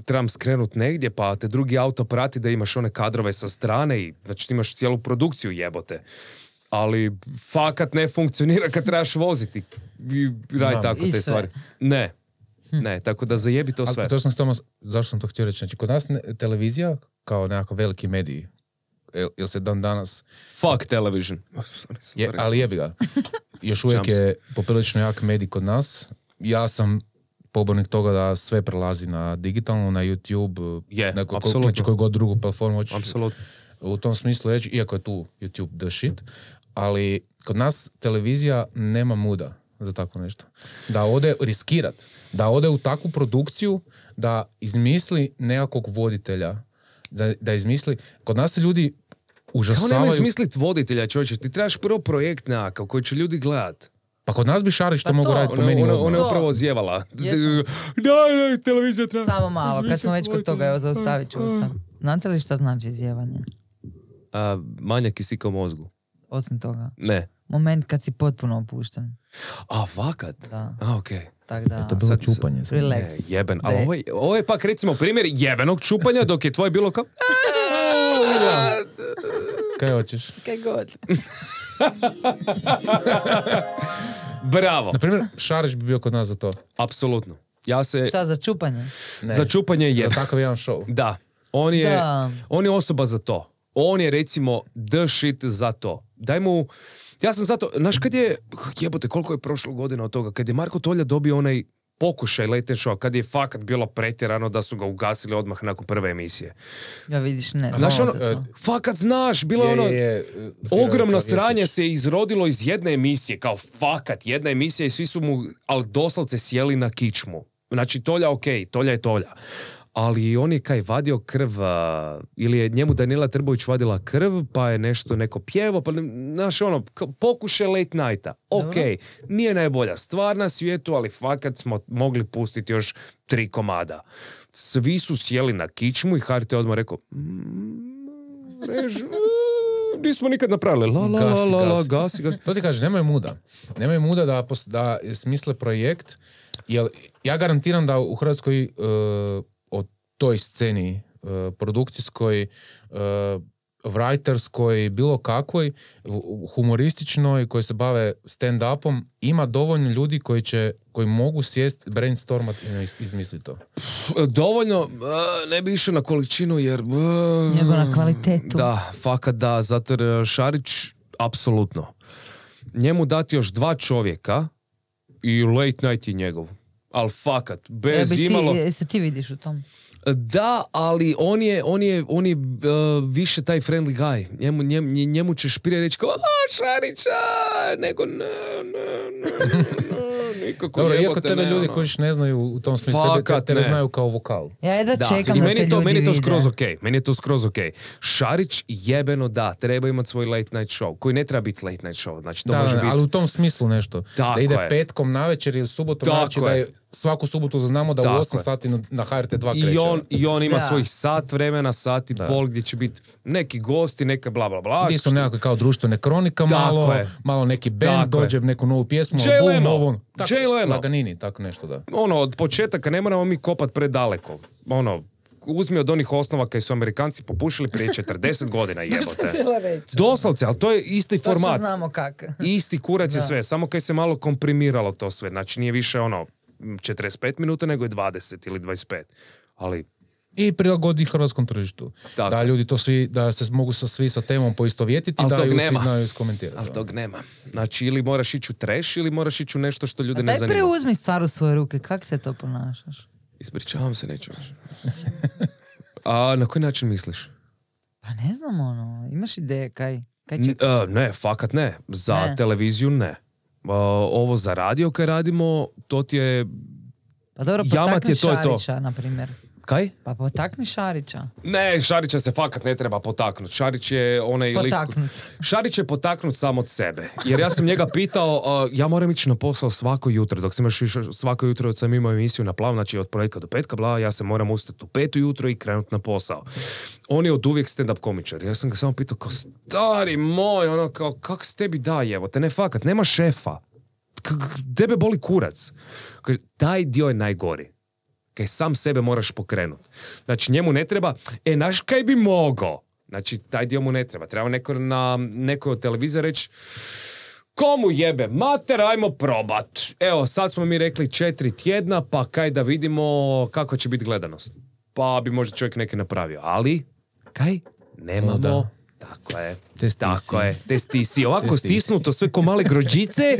trebam skrenut negdje, pa te drugi auto prati da imaš one kadrove sa strane i znači ti imaš cijelu produkciju jebote. Ali fakat ne funkcionira kad trebaš voziti. I radi Da. tako I te sve. stvari. Ne. Ne, tako da zajebi to A sve. to sam samo, zašto sam to htio reći? Znači, kod nas ne- televizija, kao nekakav veliki mediji, jel, jel se dan danas, Fuck television. Sorry, je, sorry. ali jebi ga, još uvijek je poprilično jak medij kod nas. Ja sam pobornik toga da sve prelazi na digitalno, na YouTube, Je, neko, apsolutno. znači koju god drugu platformu hoćeš. U tom smislu reći, iako je tu YouTube the shit, ali kod nas televizija nema muda za tako nešto. Da ode riskirat, da ode u takvu produkciju, da izmisli nekakvog voditelja, da, da izmisli, kod nas se ljudi Kao užasavaju. nemoj smislit voditelja, čovječe, ti trebaš prvo projekt nekakav koji će ljudi gledat. Pa kod nas bi Šarić to Pa mogu raditi po meni ona, ona je upravo zjevala. Jesam. Daj, daj, televizija treba. Samo malo, kad smo već kod toga, evo zaustavit ću sad. Znate li šta znači izjevanje? A, manja kisika u mozgu. Osim toga. Ne. Moment kad si potpuno opušten. A, vakat? Da, A, okej. tak da. To je bilo Sad- čupanje. sad. Relax. Ne, jeben. A ovo je, ovo je pak recimo primjer jebenog čupanja, dok je tvoj bilo kao... Kaj hoćeš? Kaj god. Bravo. Naprimjer, Šarić bi bio kod nas za to. Apsolutno. Ja se... Šta za čupanje? Ne. Za čupanje je Za takav jedan show. Da. On je, Da. on je osoba za to. On je recimo the shit za to. Daj mu... Ja sam zato... Znaš kad je... Jebote, koliko je prošlo godina od toga? Kad je Marko Tolja dobio onaj pokušaj late show, kad je fakat bilo pretjerano da su ga ugasili odmah nakon prve emisije. Ja vidiš, ne. Znaš ono, to. fakat znaš, bilo je ono... Je, je, Ogromno sranje se izrodilo iz jedne emisije, kao fakat jedna emisija i svi su mu, ali doslovce sjeli na kičmu. Znači, Tolja, ok, Tolja je Tolja. Ali on je kaj vadio krv, a, ili je njemu Daniela Trbović vadila krv, pa je nešto neko pjevo, pa znaš ono, kao pokušaj late nighta. Ok, nije najbolja stvar na svijetu, ali fakat smo mogli pustiti još tri komada. Svi su sjeli na kičmu i HRT je odmah rekao, "Mm, rež, nismo nikad napravili. La, la, Gasi, la, la, gasi. gasi, gasi. To ti kaže, nemaju muda. Nemaju muda da, da smisle projekt, jer ja garantiram da u Hrvatskoj uh, toj sceni uh, produkcijskoj, uh, writerskoj, bilo kakvoj, humorističnoj, koji se bave stand-upom, ima dovoljno ljudi koji će koji mogu sjest, brainstormat i iz- izmisliti to. Dovoljno, a, ne bi išao na količinu jer... Nego na kvalitetu. Da, fakat da, zato jer Šarić, apsolutno. Njemu dati još dva čovjeka i late night je njegov. Al fakat, Ja bez bi ti, imalo... se ti vidiš u tom? Da, ali on je, on je, on je uh, više taj friendly guy. Njemu, njem, nje- njemu ćeš prije reći kao, a, Šarića, nego ne, ne, ne, ne, nikako Dobro, iako tebe ne, ljudi ono. koji ne znaju u tom smislu, tebe, Fakat tebe ne. znaju kao vokal. Ja jedva Da, čekam i da meni te je to, ljudi meni je to vide. skroz ok. Meni je to skroz ok. Šarić jebeno da, treba imati svoj late night show, koji ne treba biti late night show. Znači, to Da, može da, biti... ali u tom smislu nešto. Tako da ide je. petkom navečer ili subotom Tako navečer, da je. je svaku subotu znamo da Tako u 8 je. sati na, na HRT 2 kreće. I on, I on ima Da. svojih sat vremena, sat i pol gdje će biti neki gosti, neka bla bla bla. Gdje su nekakve kao društvene kronika, Tako malo, je. malo neki band Tako je. dođe, neku novu pjesmu, Jay album, Leno. novu. Tako, Jay Leno. Laganini, tako nešto da. Ono, od početaka ne moramo mi kopat predaleko. Ono, uzmi od onih osnova kaj su Amerikanci popušili prije 40 godina jebote. Doslovce, ali to je isti format. znamo kak. Isti kurac je Da. sve, samo kaj se malo komprimiralo to sve. Znači nije više ono 45 minuta, nego je 20 ili 25. Ali I prilagodi hrvatskom tržištu. Tako. Da ljudi to svi, da se mogu sa svi sa temom poistovjetiti, da ju svi znaju iskomentirati. Ali tog nema. Znači, ili moraš ići u trash, ili moraš ići u nešto što ljude A ne daj zanima. preuzmi stvar u svoje ruke, kak se to ponašaš? Ispričavam se, neću. A na koji način misliš? Pa ne znam ono, imaš ideje kaj? Kaj N- e, ne, fakat ne. Za Ne. televiziju ne. A, ovo za radio kaj radimo, to ti je... Pa dobro, jamat potakni je to je to. Šarića, na primjer. Kaj? Pa potakni Šarića. Ne, Šarića se fakat ne treba potaknut. Šarić je onaj lik... Potaknut. Šarić je potaknut sam od sebe. Jer ja sam njega pitao, a, ja moram ići na posao svako jutro. Dok sam još išao svako jutro od sam imao emisiju na plav, znači od ponedjeljka do petka, bla, ja se moram ustati u petu jutro i krenuti na posao. On je od uvijek stand-up komičar. Ja sam ga samo pitao, kao stari moj, ono, kao, kak s tebi da, evo, te ne fakat, nema šefa. K- tebe boli kurac. Kaže, taj dio je najgori. Kaj sam sebe moraš pokrenut. Znači njemu ne treba, e, naš kaj bi mogao. Znači taj dio mu ne treba. Treba neko na nekoj od televizija reći, komu jebe, mater, ajmo probat. Evo, sad smo mi rekli četiri tjedna, pa kaj da vidimo kako će biti gledanost. Pa bi možda čovjek neki napravio. Ali, kaj? Nemamo. Da. Tako je. Testisi. Tako je. Testisi. Ovako Testisi. stisnuto sve ko male grođice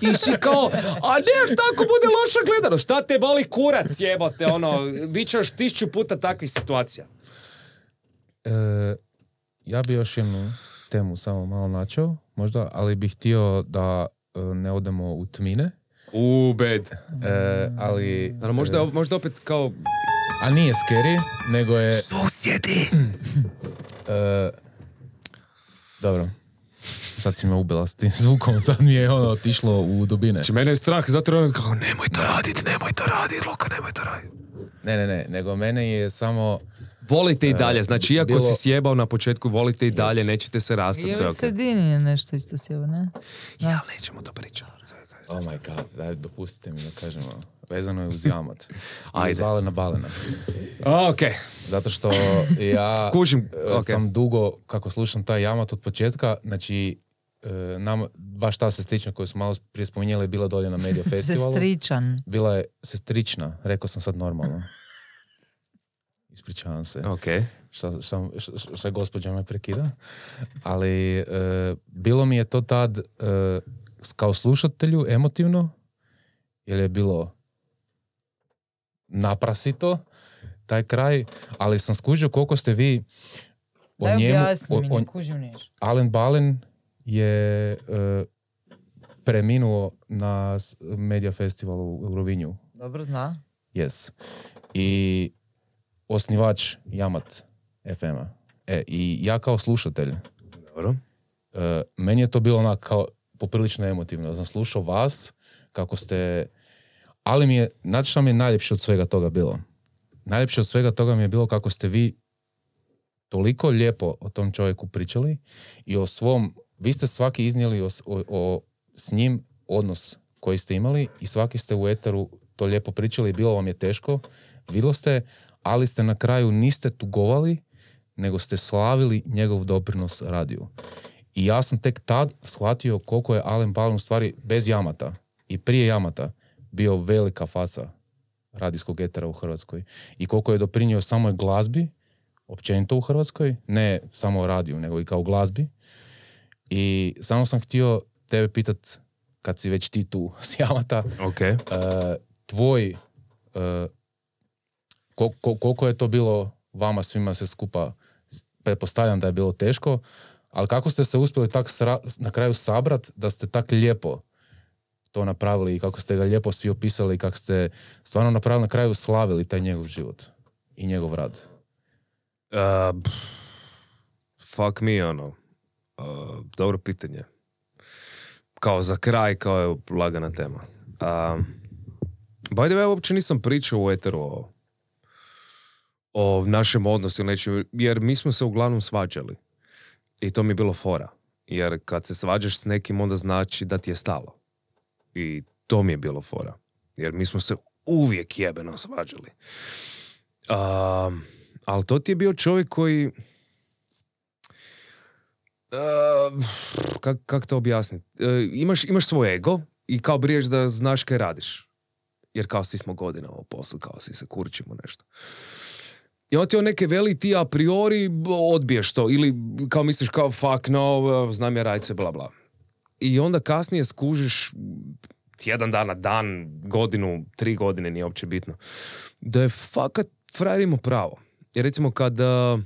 i svi kao, a ne, šta ako bude loša gledanost? Šta te boli kurac, jebote, ono, bit će još tisuću puta takvih situacija. E, ja bi još jednu temu samo malo načeo, možda, ali bih htio da e, ne odemo u tmine. U, bed. E, ali... Naravno, možda, možda opet kao... A nije scary, nego je... Susjedi! e, dobro. sad si me ubila s tim zvukom, sad mi je ono otišlo u dubine. Znači, mene je strah, zato je ono kao, nemoj to radit, nemoj to radit, Loka, nemoj to radit. Ne, ne, ne, nego mene je samo... Volite i dalje, znači iako bilo- si sjebao na početku, volite i dalje, nećete se rastati, I sve u okej. sredini je nešto isto sjelo, ne? Da. Ja, nećemo to pričati. Oh my god, daj, dopustite mi da kažemo. Vezano je uz jamat. Ajde. uz Alena Balena. Okej, Zato što ja Kužim, e, ok. sam dugo, kako slušam taj jamat od početka, znači e, nama, baš ta sestrična koju smo malo prije spominjali je bila dolje na Media Festivalu. Sestričan. Bila je sestrična, rekao sam sad normalno. Ispričavam se. okej. šta, šta, šta, šta gospođa me prekida. Ali e, bilo mi je to tad e, kao slušatelju emotivno, jer je bilo naprasito taj kraj, ali sam skužio koliko ste vi o Daj njemu, objasni o- mi, o- ne kužim niš. Alen Balen je e, preminuo na Media Festivalu u Rovinju. Dobro, zna. Yes. I osnivač Jamat FM-a. E, I ja kao slušatelj, Dobro. e, meni je to bilo onak kao poprilično emotivno. Sam slušao vas, kako ste... Ali mi je, znate šta mi je najljepše od svega toga bilo? Najljepše od svega toga mi je bilo kako ste vi toliko lijepo o tom čovjeku pričali i o svom, vi ste svaki iznijeli o, o- o- s njim odnos koji ste imali i svaki ste u eteru to lijepo pričali i bilo vam je teško, vidjeli ste, ali ste na kraju niste tugovali, nego ste slavili njegov doprinos radiju. I ja sam tek tad shvatio koliko je Alen Balin u stvari bez jamata i prije jamata bio velika faca radijskog etera u Hrvatskoj. I koliko je doprinio samoj glazbi, općenito u Hrvatskoj, ne samo radiju, nego i kao glazbi. I samo sam htio tebe pitat, kad si već ti tu s jamata, Okej. e, tvoj, e, ko- ko- koliko je to bilo vama svima se skupa, pretpostavljam da je bilo teško, ali kako ste se uspjeli tak sra- na kraju sabrat da ste tak lijepo to napravili i kako ste ga lijepo svi opisali i kako ste stvarno napravili na kraju slavili taj njegov život i njegov rad. Uh, fuck me, ono. Uh, dobro pitanje. Kao za kraj, kao je lagana tema. Um, by the way, uopće nisam pričao u eteru o, o našem odnosu ili jer mi smo se uglavnom svađali. I to mi je bilo fora. Jer kad se svađaš s nekim, onda znači da ti je stalo. I to mi je bilo fora. Jer mi smo se uvijek jebeno svađali. Um, ali to ti je bio čovjek koji... Uh, kak, kak to objasniti? Uh, imaš, imaš svoj ego i kao briješ da znaš kaj radiš. Jer kao svi smo godinama u poslu, kao svi se kurčimo nešto. I on ti on neke veli, ti a priori odbiješ to. Ili kao misliš kao fuck no, znam ja radit sve, bla bla. I onda kasnije skužiš tjedan dana, dan, godinu, tri godine, nije uopće bitno. Da je fakat frajer imao pravo. Jer recimo kad, uh,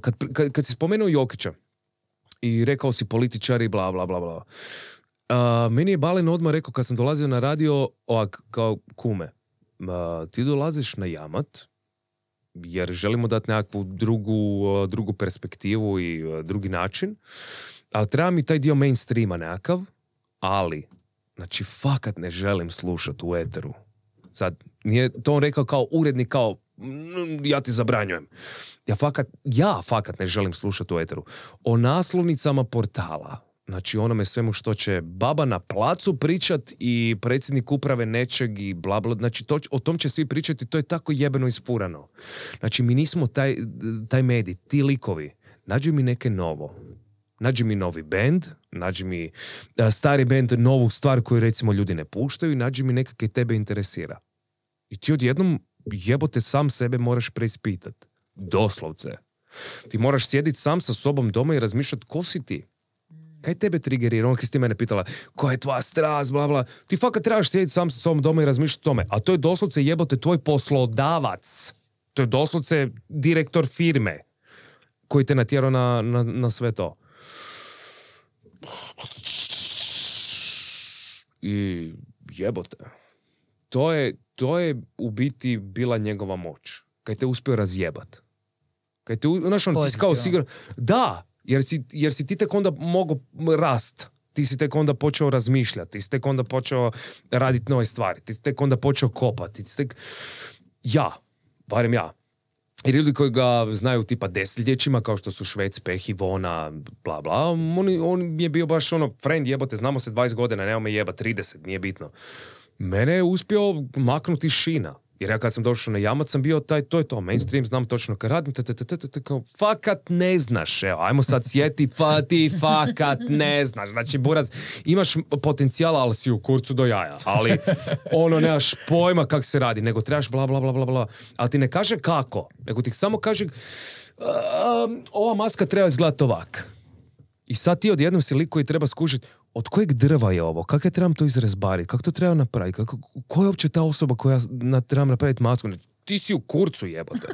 kad, kad, kad si spomenuo Jokića i rekao si političari, bla, bla, bla, bla. Uh, meni je Balen odmah rekao kad sam dolazio na radio, ovak, kao kume, uh, ti dolaziš na jamat, jer želimo dati nekakvu drugu, drugu perspektivu i drugi način, ali treba mi taj dio mainstreama nekakav, ali, znači, fakat ne želim slušati u eteru. Sad, nije to on rekao kao urednik, kao "Mm, ja ti zabranjujem. Ja fakat, ja fakat ne želim slušati u eteru. O naslovnicama portala, znači onome svemu što će baba na placu pričat i predsjednik uprave nečeg i bla bla, znači to, o tom će svi pričati, to je tako jebeno ispurano. Znači mi nismo taj, taj medij, ti likovi, nađi mi neke novo. Nađi mi novi bend, nađi mi a, stari bend, novu stvar koju recimo ljudi ne puštaju i nađi mi neka kaj tebe interesira. I ti odjednom jebote sam sebe moraš preispitat. Doslovce. Ti moraš sjediti sam sa sobom doma i razmišljati ko si ti. Kaj tebe trigerira? On kad si ti mene pitala, koja je tvoja strast, bla, bla. Ti fakat trebaš sjediti sam sa sobom doma i razmišljati o tome. A to je doslovce jebote tvoj poslodavac. To je doslovce direktor firme koji te natjerao na, na, na sve to. I jebote. To je, to je u biti bila njegova moć. Kad te uspio razjebat. Kad te, znaš, on ti si kao sigurno... Da, Jer si, jer si ti tek onda mogu rast. Ti si tek onda počeo razmišljati, ti si tek onda počeo raditi nove stvari, ti si tek onda počeo kopati, ti si tek... Ja, barem ja, jer ljudi koji ga znaju tipa desetljećima, kao što su Švec, Peh, Ivona, bla bla, on, on je bio baš ono, friend, jebote, znamo se 20 godina, nema me jeba, 30, nije bitno. Mene je uspio maknuti šina. Jer ja kad sam došao na jamac sam bio taj, to je to, mainstream, znam točno kad radim, te, te, te, te, te, kao, fakat ne znaš, evo, ajmo sad sjeti, fa, ti fakat ne znaš, znači, buraz, imaš potencijala, ali si u kurcu do jaja, ali ono, nemaš pojma kak se radi, nego trebaš bla, bla, bla, bla, bla, ali ti ne kaže kako, nego ti samo kaže, "Um, ova maska treba izgledati ovak. I sad ti odjednom si lik koji treba skužiti od kojeg drva je ovo, kako ja trebam to izrezbariti, kako to treba napraviti, kako, ko je uopće ta osoba koja na, trebam napraviti masku. Ti si u kurcu jebote.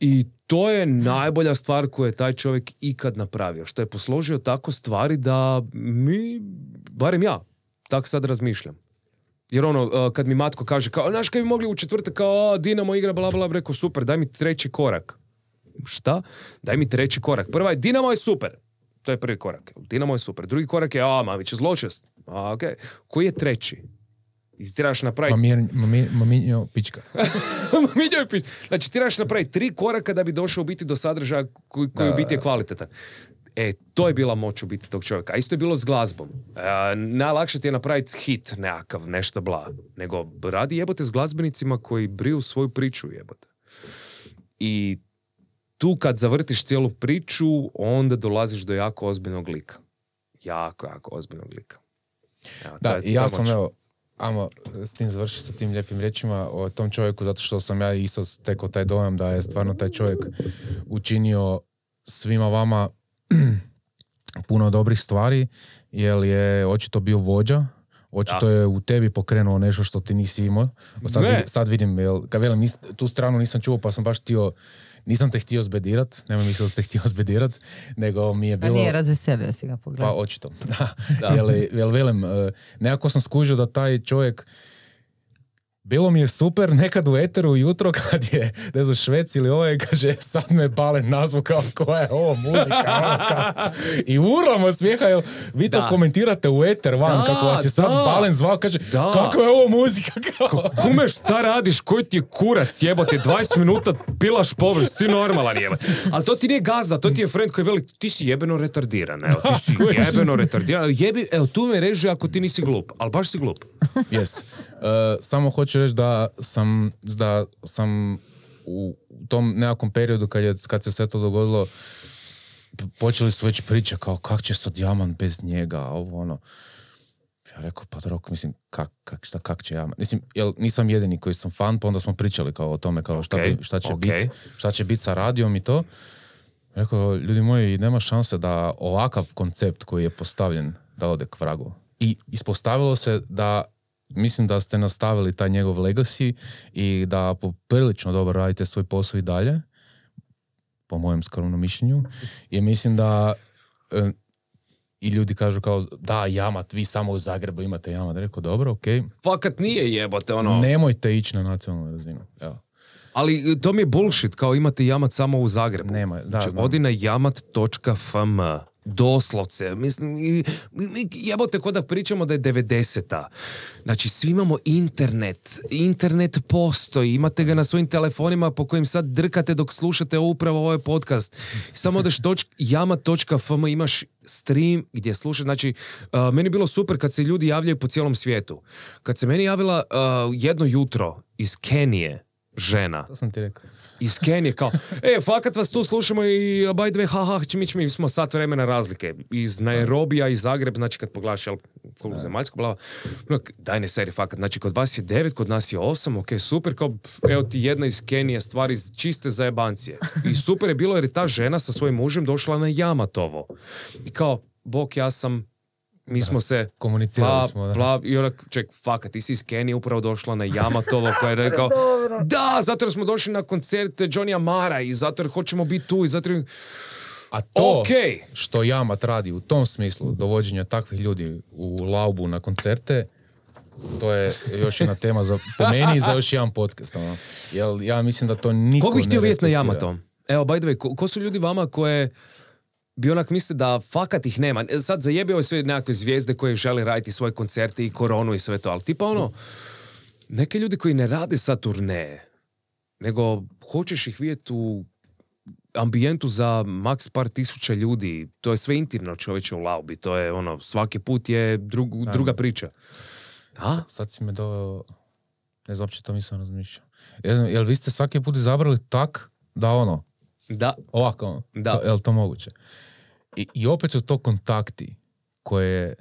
I to je najbolja stvar koju je taj čovjek ikad napravio. Što je posložio tako stvari da mi, barem ja, tak sad razmišljam. Jer ono, uh, kad mi matko kaže, kao, znaš, kad bi mogli u četvrtak, kao, Dinamo igra, bla, bla, rekao, super, daj mi treći korak. Šta? Daj mi treći korak. Prva je, Dinamo je super. To je prvi korak. Dinamo je super. Drugi korak je, a, Mamić je zločest. A, okej. Koji je treći? I ti trebaš napraviti mami, maminjo, pička. Minjo je pić. Znači, ti trebaš napraviti tri koraka da bi došao u biti do sadržaja koji, koji u biti je kvalitetan. E, to je bila moć u biti tog čovjeka. A isto je bilo s glazbom. E, najlakše ti je napraviti hit nekakav, nešto bla. Nego radi jebote s glazbenicima koji briju svoju priču jebote. I tu kad zavrtiš cijelu priču, onda dolaziš do jako ozbiljnog lika. Jako, jako ozbiljnog lika. Evo, Da, je- ja moć. sam evo, ajmo s tim završiti sa tim lijepim riječima o tom čovjeku, zato što sam ja isto stekao taj dojam da je stvarno taj čovjek učinio svima vama puno dobrih stvari, jer je očito bio vođa, očito je u tebi pokrenuo nešto što ti nisi imao. Sad, Ne. vidim, sad vidim, jel, kad velim, tu stranu nisam čuo, pa sam baš htio nisam te htio zbedirat, nemoj misliti da te htio zbedirat, nego mi je Pa bilo... nije razveselio si ga Pa pogledao. očito, da. Jel, jel velim, e, nekako sam skužio da taj čovjek bilo mi je super nekad u eteru jutro kad je, ne znam, švec ili ovaj, kaže, sad me Balen nazvu kao koja je ovo muzika. ono, kao- I urlamo smijeha, jel vi to Da. komentirate u eter van, Da, kako vas je sad da. Balen zvao, kaže, Da. kako je ovo muzika? Kao, Kume, šta radiš? Koji ti je kurac, jebote? 20 minuta pilaš površ, ti normalan jebote. Ali to ti nije gazda, to ti je friend koji veli, ti si jebeno retardiran, evo, ti si jebeno retardiran. Jebi, evo, tu me reže ako ti nisi glup, ali baš si glup. Jest. E, samo hoću reći da sam, da sam u tom nekakvom periodu kad, je, kad se sve to dogodilo počeli su već priče kao kak će sad Jaman bez njega, ovo ono. Ja rekao, pa dobro, mislim, kak, kak, šta, kak će Jaman? Mislim, jel nisam jedini koji sam fan, pa onda smo pričali kao o tome, kao šta, Okej, bi, šta će okej. biti šta će biti sa radijom i to. Rekao, ljudi moji, nema šanse da ovakav koncept koji je postavljen da ode k vragu. I ispostavilo se da mislim da ste nastavili taj njegov legacy i da poprilično dobro radite svoj posao i dalje, po mojem skromnom mišljenju. I mislim da e, i ljudi kažu kao, da, jamat, vi samo u Zagrebu imate jamat. Rekao, dobro, okej, Fakat nije jebote, ono. nemojte ići na nacionalnu razinu. Evo. Ali to mi je bullshit, kao imate jamat samo u Zagrebu. Nema, da, Znači, odi na jamat.fm. Doslovce. Mislim, jebote, ko da pričamo da je 90-a. Znači, svi imamo internet. Internet postoji. Imate ga na svojim telefonima po kojim sad drkate dok slušate upravo ovaj podcast. Samo odeš toč, jamat.fm imaš stream gdje slušaš. Znači, uh, meni je bilo super kad se ljudi javljaju po cijelom svijetu. Kad se meni javila uh, jedno jutro iz Kenije žena, To sam ti rekao. Iz Kenije, kao, e, fakat vas tu slušamo i by the way, haha, či mi, smo sat vremena razlike. Iz Nairobija i Zagreb, znači kad pogledaš, jel, kolu zemaljsku, blava, daj ne seri, fakat, znači kod vas je devet, kod nas je osam, ok, super, kao, evo ti jedna iz Kenije, stvari iz čiste zajebancije. I super je bilo jer je ta žena sa svojim mužem došla na Jamatovo. I kao, bok, ja sam, mi smo se Komunicirali bla, smo, da. bla, i onak, ček, fakat, ti si iz Kenije upravo došla na Jamatovo koja je rekao, da, zato jer smo došli na koncert Johnny Amara i zato jer hoćemo biti tu i zato jer... A to Okej. što Jamat radi u tom smislu dovođenja takvih ljudi u laubu na koncerte, to je još jedna tema za, po meni i za još jedan podcast. Ono. Jer ja mislim da to niko Koga bi ne htio vidjeti na. Jamatom? Evo, by the way, ko, ko su ljudi vama koje bi onak misli da fakat ih nema. E, Sad zajebio ove sve nekakve zvijezde koje žele raditi svoje koncerte i koronu i sve to, ali tipa ono, neke ljudi koji ne rade sad turneje, nego hoćeš ih vidjeti u ambijentu za maks par tisuća ljudi, to je sve intimno čovječe u laubi, to je ono, svaki put je drug- druga priča. A? Sad si me doveo, ne znam, uopće to nisam razmišljao. Jel, jel vi ste svaki put izabrali tak da ono, Da, ovako Da. to, jel to moguće? I, I opet su to kontakti koje,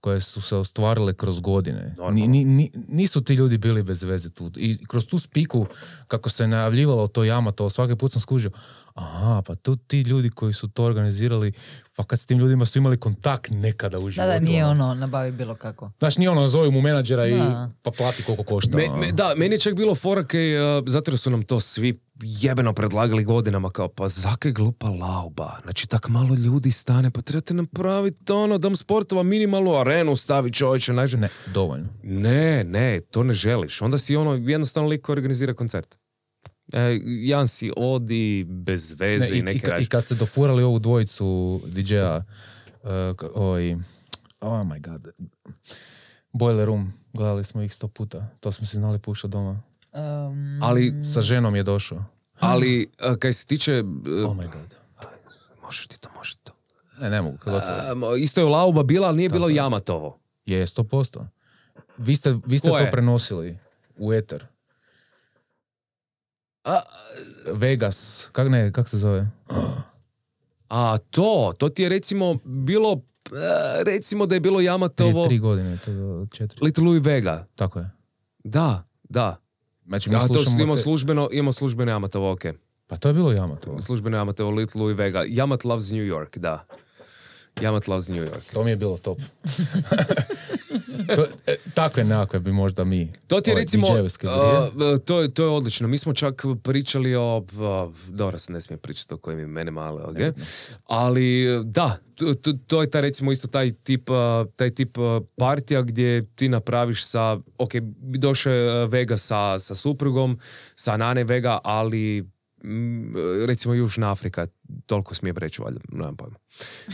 koje su se ostvarile kroz godine. Ni, ni- ni- nisu ti ljudi bili bez veze tu. I kroz tu spiku, kako se najavljivalo to Yamato, svaki put sam skužio, aha, pa tu ti ljudi koji su to organizirali, fakat s tim ljudima su imali kontakt nekada u Da, životu. da, nije ono. ono, nabavi bilo kako. Znaš, nije ono, zove mu menadžera i Da. pa plati koliko košta. Me- ono. me- da, meni je čak bilo fora kaj, uh, zato jer su nam to svi jebeno predlagali godinama, kao pa zakaj glupa lauba? Znači, tak malo ljudi stane, pa trebate napraviti ono, dom sportova, minimalnu arenu stavi čovječe, najže. Ne, dovoljno. Ne, ne, to ne želiš. Onda si ono, jednostavno lik koji organizira koncert. E, jedan si odi bez Ne, veze i, i, i, neke i radiš. kad ste dofurali ovu dvojicu DJ-a, uh, ovaj, oh my god, Boiler Room, gledali smo ih sto puta, to smo si znali pušati doma. Um, Ali, Sa ženom je došao. ali, uh, kaj se tiče... uh, Oh my god. možeš ti to, možeš ti to. Ne, ne mogu. Um, isto je Lauba bila, ali nije bilo Jamatovo. Je, sto posto. Vi ste, vi ste to prenosili u eter. A, Vegas, kak ne, kak se zove? A to, to ti je recimo bilo, e, recimo da je bilo Prije Jamatovo tri godine, to je četiri. Little Louis Vega. Tako je. Da, da. Znači, mi A to imamo te- službeno, imamo službeno Jamatovo, ok. Pa to je bilo Yamato. Službeno Jamatovo, Little Louis Vega. Yamat loves New York, da. Yamat loves New York. To mi je bilo top. to, e, takve nekakve bi možda mi. To ti je ove recimo, brije. to, je, to je odlično. Mi smo čak pričali o, a, dobro se ne smije pričati o kojim imenima, ali, ok. ali da, to, to, to je taj recimo isto taj tip, a, taj tip partija gdje ti napraviš sa, ok, došao je Vega sa, sa suprugom, sa Nane Vega, ali recimo Južna Afrika, toliko smije reći, valjda, nemam pojma.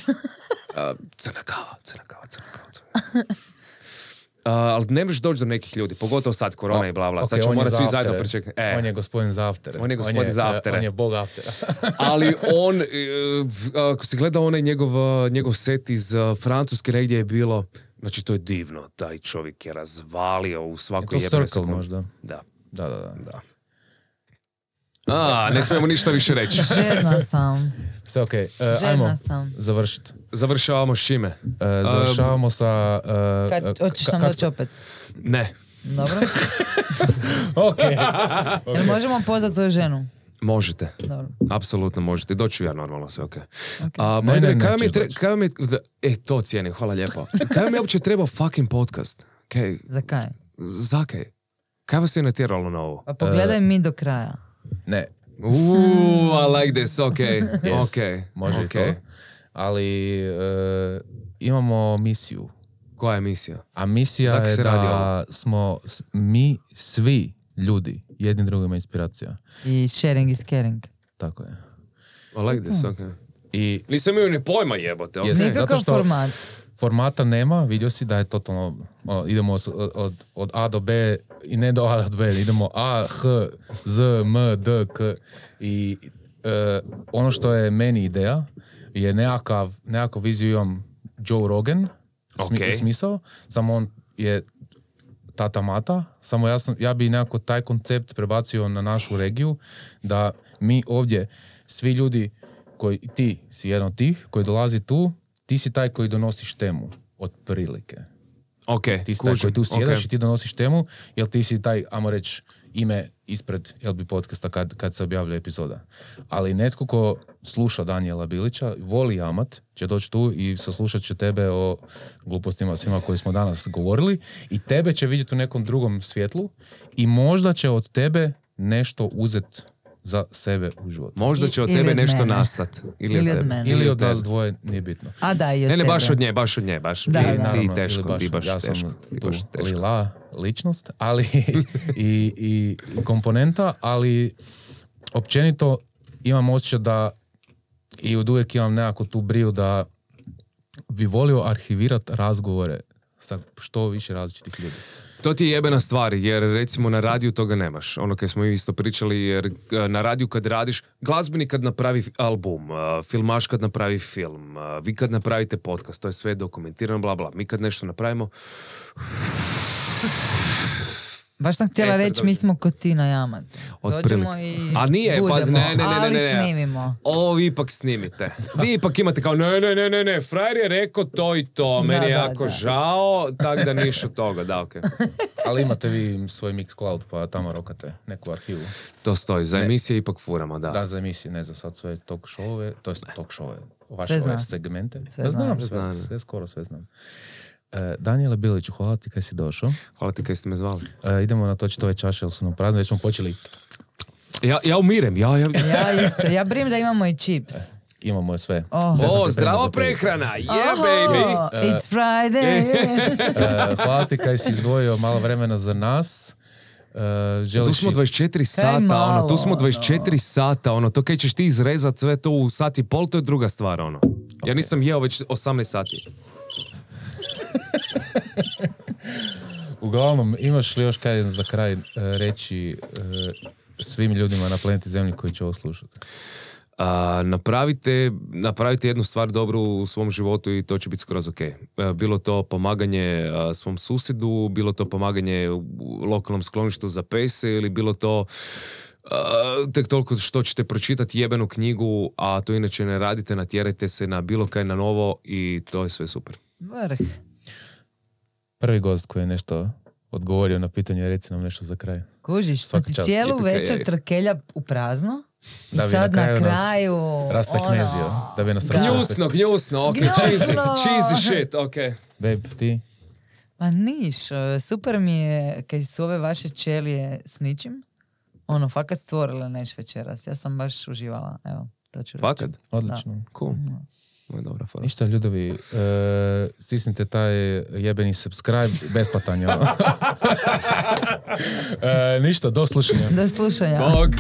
A, crna kava, crna kava, crna kava. Crna kava. A, ali ne možeš doći do nekih ljudi, pogotovo sad korona i bla bla. Ok, sad ćemo on je morati za svi zajedno pričekati. E, On je gospodin za aftere. On je gospodin za e, aftere. On je bog aftera. ali on, e, ako si gledao onaj njegov, e, njegov set iz Francuske negdje je bilo, znači to je divno, taj čovjek je razvalio u Je svakoj to jebenoj Circle možda? Da, Da, da, da. da. A, ne smijemo ništa više reći. Žedna sam. Sve okej. E, Željna ajmo sam. završiti. Završavamo s čime? E, završavamo sa... e, Kad, e, hoćeš ka- sam doći opet. Ne. Dobro. Ok. Jel možemo pozvati svoju ženu? Možete. Dobro. Apsolutno možete. Doću ja normalno sve, ok. Ok. A, Ne, ne, ne, kaj je, nećeš tre- kaj da- e, to cijenim, hvala lijepo. Kaj je uopće trebao fucking podcast? Kaj, Za kaj? zakaj? Kaj vas je natjeralo na ovo? Pa pogledaj mi do kraja. Ne, Uuu, I like this, ok, Yes, ok, može i ok. to. Ali e, imamo misiju. Koja je emisija? A misija Zak je se radi da smo s- mi svi ljudi jedni drugima inspiracija. I sharing is caring. Tako je. I like this, ok. I Nisam imao ni pojma jebote, ok. Jes. zato Nikakav što- format. formata nema, vidio si da je totalno, ono, idemo od, od A do B i ne do A do B, idemo A, H, Z, M, D, K i e, ono što je meni ideja je nekakav, nekakav viziju imam Joe Rogan, smi- Ok. smisao, samo on je tata mata, samo ja, sam, ja bi nekako taj koncept prebacio na našu regiju, da mi ovdje, svi ljudi koji, ti si jedan od tih koji dolazi tu, ti si taj koji donosiš temu, otprilike. Ok, Ti si taj kužim, koji tu sjedaš ok. i ti donosiš temu, jer ti si taj, ajmo reći, ime ispred LB podcasta kad, kad se objavlja epizoda. Ali netko ko sluša Danijela Bilića, voli Amat, će doći tu i saslušat će tebe o glupostima svima koji smo danas govorili i tebe će vidjeti u nekom drugom svjetlu i možda će od tebe nešto uzet za sebe u životu. Možda će od tebe od nešto mene. nastat. Ili, Ili od tebe. mene. Ili od nas dvoje, nije bitno. A da, i od Ne, ne, tebe. baš od nje, baš od nje, baš. Da, ti, da. ti teško, baš, ti baš ja sam teško. Ti tu baš teško. lila ličnost, ali i, i komponenta, ali općenito imam osjećaj da I od uvijek imam nekako tu briju da bi volio arhivirati razgovore sa što više različitih ljudi. To ti je jebena stvar, jer recimo na radiju toga nemaš. Ono kaj smo isto pričali, jer e, na radiju kad radiš, glazbenik kad napravi album, e, filmaš kad napravi film, e, vi kad napravite podcast, to je sve dokumentirano, bla bla. Mi kad nešto napravimo, Baš sam htjela Eto, reći, dođe. mi smo ko ti na jamat. Dođemo i A nije, budemo, pazi, ne, ne, ne, ne, ali ne, ne. snimimo. ovo vi ipak snimite. Vi ipak imate kao, ne, ne, ne, ne, ne, frajer je rekao to i to, meni je da, jako da. žao, tako da niš od toga, da, okej. Ali imate vi svoj Mixcloud pa tamo rokate neku arhivu. To stoji, za emisije ipak furamo, da. Da, za emisije, ne za sad sve talk showove, to je talk showove, vaše Sve ove znam. segmente. Sve znam. znam, sve, Znam. sve, skoro sve znam. E, Daniele Biliću, hvala ti kaj si došao. Hvala ti kaj ste me zvali. E, idemo natočiti ove čaše, jer su nam prazne, već smo počeli, Ja, ja umirem, ja, ja... Ja isto, ja brim da imamo i chips. imamo sve. Oh. Sve O, priliku. prehrana, yeah Oh, baby! it's Friday. E, hvala ti kaj si izdvojio malo vremena za nas. E, Tu želiš smo i- 24 sata, ono, malo, tu smo ono. 24 sata, ono, to kaj ćeš ti izrezat sve to u sat i pol, to je druga stvar, ono. Ja nisam jeo već 18 sati. Uglavnom, imaš li još kaj za kraj e, reći e, svim ljudima na planeti Zemlji koji će ovo slušati? A, napravite, napravite jednu stvar dobru u svom životu i to će biti skroz ok. E, Bilo to pomaganje a, svom susjedu, bilo to pomaganje u lokalnom skloništu za pese ili bilo to a, tek toliko što ćete pročitati jebenu knjigu, a to inače ne radite, natjerajte se na bilo kaj na novo i to je sve super. Vrh. Prvi gost koji je nešto odgovorio na pitanje, reci nam nešto za kraj. Kužiš, Svaka znači čast. cijelu Tipika, večer je. trkelja u prazno i Da bi sad na kraju nas kraju... Ono, da bi nas Da. Gnjusno, gnjusno, ok, Gnjusno. cheesy, cheesy shit, ok. Babe, ti? Pa niš, e, super mi je kad su ove vaše čelije s ničim. Ono, fakat stvorile neš večeras. Ja sam baš uživala, evo, to ću reći. Fakat? Odlično. Cool. Ovo je dobra fora. Ništa, ljudovi, e, stisnite taj jebeni subscribe, besplatan je ono. E, ništa, do slušanja. Do slušanja. Bog.